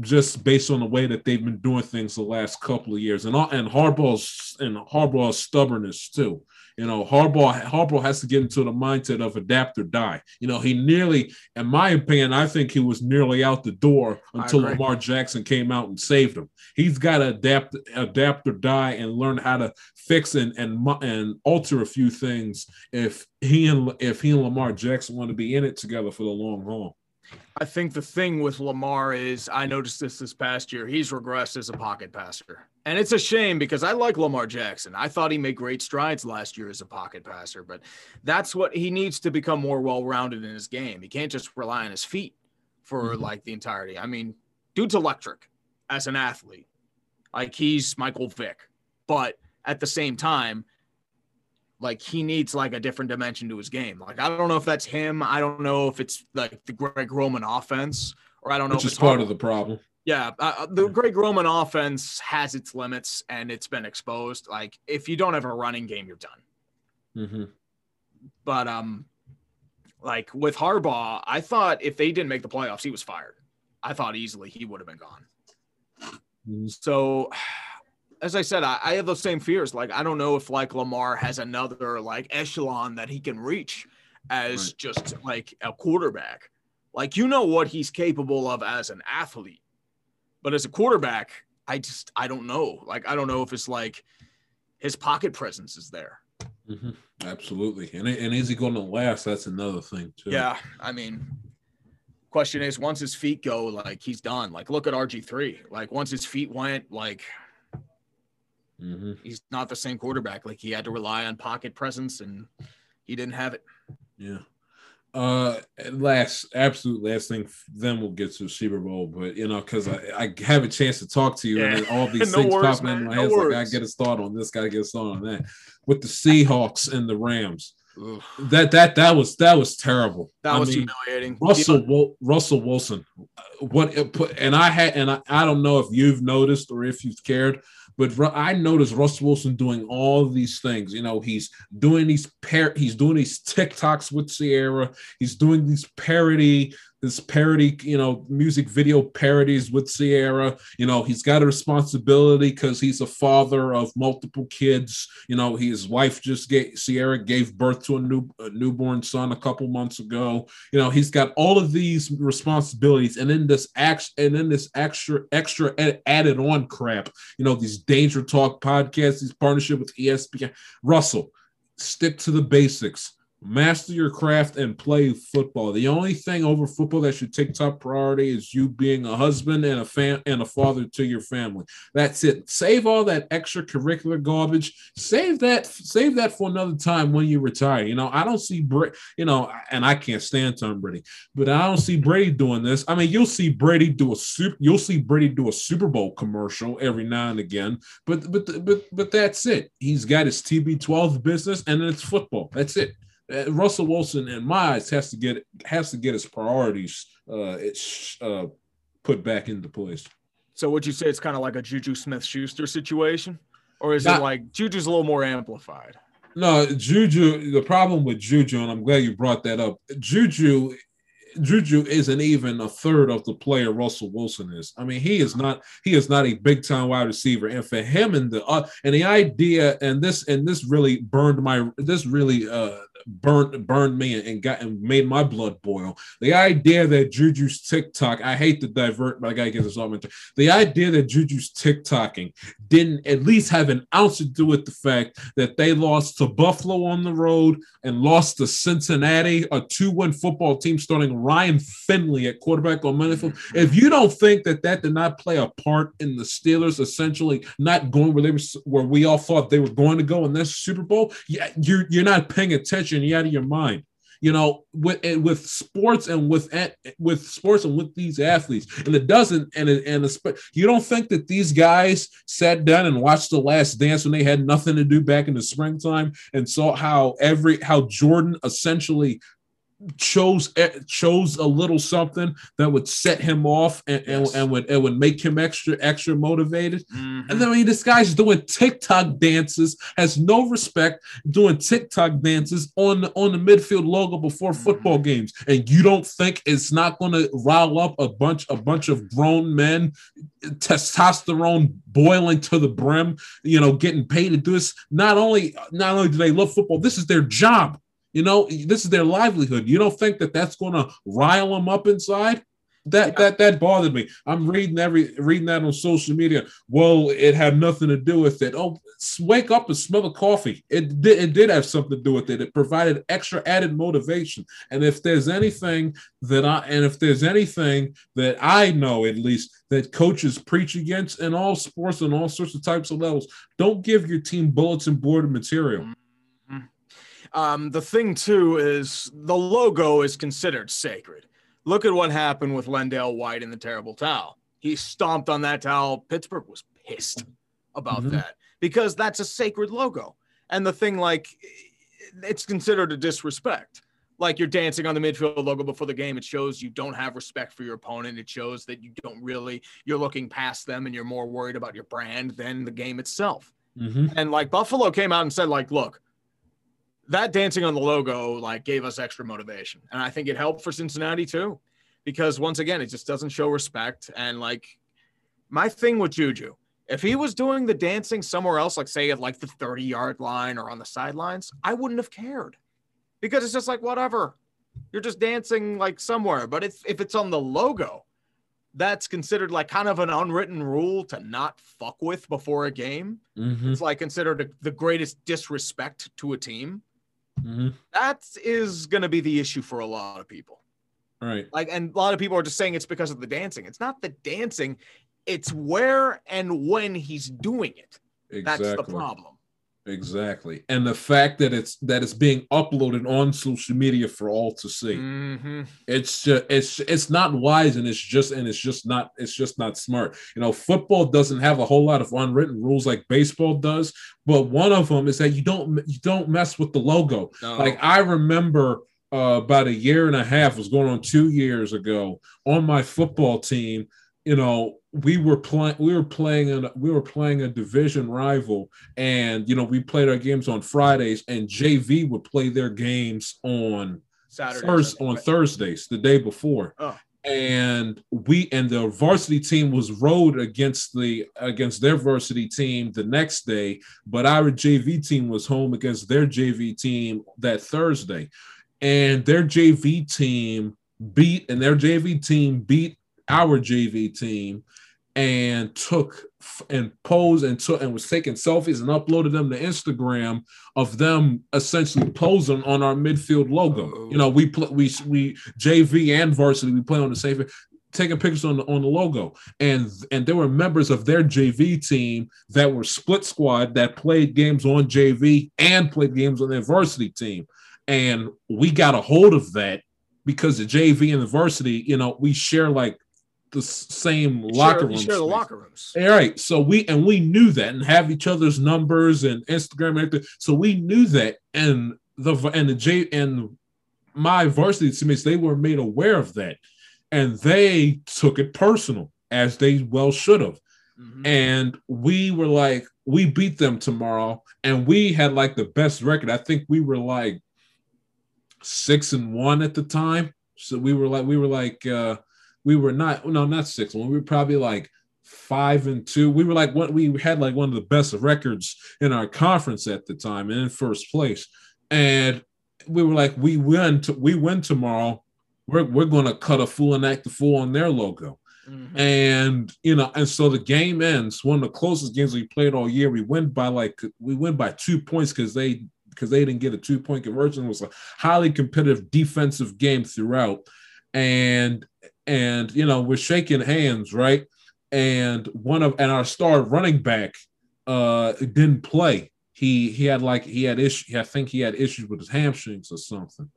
just based on the way that they've been doing things the last couple of years, and uh, and Harbaugh's and Harbaugh's stubbornness too. You know, Harbaugh Harbaugh has to get into the mindset of adapt or die. You know, he nearly, in my opinion, I think he was nearly out the door until Lamar Jackson came out and saved him. He's got to adapt, adapt or die, and learn how to fix and and and alter a few things if he and if he and Lamar Jackson want to be in it together for the long haul.
I think the thing with Lamar is I noticed this this past year. He's regressed as a pocket passer. And it's a shame because I like Lamar Jackson. I thought he made great strides last year as a pocket passer, but that's what he needs to become more well-rounded in his game. He can't just rely on his feet for mm-hmm. like the entirety. I mean, dude's electric as an athlete. Like he's Michael Vick. But at the same time, like he needs like a different dimension to his game. Like I don't know if that's him. I don't know if it's like the Greg Roman offense, or I don't know.
Which is part of the problem.
Yeah, uh, uh, the Greg Roman offense has its limits and it's been exposed. Like if you don't have a running game, you're done.
Mm-hmm.
But um, like with Harbaugh, I thought if they didn't make the playoffs, he was fired. I thought easily he would have been gone. Mm-hmm. So as I said, I, I, have those same fears. Like, I don't know if like Lamar has another like echelon that he can reach as right. just like a quarterback. Like, you know what he's capable of as an athlete, but as a quarterback, I just I don't know. Like, I don't know if it's like his pocket presence is there.
Mm-hmm. Absolutely, and and is he going to last? That's another thing too.
Yeah, I mean, question is once his feet go, like he's done. Like, look at RG three. Like, once his feet went, like
Mm-hmm.
He's not the same quarterback. Like he had to rely on pocket presence, and he didn't have it.
Yeah. Uh, last, absolute last thing. Then we'll get to the Super Bowl, but you know, because I, I have a chance to talk to you, yeah. and all these no things words, popping man. in my no head. Like, I get a start on this, gotta get a start on that. With the Seahawks and the Rams, Ugh. that that that was that was terrible.
That I was mean, humiliating.
Russell. Russell Wilson, uh, what it put, and I had, and I, I don't know if you've noticed or if you've cared, but I noticed Russ Wilson doing all these things. You know, he's doing these par- he's doing these TikToks with Ciara. He's doing these parody this parody, you know, music video parodies with Ciara. You know, he's got a responsibility because he's a father of multiple kids. You know, his wife just gave Ciara gave birth to a new a newborn son a couple months ago. You know, he's got all of these responsibilities, and then this act and then this extra extra added on crap. You know, these Danger Talk podcasts, these partnership with ESPN. Russell, stick to the basics master your craft and play football. The only thing over football that should take top priority is you being a husband and a fan and a father to your family. That's it. Save all that extracurricular garbage. Save that. Save that for another time when you retire. You know, I don't see Brady. You know, and I can't stand Tom Brady, but I don't see Brady doing this. I mean, you'll see Brady do a super. You'll see Brady do a Super Bowl commercial every now and again. But but but but that's it. He's got his TB12 business, and it's football. That's it Russell Wilson, in my eyes, has to get has to get his priorities uh, it's uh, put back into place.
So would you say it's kind of like a Juju Smith Schuster situation? Or is
Not-
it like Juju's a little more amplified?
No, Juju. The problem with Juju, and I'm glad you brought that up. Juju, Juju isn't even a third of the player Russell Wilson is. I mean, he is not. He is not a big time wide receiver. And for him, and the uh, and the idea, and this and this really burned my. This really uh burned burned me and got and made my blood boil. The idea that Juju's TikTok. I hate to divert, but I gotta get this off. my. The idea that Juju's TikToking didn't at least have an ounce to do with the fact that they lost to Buffalo on the road and lost to Cincinnati, a two-win football team starting Ryan Finley at quarterback on Monday. If you don't think that that did not play a part in the Steelers essentially not going where they were, where we all thought they were going to go in this Super Bowl, yeah, you're you're not paying attention. You're out of your mind. You know, with with sports and with with sports and with these athletes, and it doesn't, and and it's, you don't think that these guys sat down and watched the Last Dance when they had nothing to do back in the springtime, and saw how every how Jordan essentially chose eh, chose a little something that would set him off and,
Yes.
and, and would it would make him extra extra motivated.
Mm-hmm.
And then mean, this guy's doing TikTok dances, has no respect, doing TikTok dances on the, on the midfield logo before football games, and you don't think it's not going to rile up a bunch a bunch of grown men, testosterone boiling to the brim, you know, getting paid to do this. Not only not only do they love football, this is their job. You know, this is their livelihood. You don't think that that's going to rile them up inside? That that that bothered me. I'm reading every reading that on social media. Well, it had nothing to do with it. Oh, wake up and smell the coffee. It did it did have something to do with it. It provided extra added motivation. And if there's anything that I and if there's anything that I know at least that coaches preach against in all sports and all sorts of types of levels, don't give your team bulletin board material. Mm.
Um, the thing too is the logo is considered sacred. Look at what happened with LenDale White in the terrible towel. He stomped on that towel. Pittsburgh was pissed about
Mhm.
that because that's a sacred logo. And the thing, like, it's considered a disrespect. Like you're dancing on the midfield logo before the game. It shows you don't have respect for your opponent. It shows that you don't really, you're looking past them and you're more worried about your brand than the game itself.
Mhm.
And like Buffalo came out and said, like, look, that dancing on the logo like gave us extra motivation. And I think it helped for Cincinnati too. Because once again, it just doesn't show respect. And like my thing with Juju, if he was doing the dancing somewhere else, like say at like the 30 yard line or on the sidelines, I wouldn't have cared. Because it's just like whatever. You're just dancing like somewhere. But if, if it's on the logo, that's considered like kind of an unwritten rule to not fuck with before a game.
Mhm.
It's like considered a, the greatest disrespect to a team.
Mhm.
That is going to be the issue for a lot of people.
Right.
Like, and a lot of people are just saying it's because of the dancing. It's not the dancing, it's where and when he's doing it. That's the problem.
Exactly. And the fact that it's that it's being uploaded on social media for all to see.
Mm-hmm.
It's just it's it's not wise and it's just and it's just not it's just not smart. You know, football doesn't have a whole lot of unwritten rules like baseball does, but one of them is that you don't you don't mess with the logo. Like I remember uh, about a year and a half was going on two years ago on my football team. You know, we were playing we were playing a we were playing a division rival, and you know we played our games on Fridays, and JV would play their games on
Saturday.
Thurs on Thursdays the day before.
Oh.
And we and the varsity team was road against the against their varsity team the next day, but our JV team was home against their JV team that Thursday. And their JV team beat and their JV team beat our JV team and took and posed and took and was taking selfies and uploaded them to Instagram of them essentially posing on our midfield logo. You know, we play we we JV and varsity we play on the same taking pictures on the on the logo and and there were members of their JV team that were split squad that played games on JV and played games on their varsity team and we got a hold of that because the JV and the varsity you know we share like the same
You
locker
share,
room
share the locker rooms.
All right. So we and we knew that and have each other's numbers and Instagram and everything. So we knew that and the and the J and my varsity teammates they were made aware of that and they took it personal as they well should have.
Mhm.
And we were like, we beat them tomorrow, and we had like the best record. I think we were like six and one at the time. So we were like, we were like, uh, we were not, no, not six one. We were probably like five and two. We were like what we had like one of the best records in our conference at the time and in first place. And we were like, we win, to, we win tomorrow. We're, we're going to cut a fool and act a fool on their logo.
Mhm.
And you know, and so the game ends. One of the closest games we played all year. We win by like we win by two points because they because they didn't get a two point conversion. It was a highly competitive defensive game throughout. And and you know, we're shaking hands, right? And one of and our star running back uh didn't play. He he had like he had issue. I think he had issues with his hamstrings or something.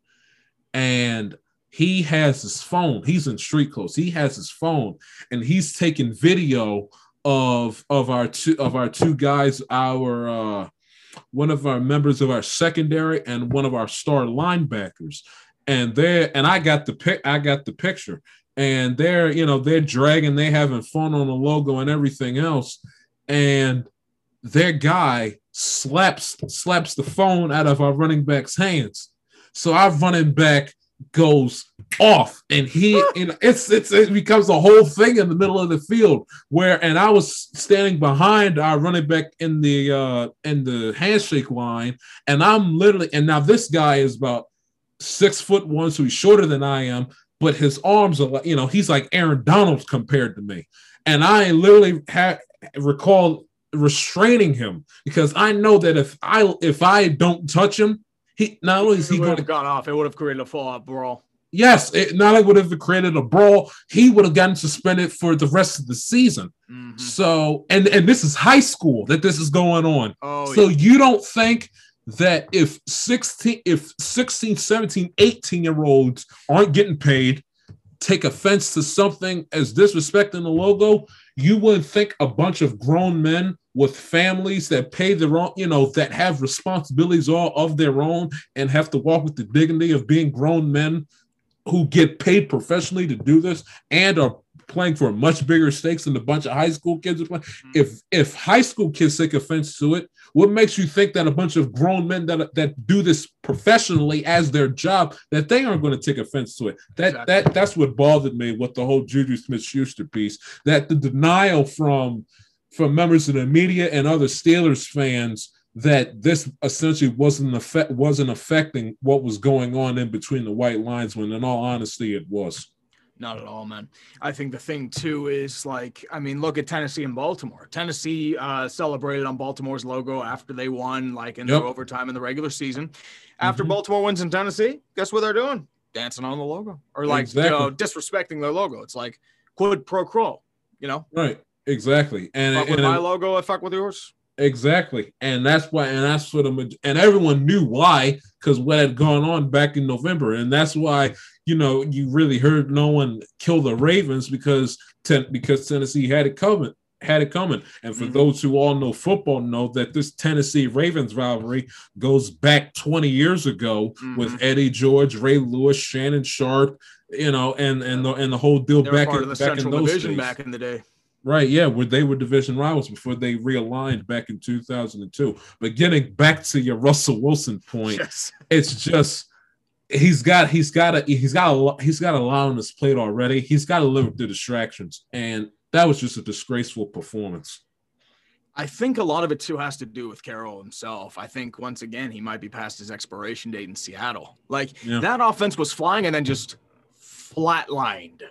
And he has his phone. He's in street clothes. He has his phone, and he's taking video of of our two of our two guys, our uh, one of our members of our secondary and one of our star linebackers. And they're and I got the pic. I got the picture, and they're you know they're dragging, they having fun on the logo and everything else, and their guy slaps slaps the phone out of our running back's hands. So our running back goes off and he you know it's, it's it becomes a whole thing in the middle of the field where and I was standing behind our running back in the uh in the handshake line. And I'm literally and now this guy is about six foot one so he's shorter than I am but his arms are like you know he's like Aaron Donald's compared to me and I literally had recall restraining him because I know that if I if I don't touch him he not only is he going to
have gone off. It would have created a fall fallout brawl.
Yes, it not only would have created a brawl, he would have gotten suspended for the rest of the season.
Mhm.
So, and and this is high school that this is going on.
Oh,
so
yeah.
you don't think that if 16 if 16, 17, 18 year olds aren't getting paid, take offense to something as disrespecting the logo, you wouldn't think a bunch of grown men with families that pay their own, you know, that have responsibilities all of their own and have to walk with the dignity of being grown men who get paid professionally to do this and are playing for much bigger stakes than a bunch of high school kids are playing. Mm-hmm. If if high school kids take offense to it, what makes you think that a bunch of grown men that that do this professionally as their job that they aren't going to take offense to it? That
Exactly.
that that's what bothered me with the whole Juju Smith-Schuster piece. That the denial from from members of the media and other Steelers fans that this essentially wasn't affect wasn't affecting what was going on in between the white lines when in all honesty it was.
Not at all, man. I think the thing too is like, I mean, look at Tennessee and Baltimore. Tennessee uh, celebrated on Baltimore's logo after they won, like in
Yep.
the overtime in the regular season. After
Mhm.
Baltimore wins in Tennessee, guess what they're doing? Dancing on the logo, or like
Exactly.
you know, disrespecting their logo. It's like quid pro quo. You know,
Right. Exactly. And,
fuck with
and
my logo, I fuck with yours.
exactly. And that's why and that's for the and everyone knew why because what had gone on back in November. And that's why, you know, you really heard no one kill the Ravens because ten, because Tennessee had it coming. Had it coming. And for
Mhm.
those who all know football, know that this Tennessee Ravens rivalry goes back 20 years ago with
Mhm.
Eddie George, Ray Lewis, Shannon Sharpe, you know, and and the and the whole deal back in, back in those
Division
days.
back in the day.
Right, yeah, where they were division rivals before they realigned back in 2002. But getting back to your Russell Wilson point,
Yes.
it's just he's got he's got a he's got a he's got a lot on his plate already. He's got to live with the distractions, and that was just a disgraceful performance.
I think a lot of it too has to do with Carroll himself. I think once again he might be past his expiration date in Seattle. Like
Yeah.
that offense was flying and then just flatlined.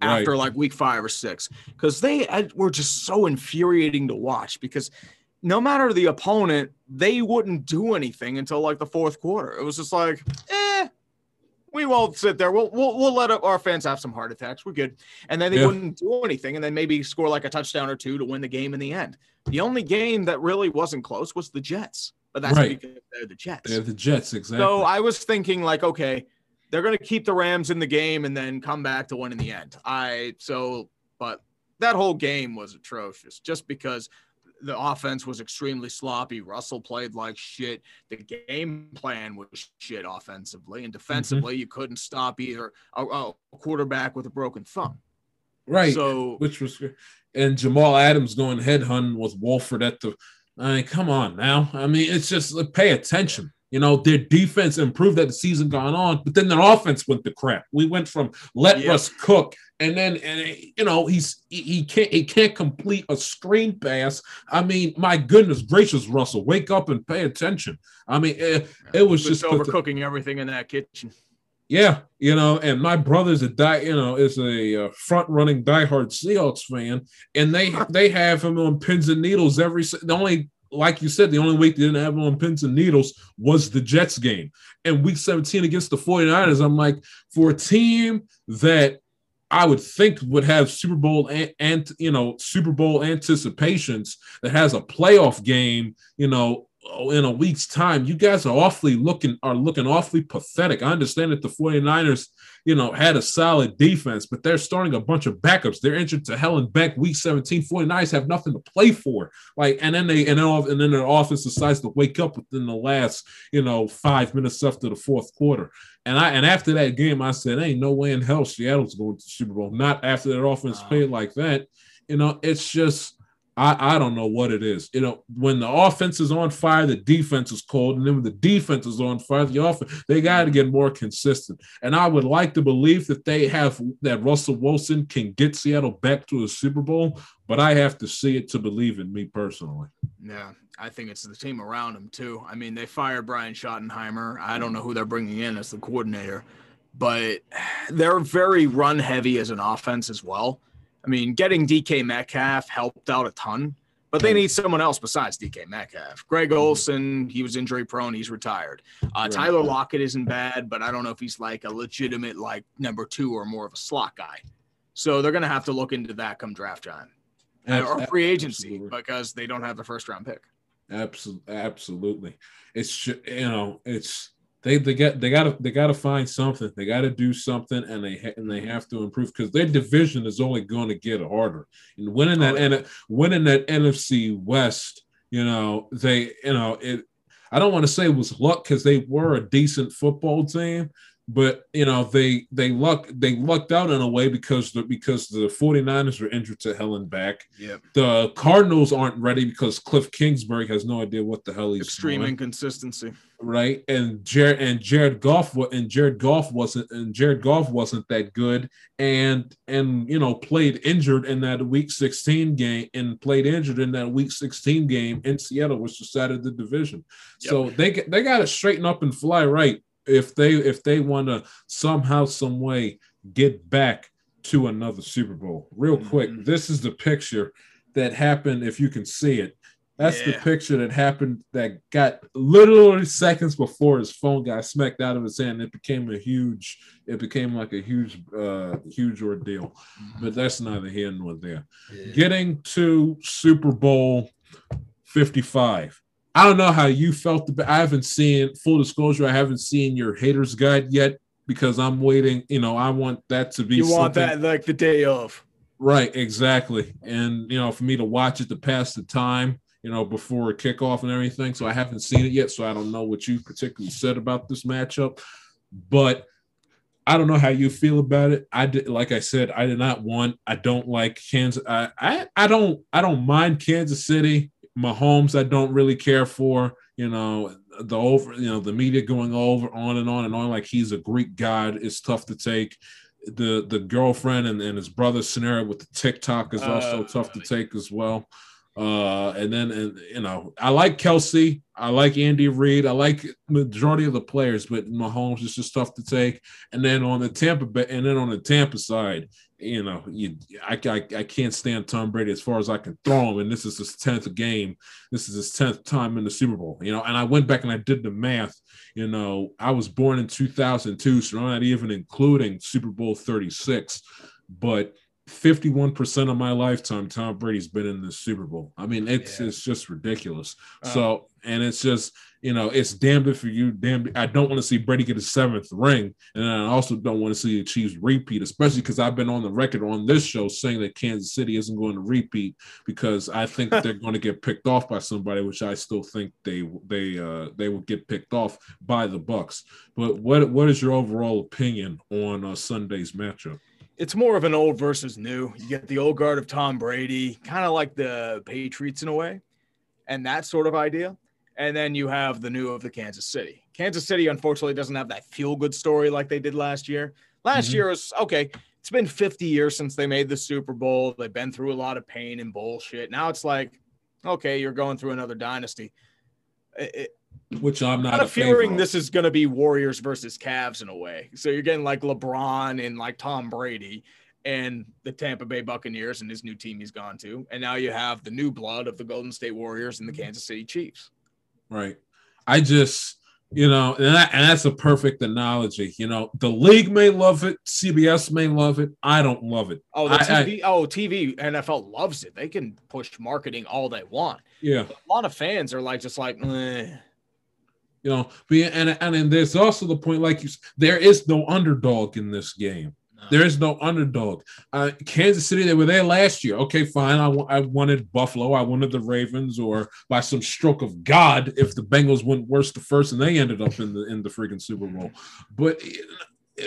after like week five or six because they uh, were just so infuriating to watch because no matter the opponent, they wouldn't do anything until like the fourth quarter. It was just like, eh, we won't sit there. We'll we'll, we'll let our fans have some heart attacks. We're good. And then they
Yeah.
wouldn't do anything, and then maybe score like a touchdown or two to win the game in the end. The only game that really wasn't close was the Jets, but that's
Right.
because they're the Jets.
They're the Jets, exactly.
So I was thinking like, okay, they're gonna keep the Rams in the game and then come back to win in the end. I so, but that whole game was atrocious just because the offense was extremely sloppy. Russell played like shit. The game plan was shit offensively and mm-hmm. defensively. You couldn't stop either a, a quarterback with a broken thumb.
right.
So
which was and Jamal Adams going headhunting with Wolford at the. I mean, come on now. I mean, it's just like, pay attention. You know, their defense improved as the season gone on, but then their offense went to crap. We went from let
Yeah.
Russ cook, and then and you know he's he, can't he can't complete a screen pass. I mean, my goodness gracious, Russell, wake up and pay attention. I mean, it, it was just pathet-
overcooking everything in that kitchen.
yeah, you know, and my brother's a die, you know, is a uh, front running diehard Seahawks fan, and they they have him on pins and needles every. The only, like you said, the only week they didn't have on pins and needles was the Jets game, and week 17 against the 49ers. I'm like, for a team that I would think would have Super Bowl and, and you know Super Bowl anticipations that has a playoff game, you know, Oh, in a week's time, you guys are awfully looking are looking awfully pathetic. I understand that the 49ers, you know, had a solid defense, but they're starting a bunch of backups. They're injured to hell and back week 17. 49ers have nothing to play for. Like, and then they and then all, and then their offense decides to wake up within the last, you know, five minutes after the fourth quarter. And I and after that game, I said, ain't no way in hell Seattle's going to the Super Bowl. Not after that offense
Wow.
played like that. You know, it's just I, I don't know what it is. You know, when the offense is on fire, the defense is cold, and then when the defense is on fire, the offense they got to get more consistent. And I would like to believe that they have that Russell Wilson can get Seattle back to a Super Bowl, but I have to see it to believe in me personally.
Yeah, I think it's the team around him too. I mean, they fired Brian Schottenheimer. I don't know who they're bringing in as the coordinator, but they're very run heavy as an offense as well. I mean, getting DK Metcalf helped out a ton, but they need someone else besides DK Metcalf. Greg Olsen, he was injury prone. He's retired. Uh,
Right.
Tyler Lockett isn't bad, but I don't know if he's like a legitimate like number two or more of a slot guy. So they're gonna have to look into that come draft time or free agency
Absolutely.
because they don't have the first round pick.
Absolutely, absolutely. It's you know, it's they they get they gotta they gotta find something. They gotta do something, and they ha- and they have to improve because their division is only going to get harder. And winning that
Oh,
and winning that NFC West, you know, they you know it. I don't want to say it was luck because they were a decent football team, but you know they they luck they lucked out in a way because the because the 49ers were injured to hell and back
Yep.
the Cardinals aren't ready because Cliff Kingsbury has no idea what the hell he's doing.
Extreme
doing,
inconsistency.
right? And Jared and Jared Goff and Jared Goff wasn't and Jared Goff wasn't that good, and and you know played injured in that Week 16 game and played injured in that Week 16 game in Seattle, which decided the division. So they they got to straighten up and fly right if they if they want to somehow some way get back to another Super Bowl. Real quick,
Mhm.
this is the picture that happened. If you can see it, that's the picture that happened that got literally seconds before his phone got smacked out of his hand. It became a huge. It became like a huge, uh, huge ordeal. But that's neither here nor there. Getting to Super Bowl 55. I don't know how you felt. About, I haven't seen full disclosure. I haven't seen your haters guide yet because I'm waiting. You know, I want that to be.
You want that like the day of.
right? Exactly. And you know, for me to watch it to pass the time, you know, before kickoff and everything. So I haven't seen it yet. So I don't know what you particularly said about this matchup, but. I don't know how you feel about it. I did, like I said, I did not want. I don't like Kansas. I, I, I don't, I don't mind Kansas City. Mahomes, I don't really care for. You know, the over, you know, the media going over on and on and on like he's a Greek god It's tough to take. The the girlfriend and, and his brother scenario with the TikTok is also
Uh,
tough to take as well. Uh, and then and you know, I like Kelce, I like Andy Reid, I like majority of the players, but Mahomes is just tough to take. And then on the Tampa and then on the Tampa side, you know, you I, I, I can't stand Tom Brady as far as I can throw him, and this is his tenth game. This is his tenth time in the Super Bowl. You know, and I went back and I did the math. You know, I was born in 2002, so I'm not even including Super Bowl 36, but 51% of my lifetime, Tom Brady's been in the Super Bowl. I mean, it's
Yeah.
it's just ridiculous. So, and it's just, you know, it's damned if for you, damn. I don't want to see Brady get a seventh ring. And I also don't want to see the Chiefs repeat, especially because I've been on the record on this show saying that Kansas City isn't going to repeat because I think they're going to get picked off by somebody, which I still think they they uh they will get picked off by the Bucs. But what what is your overall opinion on uh, Sunday's matchup?
it's more of an old versus new. You get the old guard of Tom Brady, kind of like the Patriots in a way, and that sort of idea. And then you have the new of the Kansas City. Kansas City, unfortunately, doesn't have that feel good story like they did last year. Last
Mhm.
year was okay. It's been 50 years since they made the Super Bowl. They've been through a lot of pain and bullshit. Now it's like, okay, you're going through another dynasty. It-
Which I'm not a
fearing this is going to be Warriors versus Cavs in a way. So you're getting like LeBron and like Tom Brady and the Tampa Bay Buccaneers and his new team he's gone to. And now you have the new blood of the Golden State Warriors and the Kansas City Chiefs.
Right. I just, you know, and, that, and that's a perfect analogy. You know, the league may love it, CBS may love it. I don't love it.
Oh, the
I- I-
TV, oh, TV, NFL loves it. They can push marketing all they want.
Yeah.
But a lot of fans are like, just like, eh.
You know, and and then there's also the point, like you, there is no underdog in this game. There is no underdog. Uh, Kansas City, they were there last year. Okay, fine. I, I wanted Buffalo. I wanted the Ravens, or by some stroke of God, if the Bengals went worse the first, and they ended up in the in the freaking Super Bowl. But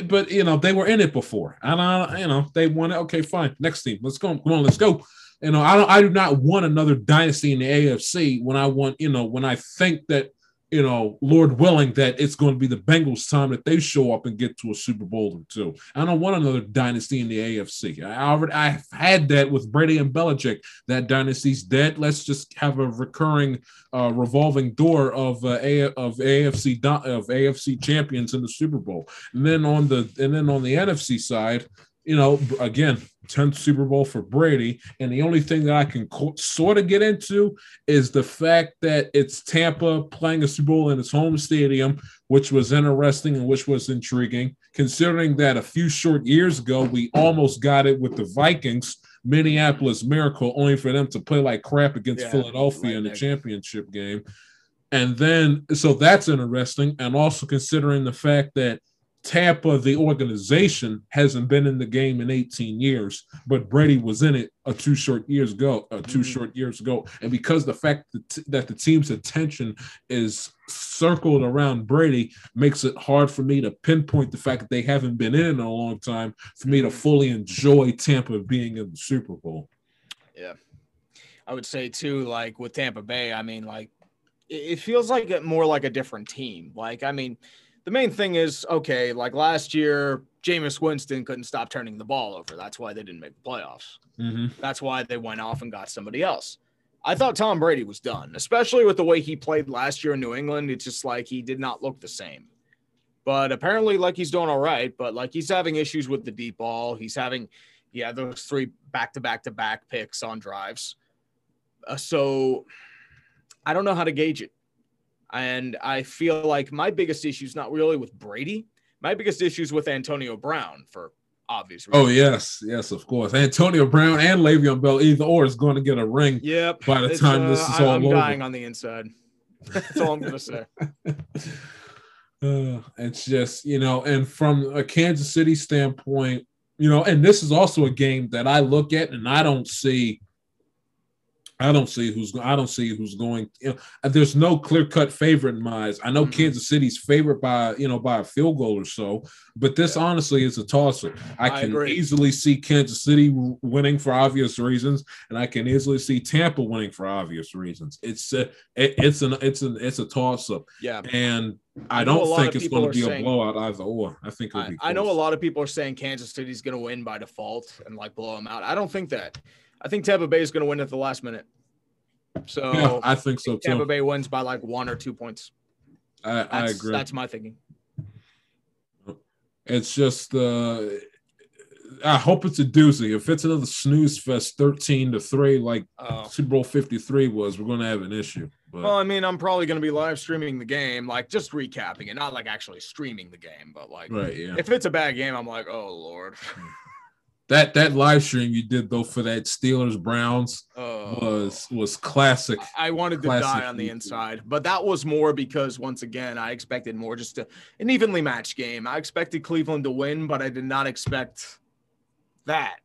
but you know they were in it before, and I you know they won it. Okay, fine. Next team, let's go. Come on, let's go. You know, I don't. I do not want another dynasty in the AFC when I want. You know, when I think that you know, Lord willing, that it's going to be the Bengals' time that they show up and get to a Super Bowl or two. I don't want another dynasty in the AFC. I already I've had that with Brady and Belichick. That dynasty's dead. Let's just have a recurring, uh, revolving door of uh, a, of AFC of AFC champions in the Super Bowl. And then on the and then on the NFC side, you know, again, 10th Super Bowl for Brady. And the only thing that I can co- sort of get into is the fact that it's Tampa playing a Super Bowl in its home stadium, which was interesting and which was intriguing, considering that a few short years ago, we almost got it with the Vikings. Minneapolis Miracle, only for them to play like crap against
Yeah,
Philadelphia in the championship game. And then, so that's interesting. And also considering the fact that Tampa, the organization, hasn't been in the game in 18 years, but Brady was in it a two short years ago, uh, 2
Mhm.
short years ago. And because the fact that, t- that the team's attention is circled around Brady makes it hard for me to pinpoint the fact that they haven't been in in a long time for me to fully enjoy Tampa being in the Super Bowl.
Yeah, I would say too, like with Tampa Bay, I mean, like it, feels like more like a different team. Like, I mean, the main thing is okay, like last year, Jameis Winston couldn't stop turning the ball over. That's why they didn't make the playoffs.
Mhm.
That's why they went off and got somebody else. I thought Tom Brady was done, especially with the way he played last year in New England. It's just like he did not look the same. But apparently, like he's doing all right. But like he's having issues with the deep ball. He's having, yeah, those three back to back to back picks on drives. Uh, so I don't know how to gauge it. And I feel like my biggest issue is not really with Brady. My biggest issue is with Antonio Brown for obvious reasons.
Oh, yes. Yes, of course. Antonio Brown and Le'Veon Bell, either or, is going to get a ring.
Yep.
By the
It's,
time this
uh,
is
I-
all
I'm
over.
dying on the inside. That's all I'm gonna say.
Uh, it's just you know, and from a Kansas City standpoint, you know, and this is also a game that I look at and I don't see. I don't see who's I don't see who's going. You know, uh, there's no clear cut favorite in my eyes. I know
Mhm.
Kansas City's favorite by you know by a field goal or so, but this honestly is a toss up. I
I
can
agree.
easily see Kansas City winning for obvious reasons, and I can easily see Tampa winning for obvious reasons. It's a, it, it's an it's an it's a toss up
Yeah.
and I
I
don't think it's going to be a blowout either or. I think it'll
I,
be.
I know a lot of people are saying Kansas City's gonna win by default and like blow them out. I don't think that. I think Tampa Bay is gonna win at the last minute. So
Yeah, I think so too.
Tampa
too.
Bay wins by like one or two points.
I,
That's,
I agree.
That's my thinking.
It's just uh I hope it's a doozy. If it's another snooze fest 13 to 3 like
Uh,
Super Bowl 53 was, we're gonna have an issue. But
well, I mean, I'm probably going to be live streaming the game, like just recapping it, not like actually streaming the game, but like
right, yeah.
if it's a bad game, I'm like, oh lord.
That that live stream you did though for that Steelers Browns
Uh,
was was classic.
I wanted to
Classic
die on the inside, but that was more because once again, I expected more just a, an evenly matched game. I expected Cleveland to win, but I did not expect that.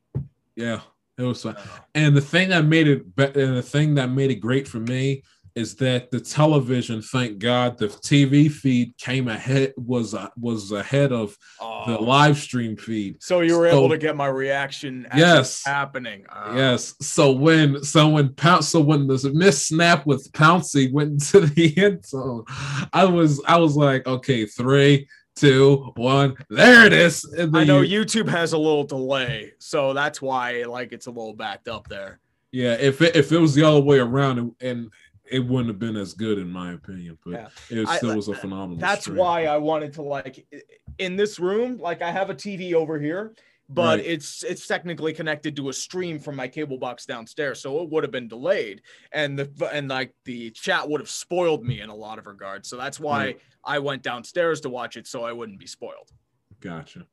Yeah, it was fun.
Uh,
And the thing that made it be- and the thing that made it great for me is that the television, thank God, the TV feed came ahead was uh, was ahead of the
oh.
live stream feed.
so you were
So-
able to get my reaction as
Yes.
happening. Uh,
Yes. So when so when Pounce so when the miss snap with Pouncey went into the end zone, I was I was like, okay, three, two, one, there it is. And
I know YouTube has a little delay, so that's why like it's a little backed up there.
yeah. If it, if it was the other way around, and, and it wouldn't have been as good in my opinion, but
Yeah.
it
I-
still was a phenomenal.
That's
stream.
why I wanted to like in this room, like I have a TV over here, but
Right.
it's it's technically connected to a stream from my cable box downstairs, so it would have been delayed, and the and like the chat would have spoiled me in a lot of regards. So that's why
Right.
I went downstairs to watch it, so I wouldn't be spoiled.
Gotcha.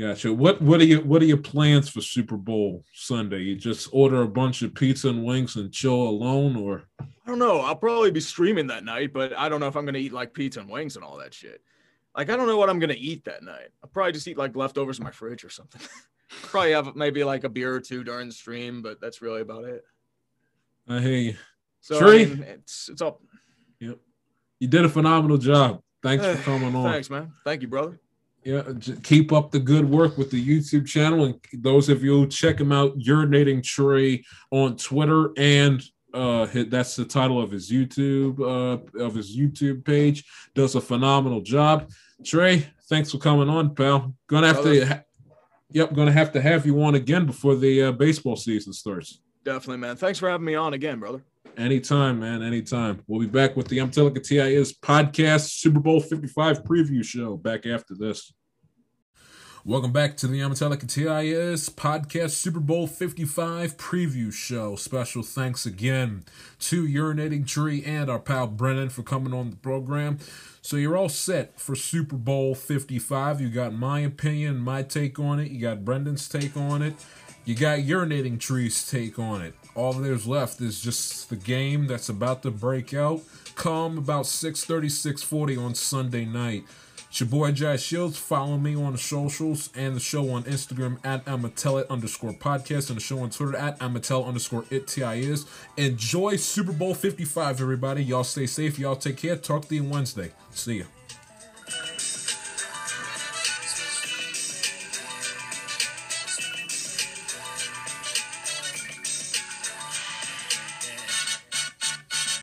Gotcha. What what are your what are your plans for Super Bowl Sunday? You just order a bunch of pizza and wings and chill alone, or
I don't know. I'll probably be streaming that night, but I don't know if I'm gonna eat like pizza and wings and all that shit. Like I don't know what I'm gonna eat that night. I'll probably just eat like leftovers in my fridge or something. probably have maybe like a beer or two during the stream, but that's really about it.
I hear you.
So
Tree?
I mean, it's it's up. Yep.
You did a phenomenal job. Thanks for coming on.
Thanks, man. Thank you, brother.
Yeah, keep up the good work with the YouTube channel, and those of you check him out, urinating Trey on Twitter, and uh, that's the title of his YouTube uh of his YouTube page. Does a phenomenal job. Trey, thanks for coming on, pal. Gonna have to, yep, gonna have to have you on again before the uh, baseball season starts.
Definitely, man. Thanks for having me on again, brother.
Anytime, man. Anytime. We'll be back with the I'm TIS podcast Super Bowl 55 preview show back after this. Welcome back to the Amatelica TIS podcast Super Bowl 55 preview show. Special thanks again to Urinating Tree and our pal Brennan for coming on the program. So you're all set for Super Bowl 55. You got my opinion, my take on it. You got Brendan's take on it. You got Urinating Tree's take on it. All there's left is just the game that's about to break out. Come about 6:30, 6:40 on Sunday night. It's your boy Jai Shields. Follow me on the socials and the show on Instagram at Amatell underscore podcast and the show on Twitter at Amatell underscore it. Enjoy Super Bowl 55, everybody. Y'all stay safe. Y'all take care. Talk to you Wednesday. See ya.